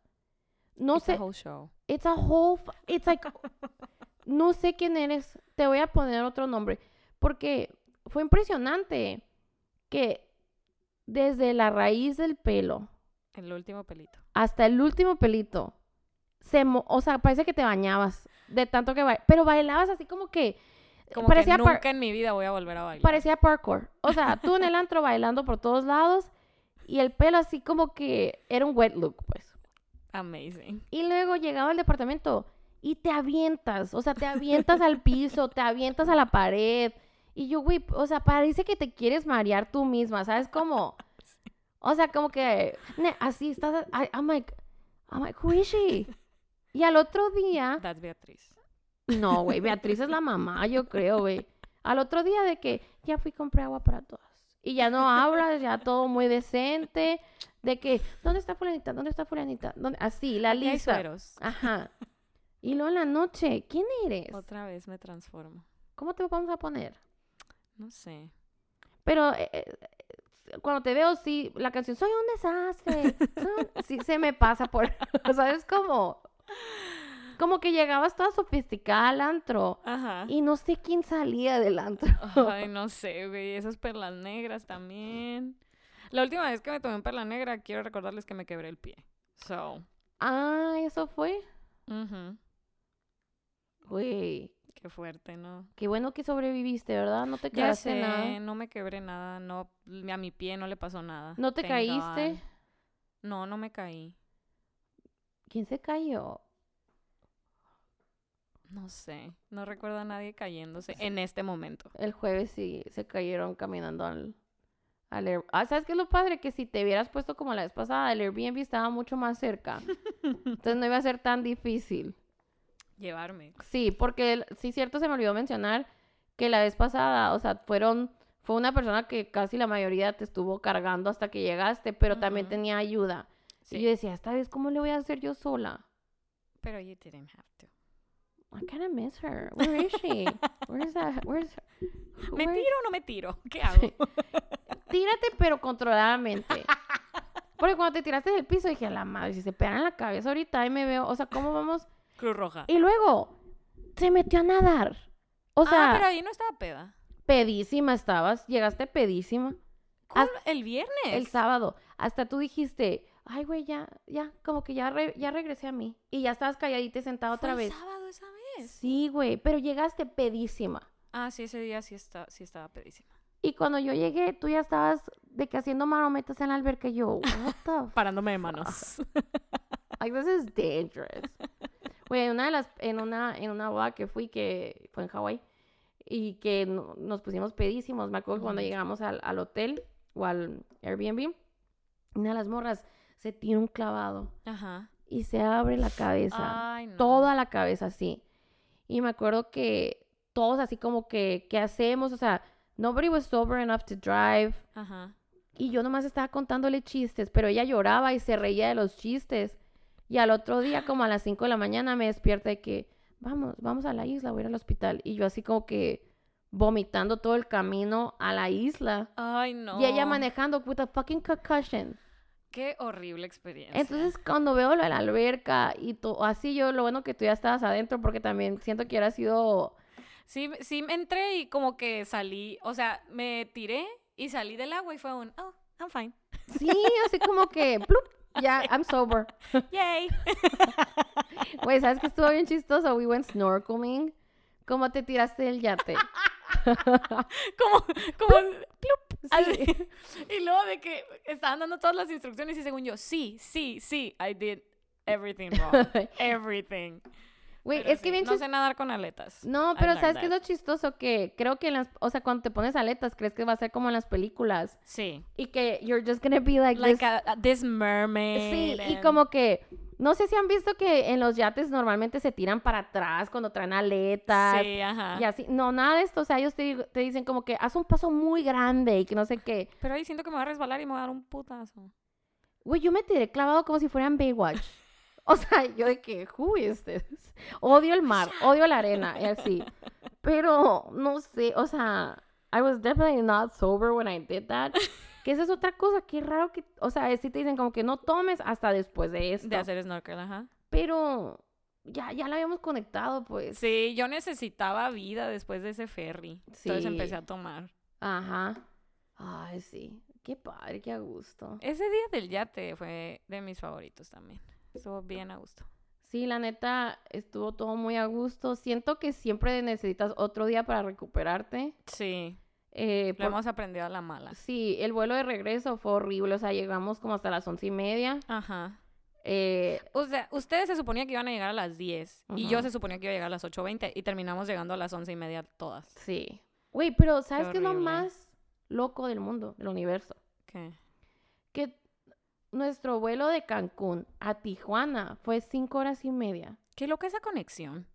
S1: No
S2: it's a
S1: sé,
S2: whole show.
S1: it's a whole, it's like, no sé quién eres. Te voy a poner otro nombre. Porque fue impresionante que desde la raíz del pelo
S2: El último pelito.
S1: hasta el último pelito, se mo- o sea, parece que te bañabas de tanto que ba- pero bailabas así como que
S2: Como
S1: parecía
S2: que nunca en mi vida voy a volver a bailar.
S1: parecía parkour. O sea, tú en el antro bailando por todos lados y el pelo así como que era un wet look, pues.
S2: Amazing.
S1: Y luego llegaba al departamento y te avientas, o sea, te avientas al piso, te avientas a la pared. Y yo, güey, o sea, parece que te quieres marear tú misma, ¿sabes cómo? O sea, como que así estás, I- I'm like, I'm like, who is she? Y al otro día,
S2: That's Beatriz.
S1: No, güey, Beatriz es la mamá, yo creo, güey. Al otro día de que ya fui y compré agua para todas. Y ya no hablas, ya todo muy decente. De que, ¿dónde está fulanita? ¿Dónde está fulanita? ¿Dónde? Así, la
S2: Aquí hay
S1: lista.
S2: sueros.
S1: Ajá. Y luego en la noche, ¿quién eres?
S2: Otra vez me transformo.
S1: ¿Cómo te vamos a poner?
S2: No sé.
S1: Pero eh, eh, cuando te veo, sí, la canción Soy un desastre. soy un-", Sí, se me pasa por. ¿Sabes cómo? Como que llegabas toda sofisticada al antro.
S2: Ajá.
S1: Y no sé quién salía del antro.
S2: Ay, no sé, güey. Esas perlas negras también. La última vez que me tomé un perla negra, quiero recordarles que me quebré el pie. So,
S1: Ah, eso fue.
S2: ujú.
S1: Güey,
S2: qué fuerte, ¿no?
S1: qué bueno que sobreviviste, ¿verdad? No te
S2: Ya
S1: quedaste
S2: sé,
S1: nada.
S2: no me quebré nada, no, a mi pie no le pasó nada.
S1: ¿No te
S2: thank
S1: caíste?
S2: God. No, no me caí.
S1: ¿Quién se cayó?
S2: No sé, no recuerdo a nadie cayéndose en este momento.
S1: El jueves sí se cayeron caminando al, al Air- Ah, ¿sabes qué es lo padre? Que si te hubieras puesto como la vez pasada, el Airbnb estaba mucho más cerca. Entonces no iba a ser tan difícil.
S2: Llevarme.
S1: Sí, porque el- sí, cierto, se me olvidó mencionar que la vez pasada, o sea, fueron, fue una persona que casi la mayoría te estuvo cargando hasta que llegaste, pero también tenía ayuda.
S2: Sí.
S1: Y yo decía, esta vez, ¿cómo le voy a hacer yo sola?
S2: Pero you didn't have to.
S1: I kind of miss her. Where is she? Where's that? Where's
S2: ¿Me
S1: where-
S2: tiro o no me tiro? ¿Qué hago?
S1: Tírate, pero controladamente. Porque cuando te tiraste del piso dije, la madre, si se pegan en la cabeza ahorita, ahí me veo. O sea, ¿cómo vamos?
S2: Cruz Roja.
S1: Y luego se metió a nadar. O sea,
S2: ah, pero ahí no estaba peda.
S1: pedísima estabas. Llegaste pedísima.
S2: ¿Cuál? El viernes.
S1: El sábado. Hasta tú dijiste, ay, güey, ya, ya, como que ya, re- ya regresé a mí. Y ya estabas calladita y sentada
S2: ¿Fue
S1: otra
S2: el
S1: vez.
S2: sábado esa vez?
S1: Sí, güey, pero llegaste pedísima.
S2: Ah, sí, ese día sí, está, sí estaba pedísima.
S1: Y cuando yo llegué, tú ya estabas de que haciendo marometas en la alberca. y Yo, what the
S2: Parándome de manos.
S1: Like, this is dangerous. Güey, en una de las, en una, en una boda que fui, que fue en Hawái, y que no- nos pusimos pedísimos. Me acuerdo que cuando llegamos al, al hotel o al Airbnb, una de las morras se tira un clavado
S2: Ajá.
S1: y se abre la cabeza.
S2: Ay, no.
S1: Toda la cabeza así. Y me acuerdo que todos así como que, ¿qué hacemos? O sea, nobody was sober enough to drive.
S2: Ajá.
S1: Y yo nomás estaba contándole chistes, pero ella lloraba y se reía de los chistes. Y al otro día, como a las 5 de la mañana, me despierta de que, vamos, vamos a la isla, voy a ir al hospital. Y yo así como que vomitando todo el camino a la isla.
S2: Ay, no.
S1: Y ella manejando with a fucking concussion.
S2: Qué horrible experiencia.
S1: Entonces, cuando veo lo de la alberca y to- así yo, lo bueno que tú ya estabas adentro, porque también siento que hubiera sido...
S2: Sí, sí me entré y como que salí, o sea, me tiré y salí del agua y fue un, oh, I'm fine.
S1: Sí, así como que, plup, ya, I'm sober.
S2: Yay.
S1: Güey, ¿sabes qué estuvo bien chistoso? We went snorkeling. ¿Cómo te tiraste del yate?
S2: como, como, plup.
S1: Sí.
S2: Y luego de que estaban dando todas las instrucciones y según yo, sí, sí, sí, I did everything wrong. Everything.
S1: Güey, es que bien
S2: No sé nadar con aletas.
S1: No, pero ¿sabes qué es lo chistoso? Que creo que en las... O sea, cuando te pones aletas, crees que va a ser como en las películas.
S2: Sí.
S1: Y que you're just gonna be like,
S2: Like
S1: this...
S2: a- a- this mermaid.
S1: Sí, y como que... No sé si han visto que en los yates normalmente se tiran para atrás cuando traen aletas.
S2: Sí, ajá.
S1: Y así. No, nada de esto. O sea, ellos te, te dicen como que haz un paso muy grande y que no sé qué.
S2: Pero ahí siento que me voy a resbalar y me voy a dar un putazo.
S1: Güey, yo me tiré clavado como si fueran Baywatch. O sea, yo de que, who is this? Odio el mar, odio la arena y así. Pero, no sé, o sea, I was definitely not sober when I did that. Que esa es otra cosa, qué raro que, o sea, si te dicen como que no tomes hasta después de esto.
S2: De hacer snorkel, ajá.
S1: Pero ya, ya la habíamos conectado, pues.
S2: Sí, yo necesitaba vida después de ese ferry. Entonces empecé a tomar.
S1: Ajá. Ay, sí. Qué padre, qué a gusto.
S2: Ese día del yate fue de mis favoritos también. Estuvo bien a gusto.
S1: Sí, la neta, estuvo todo muy a gusto. Siento que siempre necesitas otro día para recuperarte.
S2: Sí,
S1: Eh,
S2: lo
S1: por-
S2: hemos aprendido a la mala.
S1: Sí, el vuelo de regreso fue horrible. O sea, llegamos como hasta las once y media.
S2: Ajá.
S1: Eh,
S2: O sea, ustedes se suponía que iban a llegar a las 10 y yo se suponía que iba a llegar a las 8.20 y terminamos llegando a las 11 y media todas.
S1: sí. Güey, pero ¿sabes qué es lo más loco del mundo, del universo?
S2: ¿Qué?
S1: Que nuestro vuelo de Cancún a Tijuana fue cinco horas y media.
S2: ¿Qué loca esa conexión?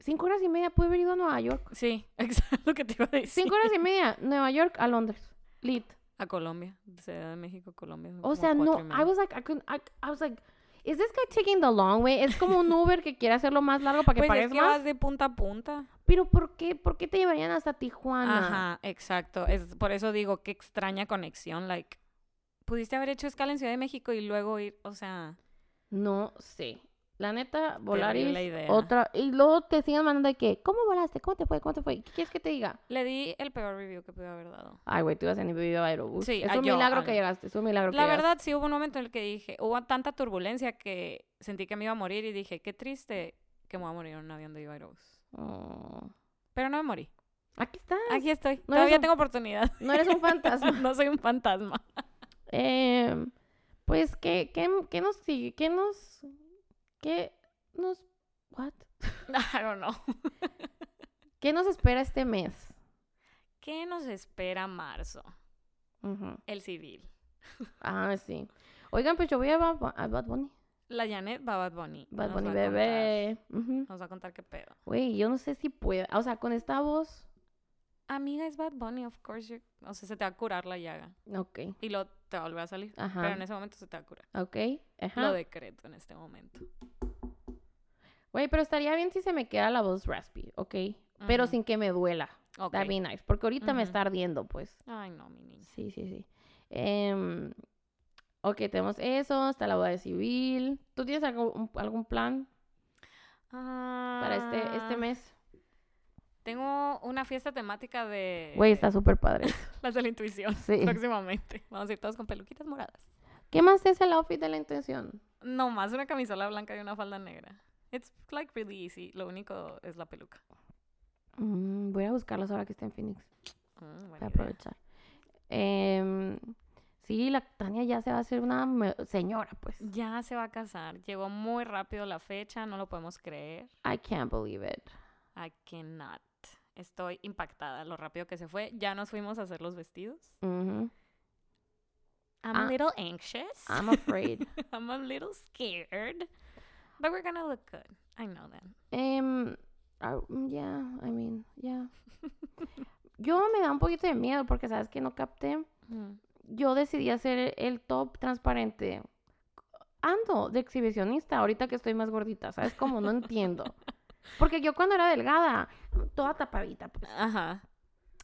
S1: Cinco horas y media pude haber ido a Nueva York.
S2: Sí, exacto lo que te iba a decir.
S1: Cinco horas y media, Nueva York a Londres. Lit.
S2: A Colombia, Ciudad de México, Colombia.
S1: O sea, no, I was like, I, couldn't- I, I was like, is this guy taking the long way? Es como un Uber que quiere hacerlo más largo para que
S2: Pues es
S1: pagues
S2: que
S1: más.
S2: vas de punta a punta.
S1: Pero ¿por qué? ¿Por qué te llevarían hasta Tijuana?
S2: Ajá, exacto. Es, por eso digo, qué extraña conexión. Like, pudiste haber hecho escala en Ciudad de México y luego ir, o sea,
S1: No sé. La neta, Volaris,
S2: Terrible idea.
S1: otra... Y luego te siguen mandando de que, ¿cómo volaste? ¿Cómo te fue? ¿Cómo te fue? ¿Qué quieres que te diga?
S2: le di el peor review que pude haber dado.
S1: Ay, güey, tú ibas en el video aerobús.
S2: Sí,
S1: es
S2: ah,
S1: un
S2: yo,
S1: milagro
S2: ah,
S1: que llegaste, es un milagro
S2: La
S1: que llegaste.
S2: verdad, sí hubo un momento en el que dije, hubo tanta turbulencia que sentí que me iba a morir y dije, qué triste que me voy a morir en un avión de Viva Aerobús.
S1: Oh.
S2: Pero no me morí.
S1: Aquí estás.
S2: Aquí estoy.
S1: No
S2: Todavía
S1: un-
S2: tengo oportunidad.
S1: No eres un fantasma.
S2: no soy un fantasma.
S1: Eh, pues, ¿qué, qué, qué nos sigue? ¿Qué nos... ¿Qué nos... What?
S2: I don't know.
S1: ¿Qué nos espera este mes?
S2: ¿Qué nos espera marzo? El civil.
S1: Ah, sí. Oigan, pues yo voy a Bad, a Bad Bunny.
S2: La Janet va a Bad Bunny.
S1: Bad Bunny bebé.
S2: Contar- Nos va a contar qué pedo.
S1: Güey, yo no sé si puede. O sea, con esta voz...
S2: Amiga, es Bad Bunny, of course. you're- O sea, se te va a curar la llaga.
S1: Ok.
S2: Y luego te va a volver a salir.
S1: Ajá.
S2: Pero en ese momento se te va a curar.
S1: Ok. Ajá.
S2: Lo decreto en este momento.
S1: Güey, pero estaría bien si se me queda la voz raspy, ¿ok? Pero sin que me duela.
S2: Ok.
S1: That'd be nice. Porque ahorita me está ardiendo, pues.
S2: Ay, no, mi niña.
S1: Sí, sí, sí. Em, ok, tenemos eso. Está la boda de civil. ¿Tú tienes un- algún plan para este, este
S2: Ah,
S1: mes?
S2: Tengo una fiesta temática de
S1: Güey, está súper padre.
S2: las de la intuición
S1: Sí.
S2: próximamente. Vamos a ir todos con peluquitas moradas.
S1: ¿Qué más es el outfit de la intención?
S2: No más una camisola blanca y una falda negra. It's like really easy. Lo único es la peluca.
S1: Mm, voy a buscarlas ahora que esté en Phoenix.
S2: Mm,
S1: a aprovechar. Em, sí, la Tania ya se va a hacer una señora, pues.
S2: Ya se va a casar. Llegó muy rápido la fecha, no lo podemos creer.
S1: I can't believe it.
S2: I cannot. Estoy impactada lo rápido que se fue. Ya nos fuimos a hacer los vestidos. I'm
S1: Ah.
S2: a little anxious.
S1: I'm afraid.
S2: I'm a little scared. But we're gonna look good. I know that.
S1: Mm, yeah, I mean, yeah. Yo me da un poquito de miedo porque sabes que no capté.
S2: Mm.
S1: Yo decidí hacer el top transparente. Ando de exhibicionista ahorita que estoy más gordita, ¿sabes? Como no entiendo. Porque yo cuando era delgada, toda tapadita, pues.
S2: Ajá.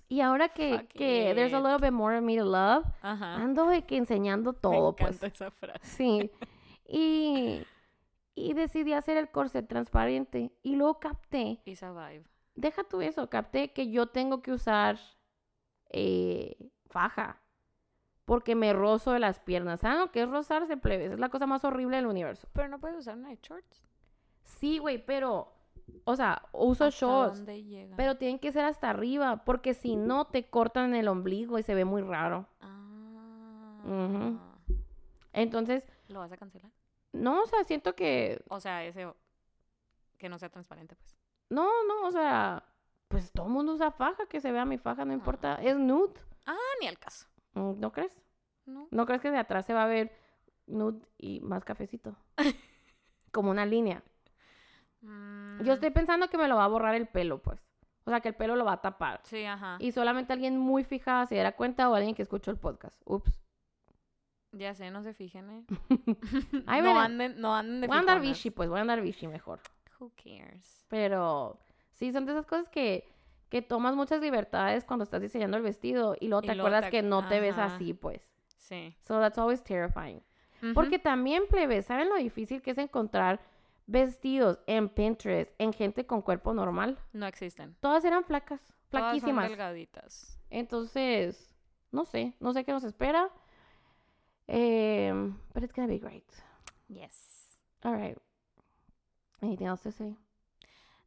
S1: Y ahora que,
S2: Fuck
S1: que there's a
S2: it.
S1: little bit more of me to love,
S2: Ajá.
S1: ando de que enseñando todo,
S2: Me
S1: pues.
S2: encanta esa frase.
S1: Sí. Y, y decidí hacer el corset transparente. Y luego capté,
S2: Esa vibe.
S1: deja tú eso, capté que yo tengo que usar eh, faja. Porque me rozo de las piernas. ¿Saben lo que es rozarse, plebes? Es la cosa más horrible del universo.
S2: Pero no puedes usar night shorts.
S1: Sí, güey, pero... O sea, uso
S2: ¿Hasta
S1: shorts. Pero tienen que ser hasta arriba. Porque si no, te cortan el ombligo y se ve muy raro.
S2: Ah.
S1: Entonces,
S2: ¿Lo vas a cancelar?
S1: no, o sea, siento que
S2: O sea, ese que no sea transparente, pues.
S1: No, no, o sea, pues todo el mundo usa faja, que se vea mi faja, no importa.
S2: Ah.
S1: Es nude,
S2: Ah, ni al caso.
S1: Mm, ¿no crees?
S2: No.
S1: ¿No crees que de atrás se va a ver nude y más cafecito? Como una línea. Yo
S2: Mm,
S1: estoy pensando que me lo va a borrar el pelo, pues. O sea, que el pelo lo va a tapar.
S2: Sí, ajá.
S1: Y solamente alguien muy fijada se dará cuenta o alguien que escuchó el podcast. Ups.
S2: Ya sé, no se fijen, ¿eh? No, anden, no anden de
S1: Voy a andar vichy, pues, voy a andar vichy mejor.
S2: Who cares?
S1: Pero sí, son de esas cosas que, que tomas muchas libertades cuando estás diseñando el vestido y luego
S2: Y
S1: te
S2: luego
S1: acuerdas
S2: te-
S1: que no te ves así, pues.
S2: Sí.
S1: So that's always terrifying. Porque también, plebes, ¿saben lo difícil que es encontrar vestidos en Pinterest en gente con cuerpo normal?
S2: no existen.
S1: Todas eran flacas,
S2: Todas son
S1: flaquísimas.
S2: delgaditas.
S1: Entonces, no sé, no sé qué nos espera. But it's gonna be great.
S2: Yes.
S1: All right. Anything else to say?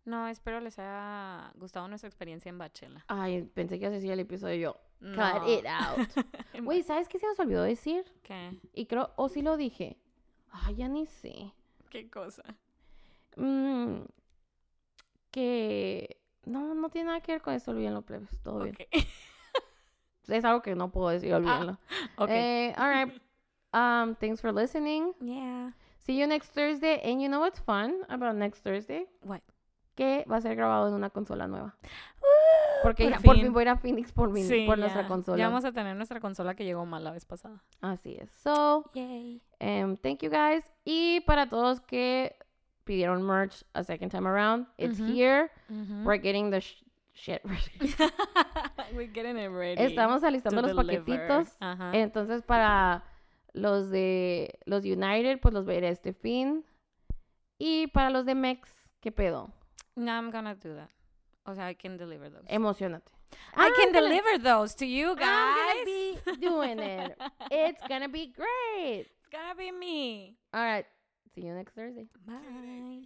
S2: No, espero les haya gustado nuestra experiencia en Bachela.
S1: Ay, pensé que ibas a decir el episodio yo.
S2: No.
S1: Cut it out. Güey, ¿sabes qué se nos olvidó decir?
S2: ¿Qué?
S1: Y creo, o sí lo dije. Ay, ya ni sé.
S2: ¿Qué cosa?
S1: Mm, que no, no tiene nada que ver con eso, olvídenlo, plebes, todo bien.
S2: Ok.
S1: Es algo que no puedo decir, olvídenlo.
S2: ok.
S1: Eh, all right. Um, thanks for listening.
S2: yeah.
S1: See you next Thursday. And you know what's fun about next Thursday?
S2: What?
S1: Que va a ser grabado en una consola nueva. Porque
S2: por
S1: ya por
S2: fin.
S1: voy a ir a Phoenix por, mi,
S2: Sí,
S1: por nuestra consola.
S2: Ya vamos a tener nuestra consola que llegó mal la vez pasada.
S1: Así es. So,
S2: Yay.
S1: um, thank you guys. Y para todos que pidieron merch a second time around, it's
S2: Ujú.
S1: here. We're getting the sh- shit ready.
S2: We're getting it ready.
S1: Estamos alistando los
S2: deliver.
S1: paquetitos.
S2: Ajá.
S1: Entonces, para los de los United, pues los veré este fin. Y para los de Mex, ¿qué pedo?
S2: No, I'm gonna do that. O sea, I can deliver those.
S1: Emocionate.
S2: I
S1: I'm
S2: can
S1: gonna-
S2: deliver those to you guys.
S1: I'm gonna be doing it. It's gonna be great.
S2: It's gonna be me.
S1: All right. See you next Thursday.
S2: Bye.